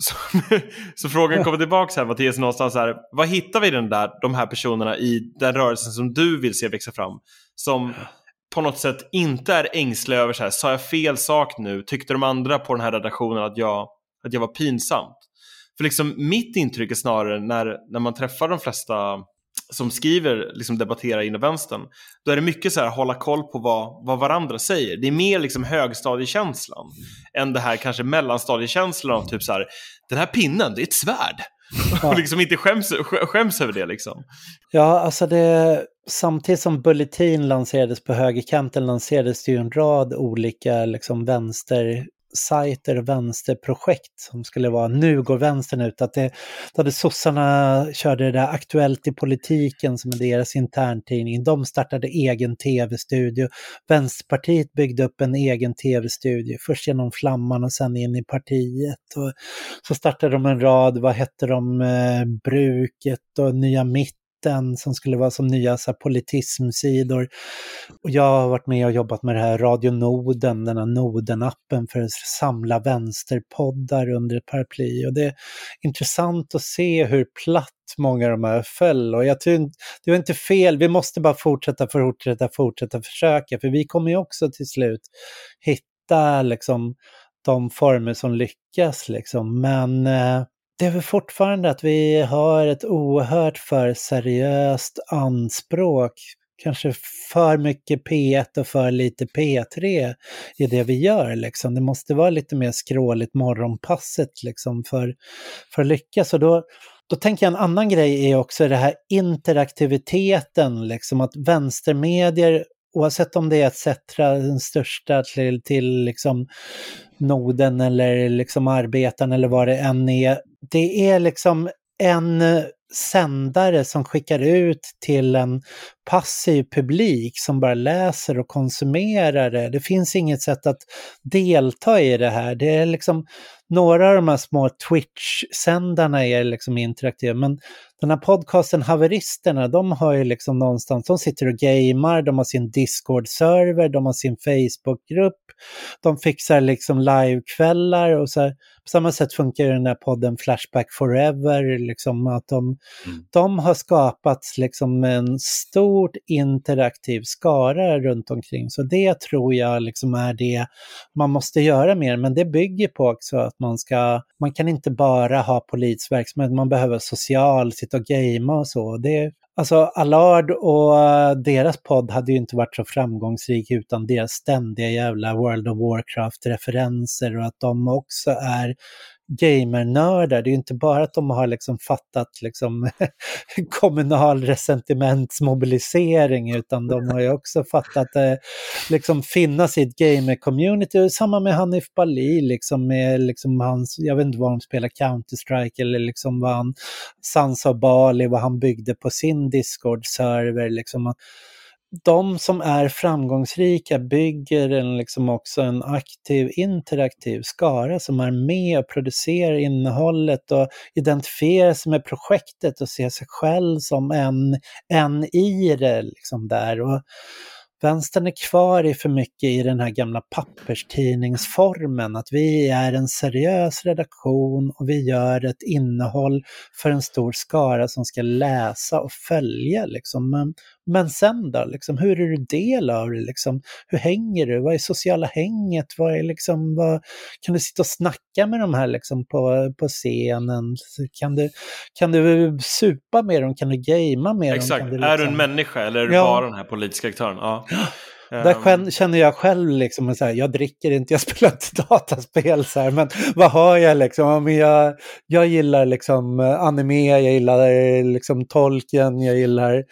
Så, så frågan kommer tillbaka här Mattias någonstans här. Vad hittar vi den där, de här personerna i den rörelsen som du vill se växa fram? Som på något sätt inte är ängsliga över så här, sa jag fel sak nu? Tyckte de andra på den här redaktionen att jag, att jag var pinsam? För liksom mitt intryck är snarare när, när man träffar de flesta som skriver, liksom debatterar inom vänstern, då är det mycket så här hålla koll på vad, vad varandra säger. Det är mer liksom högstadiekänslan än det här kanske mellanstadiekänslan av typ så här, den här pinnen, det är ett svärd. Ja. och liksom inte skäms, skäms över det liksom. Ja, alltså det, samtidigt som Bulletin lanserades på högerkanten lanserades det ju en rad olika liksom vänster sajter och vänsterprojekt som skulle vara nu går vänstern ut. Att det, då hade sossarna körde det där Aktuellt i politiken som är deras interntidning. De startade egen tv-studio. Vänsterpartiet byggde upp en egen tv-studio, först genom Flamman och sen in i partiet. Och så startade de en rad, vad hette de, eh, Bruket och Nya Mitt Mitten som skulle vara som nya så här, politismsidor. Och jag har varit med och jobbat med det här Radio Noden, den här Noden-appen för att samla vänsterpoddar under ett paraply. Och det är intressant att se hur platt många av de här föll. Och jag tror det var inte fel, vi måste bara fortsätta, fortsätta, fortsätta försöka, för vi kommer ju också till slut hitta liksom de former som lyckas liksom. Men eh, det är väl fortfarande att vi har ett oerhört för seriöst anspråk. Kanske för mycket P1 och för lite P3 i det vi gör. Liksom. Det måste vara lite mer skråligt morgonpasset liksom, för, för att lyckas. Och då, då tänker jag en annan grej är också det här interaktiviteten, liksom att vänstermedier oavsett om det är att sätta den största till, till liksom noden eller liksom arbetaren eller vad det än är. Det är liksom en sändare som skickar ut till en passiv publik som bara läser och konsumerar det. Det finns inget sätt att delta i det här. Det är liksom några av de här små Twitch-sändarna är liksom interaktiva, men den här podcasten Haveristerna, de har ju liksom någonstans, de sitter och gamer, de har sin Discord-server, de har sin Facebook-grupp, de fixar liksom livekvällar och så här. På samma sätt funkar ju den här podden Flashback Forever, liksom att de, Mm. de har skapat liksom en stort interaktiv skara runt omkring. Så det tror jag liksom är det man måste göra mer, men det bygger på också att man ska, man kan inte bara ha polisverksamhet, man behöver social, sitta och gamea och så. Det, Alltså Allard och eh, deras podd hade ju inte varit så framgångsrik utan deras ständiga jävla World of Warcraft-referenser och att de också är gamernördar. Det är ju inte bara att de har liksom fattat liksom kommunal resentimentsmobilisering utan de har ju också fattat eh, liksom finnas i ett gamer-community. Samma med Hanif Bali, liksom med liksom hans, jag vet inte vad de spelar, Counter-Strike eller liksom vad han, Sansa Bali, vad han byggde på sin Discord-server. Liksom de som är framgångsrika bygger en, liksom också en aktiv, interaktiv skara som är med och producerar innehållet och identifierar sig med projektet och ser sig själv som en, en i det. Liksom där. Och vänstern är kvar i för mycket i den här gamla papperstidningsformen, att vi är en seriös redaktion och vi gör ett innehåll för en stor skara som ska läsa och följa. Liksom. Men, men sen då, liksom, hur är du del av det? Liksom? Hur hänger du? Vad är sociala hänget? Vad är liksom, vad, kan du sitta och snacka med de här liksom, på, på scenen? Kan du, kan du supa med dem? Kan du gamea med dem? Exakt, du, är du en liksom- människa eller är du Ja. bara den här politiska aktören? Ja. Där Ehm, känner jag själv liksom, så här, jag dricker inte, jag spelar inte dataspel så här, men vad har jag liksom? Men jag, jag gillar liksom anime, jag gillar liksom Tolkien, jag gillar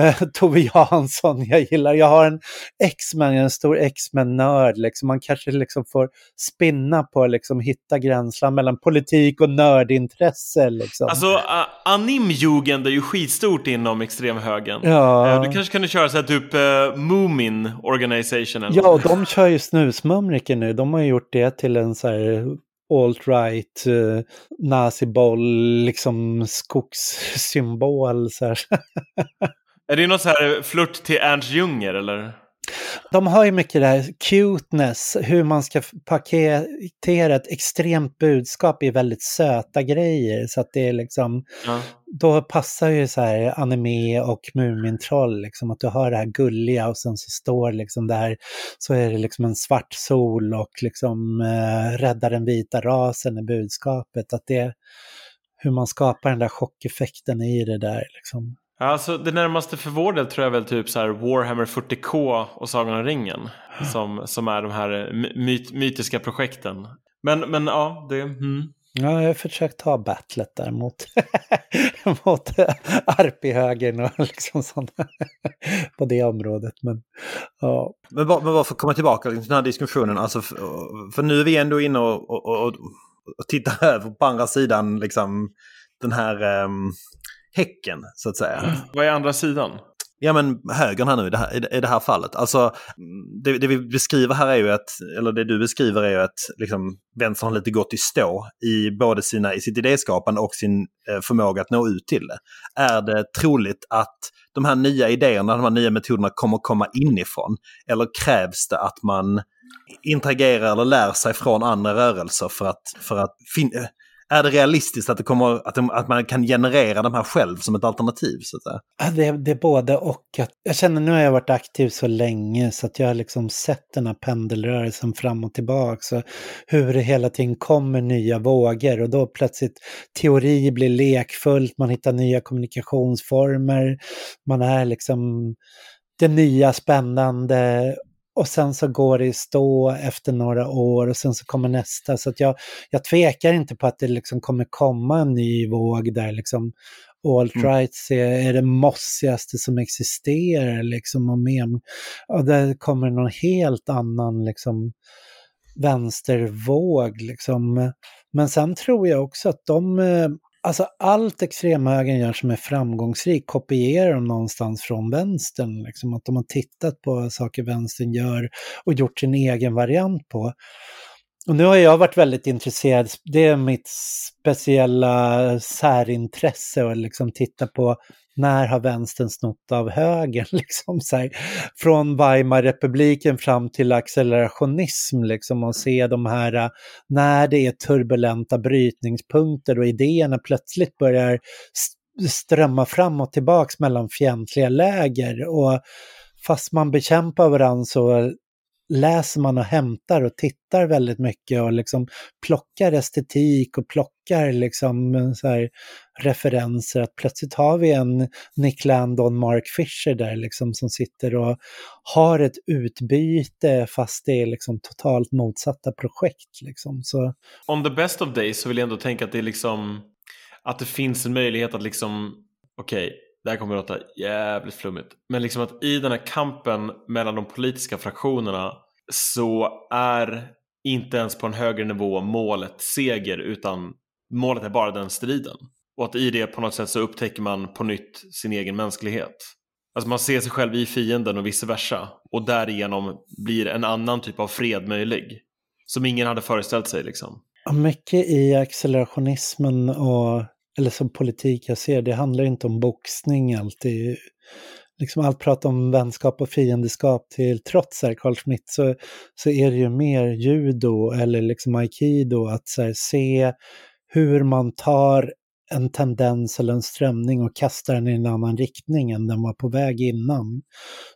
eh, Tove Jansson, jag gillar, jag har en X-Men, jag är en stor X-Men-nörd liksom. Man kanske liksom får spinna på liksom hitta gränslan mellan politik och nördintresse liksom. Alltså, animjugend är ju skitstort inom extremhögern. Ja. Eh, du kanske kunde köra så här typ uh, Moomin Organization eller Ja, och de kör ju snusmumriker nu. De har ju gjort det till en så här alt-right eh, naziboll, liksom skogssymbol. Så. Är det någon så här flört till Ernst Junger eller? De har ju mycket det här cuteness, hur man ska paketera ett extremt budskap i väldigt söta grejer. Så att det är liksom, Ja. då passar ju så här anime och Mumintroll, liksom att du har det här gulliga och sen så står liksom där, så är det liksom en svart sol och liksom eh, räddar den vita rasen i budskapet. Att det, hur man skapar den där chockeffekten i det där liksom. Ja, Alltså, det närmaste för vår del tror jag väl typ så här Warhammer 40K och Sagan om ringen. Som, som är de här myt, mytiska projekten. Men, men ja, det... Mm. Ja, jag har försökt ta battlet där mot, mot Arpi-högern och liksom sånt på det området. Men ja, Men, bara, men bara för att komma tillbaka till den här diskussionen. Alltså, för, för nu är vi ändå inne och, och, och, och tittar över på andra sidan liksom, den här ehm, häcken, så att säga. Vad är andra sidan? Ja men högern här nu i det här, i det- i det här fallet. Alltså det, det vi beskriver här är ju att, eller det du beskriver är ju att liksom, vänstern har lite gått i stå i både sina, i sitt idéskapande och sin eh, förmåga att nå ut till det. Är det troligt att de här nya idéerna, de här nya metoderna kommer komma inifrån? Eller krävs det att man interagerar eller lär sig från andra rörelser för att, för att fin- eh, är det realistiskt att, det kommer, att, de, att man kan generera de här själv som ett alternativ? Så att säga? Det, det är både och. Att, jag känner nu har jag varit aktiv så länge så att jag har liksom sett den här pendelrörelsen fram och tillbaka. Så hur det hela tiden kommer nya vågor och då plötsligt teori blir lekfullt, man hittar nya kommunikationsformer, man är liksom det nya spännande och sen så går det i stå efter några år och sen så kommer nästa. Så att jag, jag tvekar inte på att det liksom kommer komma en ny våg där liksom alt-rights är, är det mossigaste som existerar liksom och mem, och där kommer någon helt annan liksom vänstervåg liksom. Men sen tror jag också att de, eh, alltså allt extremhögern gör som är framgångsrikt kopierar de någonstans från vänstern. Liksom. Att de har tittat på saker vänstern gör och gjort sin egen variant på. Och nu har jag varit väldigt intresserad, det är mitt speciella särintresse att liksom titta på när har vänstern snott av högern? Liksom så här, från Weimarrepubliken fram till accelerationism liksom, och se de här, äh, när det är turbulenta brytningspunkter och idéerna plötsligt börjar strömma fram och tillbaks mellan fientliga läger. Och fast man bekämpar varandra så läser man och hämtar och tittar väldigt mycket och liksom plockar estetik och plockar liksom eh, så här referenser. Att plötsligt har vi en Nick Landon, Mark Fisher där liksom som sitter och har ett utbyte fast det är liksom totalt motsatta projekt. Liksom. Så, On the best of days så vill jag ändå tänka att det är liksom att det finns en möjlighet att liksom okej, det här kommer att låta jävligt flummigt. Men liksom att i den här kampen mellan de politiska fraktionerna så är inte ens på en högre nivå målet seger utan målet är bara den striden. Och att i det på något sätt så upptäcker man på nytt sin egen mänsklighet. Alltså man ser sig själv i fienden och vice versa. Och därigenom blir en annan typ av fred möjlig. Som ingen hade föreställt sig liksom. Ja, mycket i accelerationismen och, eller som politik jag ser, det handlar inte om boxning alltid. Liksom allt prat om vänskap och fiendeskap till trots här, Carl Schmitt, så, så är det ju mer judo eller liksom aikido, att så här, se hur man tar en tendens eller en strömning och kastar den i en annan riktning än den var på väg innan.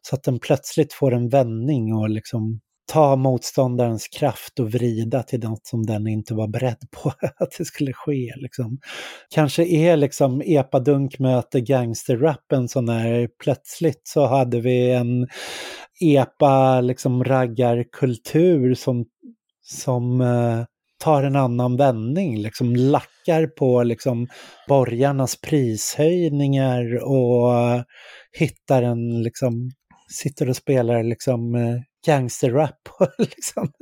Så att den plötsligt får en vändning och liksom ta motståndarens kraft och vrida till något som den inte var beredd på att det skulle ske. Liksom. Kanske är liksom epadunk möter gangsterrappen så när plötsligt så hade vi en epa liksom raggarkultur som, som eh, tar en annan vändning, liksom lackar på liksom borgarnas prishöjningar och hittar en liksom sitter och spelar liksom eh, gangsterrap liksom,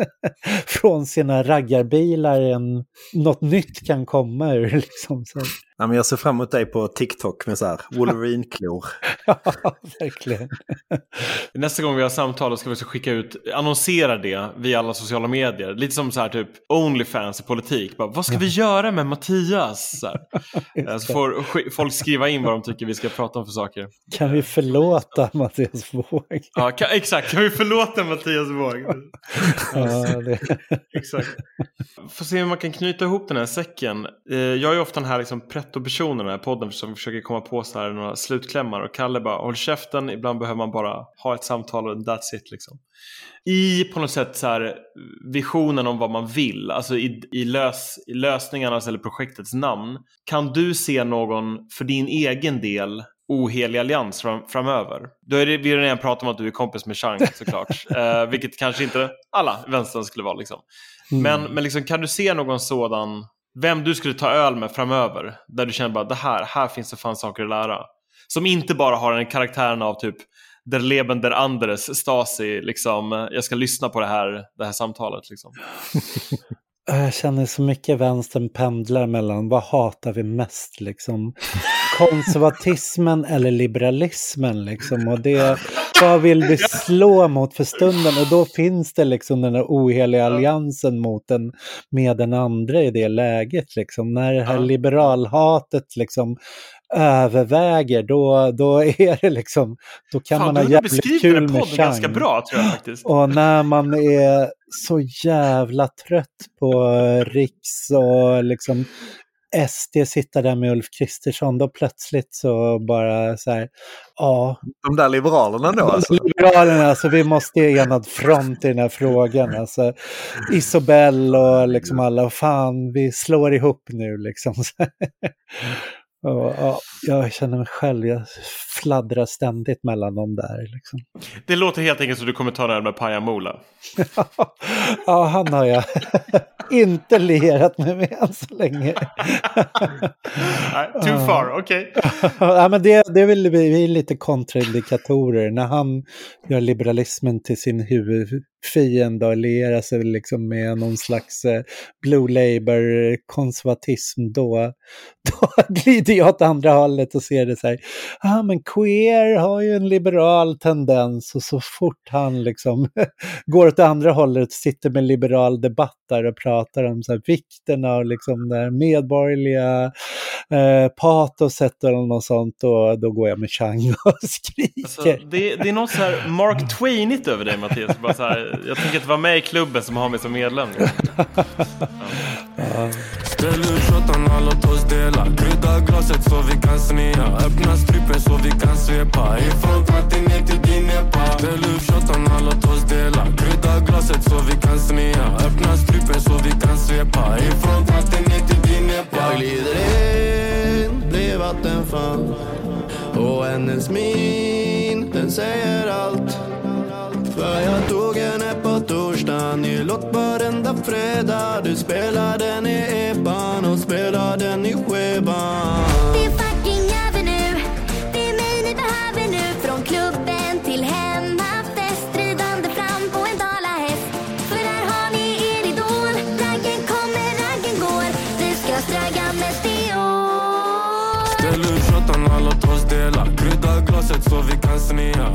från sina raggarbilar. än något nytt kan komma ur liksom. Så. Ja, men jag ser fram emot dig på TikTok med så här Wolverine-klor. ja, verkligen. Nästa gång vi har samtal ska vi också skicka ut, annonsera det via alla sociala medier. Lite som så här typ Onlyfans i politik. Bara, vad ska vi göra med Mattias? Så, här. så får folk skriva in vad de tycker vi ska prata om för saker. Kan vi förlåta Mattias Våg? Ja, kan, exakt, kan vi förlåta Mattias Våg? ja, det... Exakt. Får se hur man kan knyta ihop den här säcken. Eh, Jag är ju ofta den här liksom pretto-personen i den här podden som försöker komma på så här några slutklämmar och Kalle bara håll käften, ibland behöver man bara ha ett samtal och that's it liksom. I på något sätt så här visionen om vad man vill, alltså i, i, lös, i lösningarnas eller projektets namn. Kan du se någon för din egen del ohelig allians fram, framöver. Då är det, vi har redan pratat om att du är kompis med Chang såklart. eh, vilket kanske inte alla vänstern skulle vara liksom. Men, men liksom, kan du se någon sådan, vem du skulle ta öl med framöver? Där du känner bara det här, här finns det fan saker att lära. Som inte bara har den karaktären av typ Der Leben der Anderes, Stasi, liksom, eh, jag ska lyssna på det här, det här samtalet. Liksom. Jag känner så mycket vänstern pendlar mellan vad hatar vi mest liksom? Konservatismen eller liberalismen liksom? Och det, vad vill vi slå mot för stunden? Och då finns det liksom den där oheliga alliansen mot den, med den andra i det läget liksom. När det här liberalhatet liksom överväger, då, då är det liksom, då kan Fan, man ha jävligt kul med podden ganska Chang. bra tror jag faktiskt. Och när man är så jävla trött på Riks och liksom SD sitter där med Ulf Kristersson, då plötsligt så bara så här, ja. De där liberalerna då alltså? Liberalerna, alltså vi måste ge enad front i den här frågan. Alltså, Isobel och liksom alla, fan vi slår ihop nu liksom. Och, ja, jag känner mig själv, jag fladdrar ständigt mellan dem där. Liksom. Det låter helt enkelt som du kommer ta det här med Paja Mola. ja, han har jag inte lierat mig med än så länge. Too far, okej. ja, men det, det är väl vi, är lite kontraindikatorer. När han gör liberalismen till sin huvudfiende och lierar sig liksom med någon slags eh, Blue Labour-konservatism, då, då glider jag åt andra hållet och ser det så här. Ja, ah, men queer har ju en liberal tendens och så fort han liksom går åt andra hållet, sitter med liberal debatt där och pratar om så här, vikten av liksom det medborgerliga eh, patoset eller något sånt, och då går jag med Chang och skriker. Alltså, det, det är något så här Mark Twainigt över dig Mattias. Bara så här, jag tänker inte vara med i klubben som har mig som medlem. Ja. Ställ glaset så vi kan snea. Öppna strypen så vi kan svepa. Ifrån tratten ner till din epa. Ställ ut shottarna, låt oss dela. Krydda glaset så vi kan snea. Öppna strypen så vi kan svepa. Ifrån tratten ner till din epa. Jag glider in, blir vattenfall Och hennes min, den säger allt. För jag tog en på torsdagen i låt varenda fredag? Du spelar den i epan och spelar den i skeban. Det är fucking över nu. Det är mig ni behöver nu. Från klubben till hemmafest Ridande fram på en dalahäst. För här har ni er idol. Raggen kommer, raggen går. Vi ska ströga mest i år Ställ ut shottarna, låt oss dela Krydda glaset så vi kan snea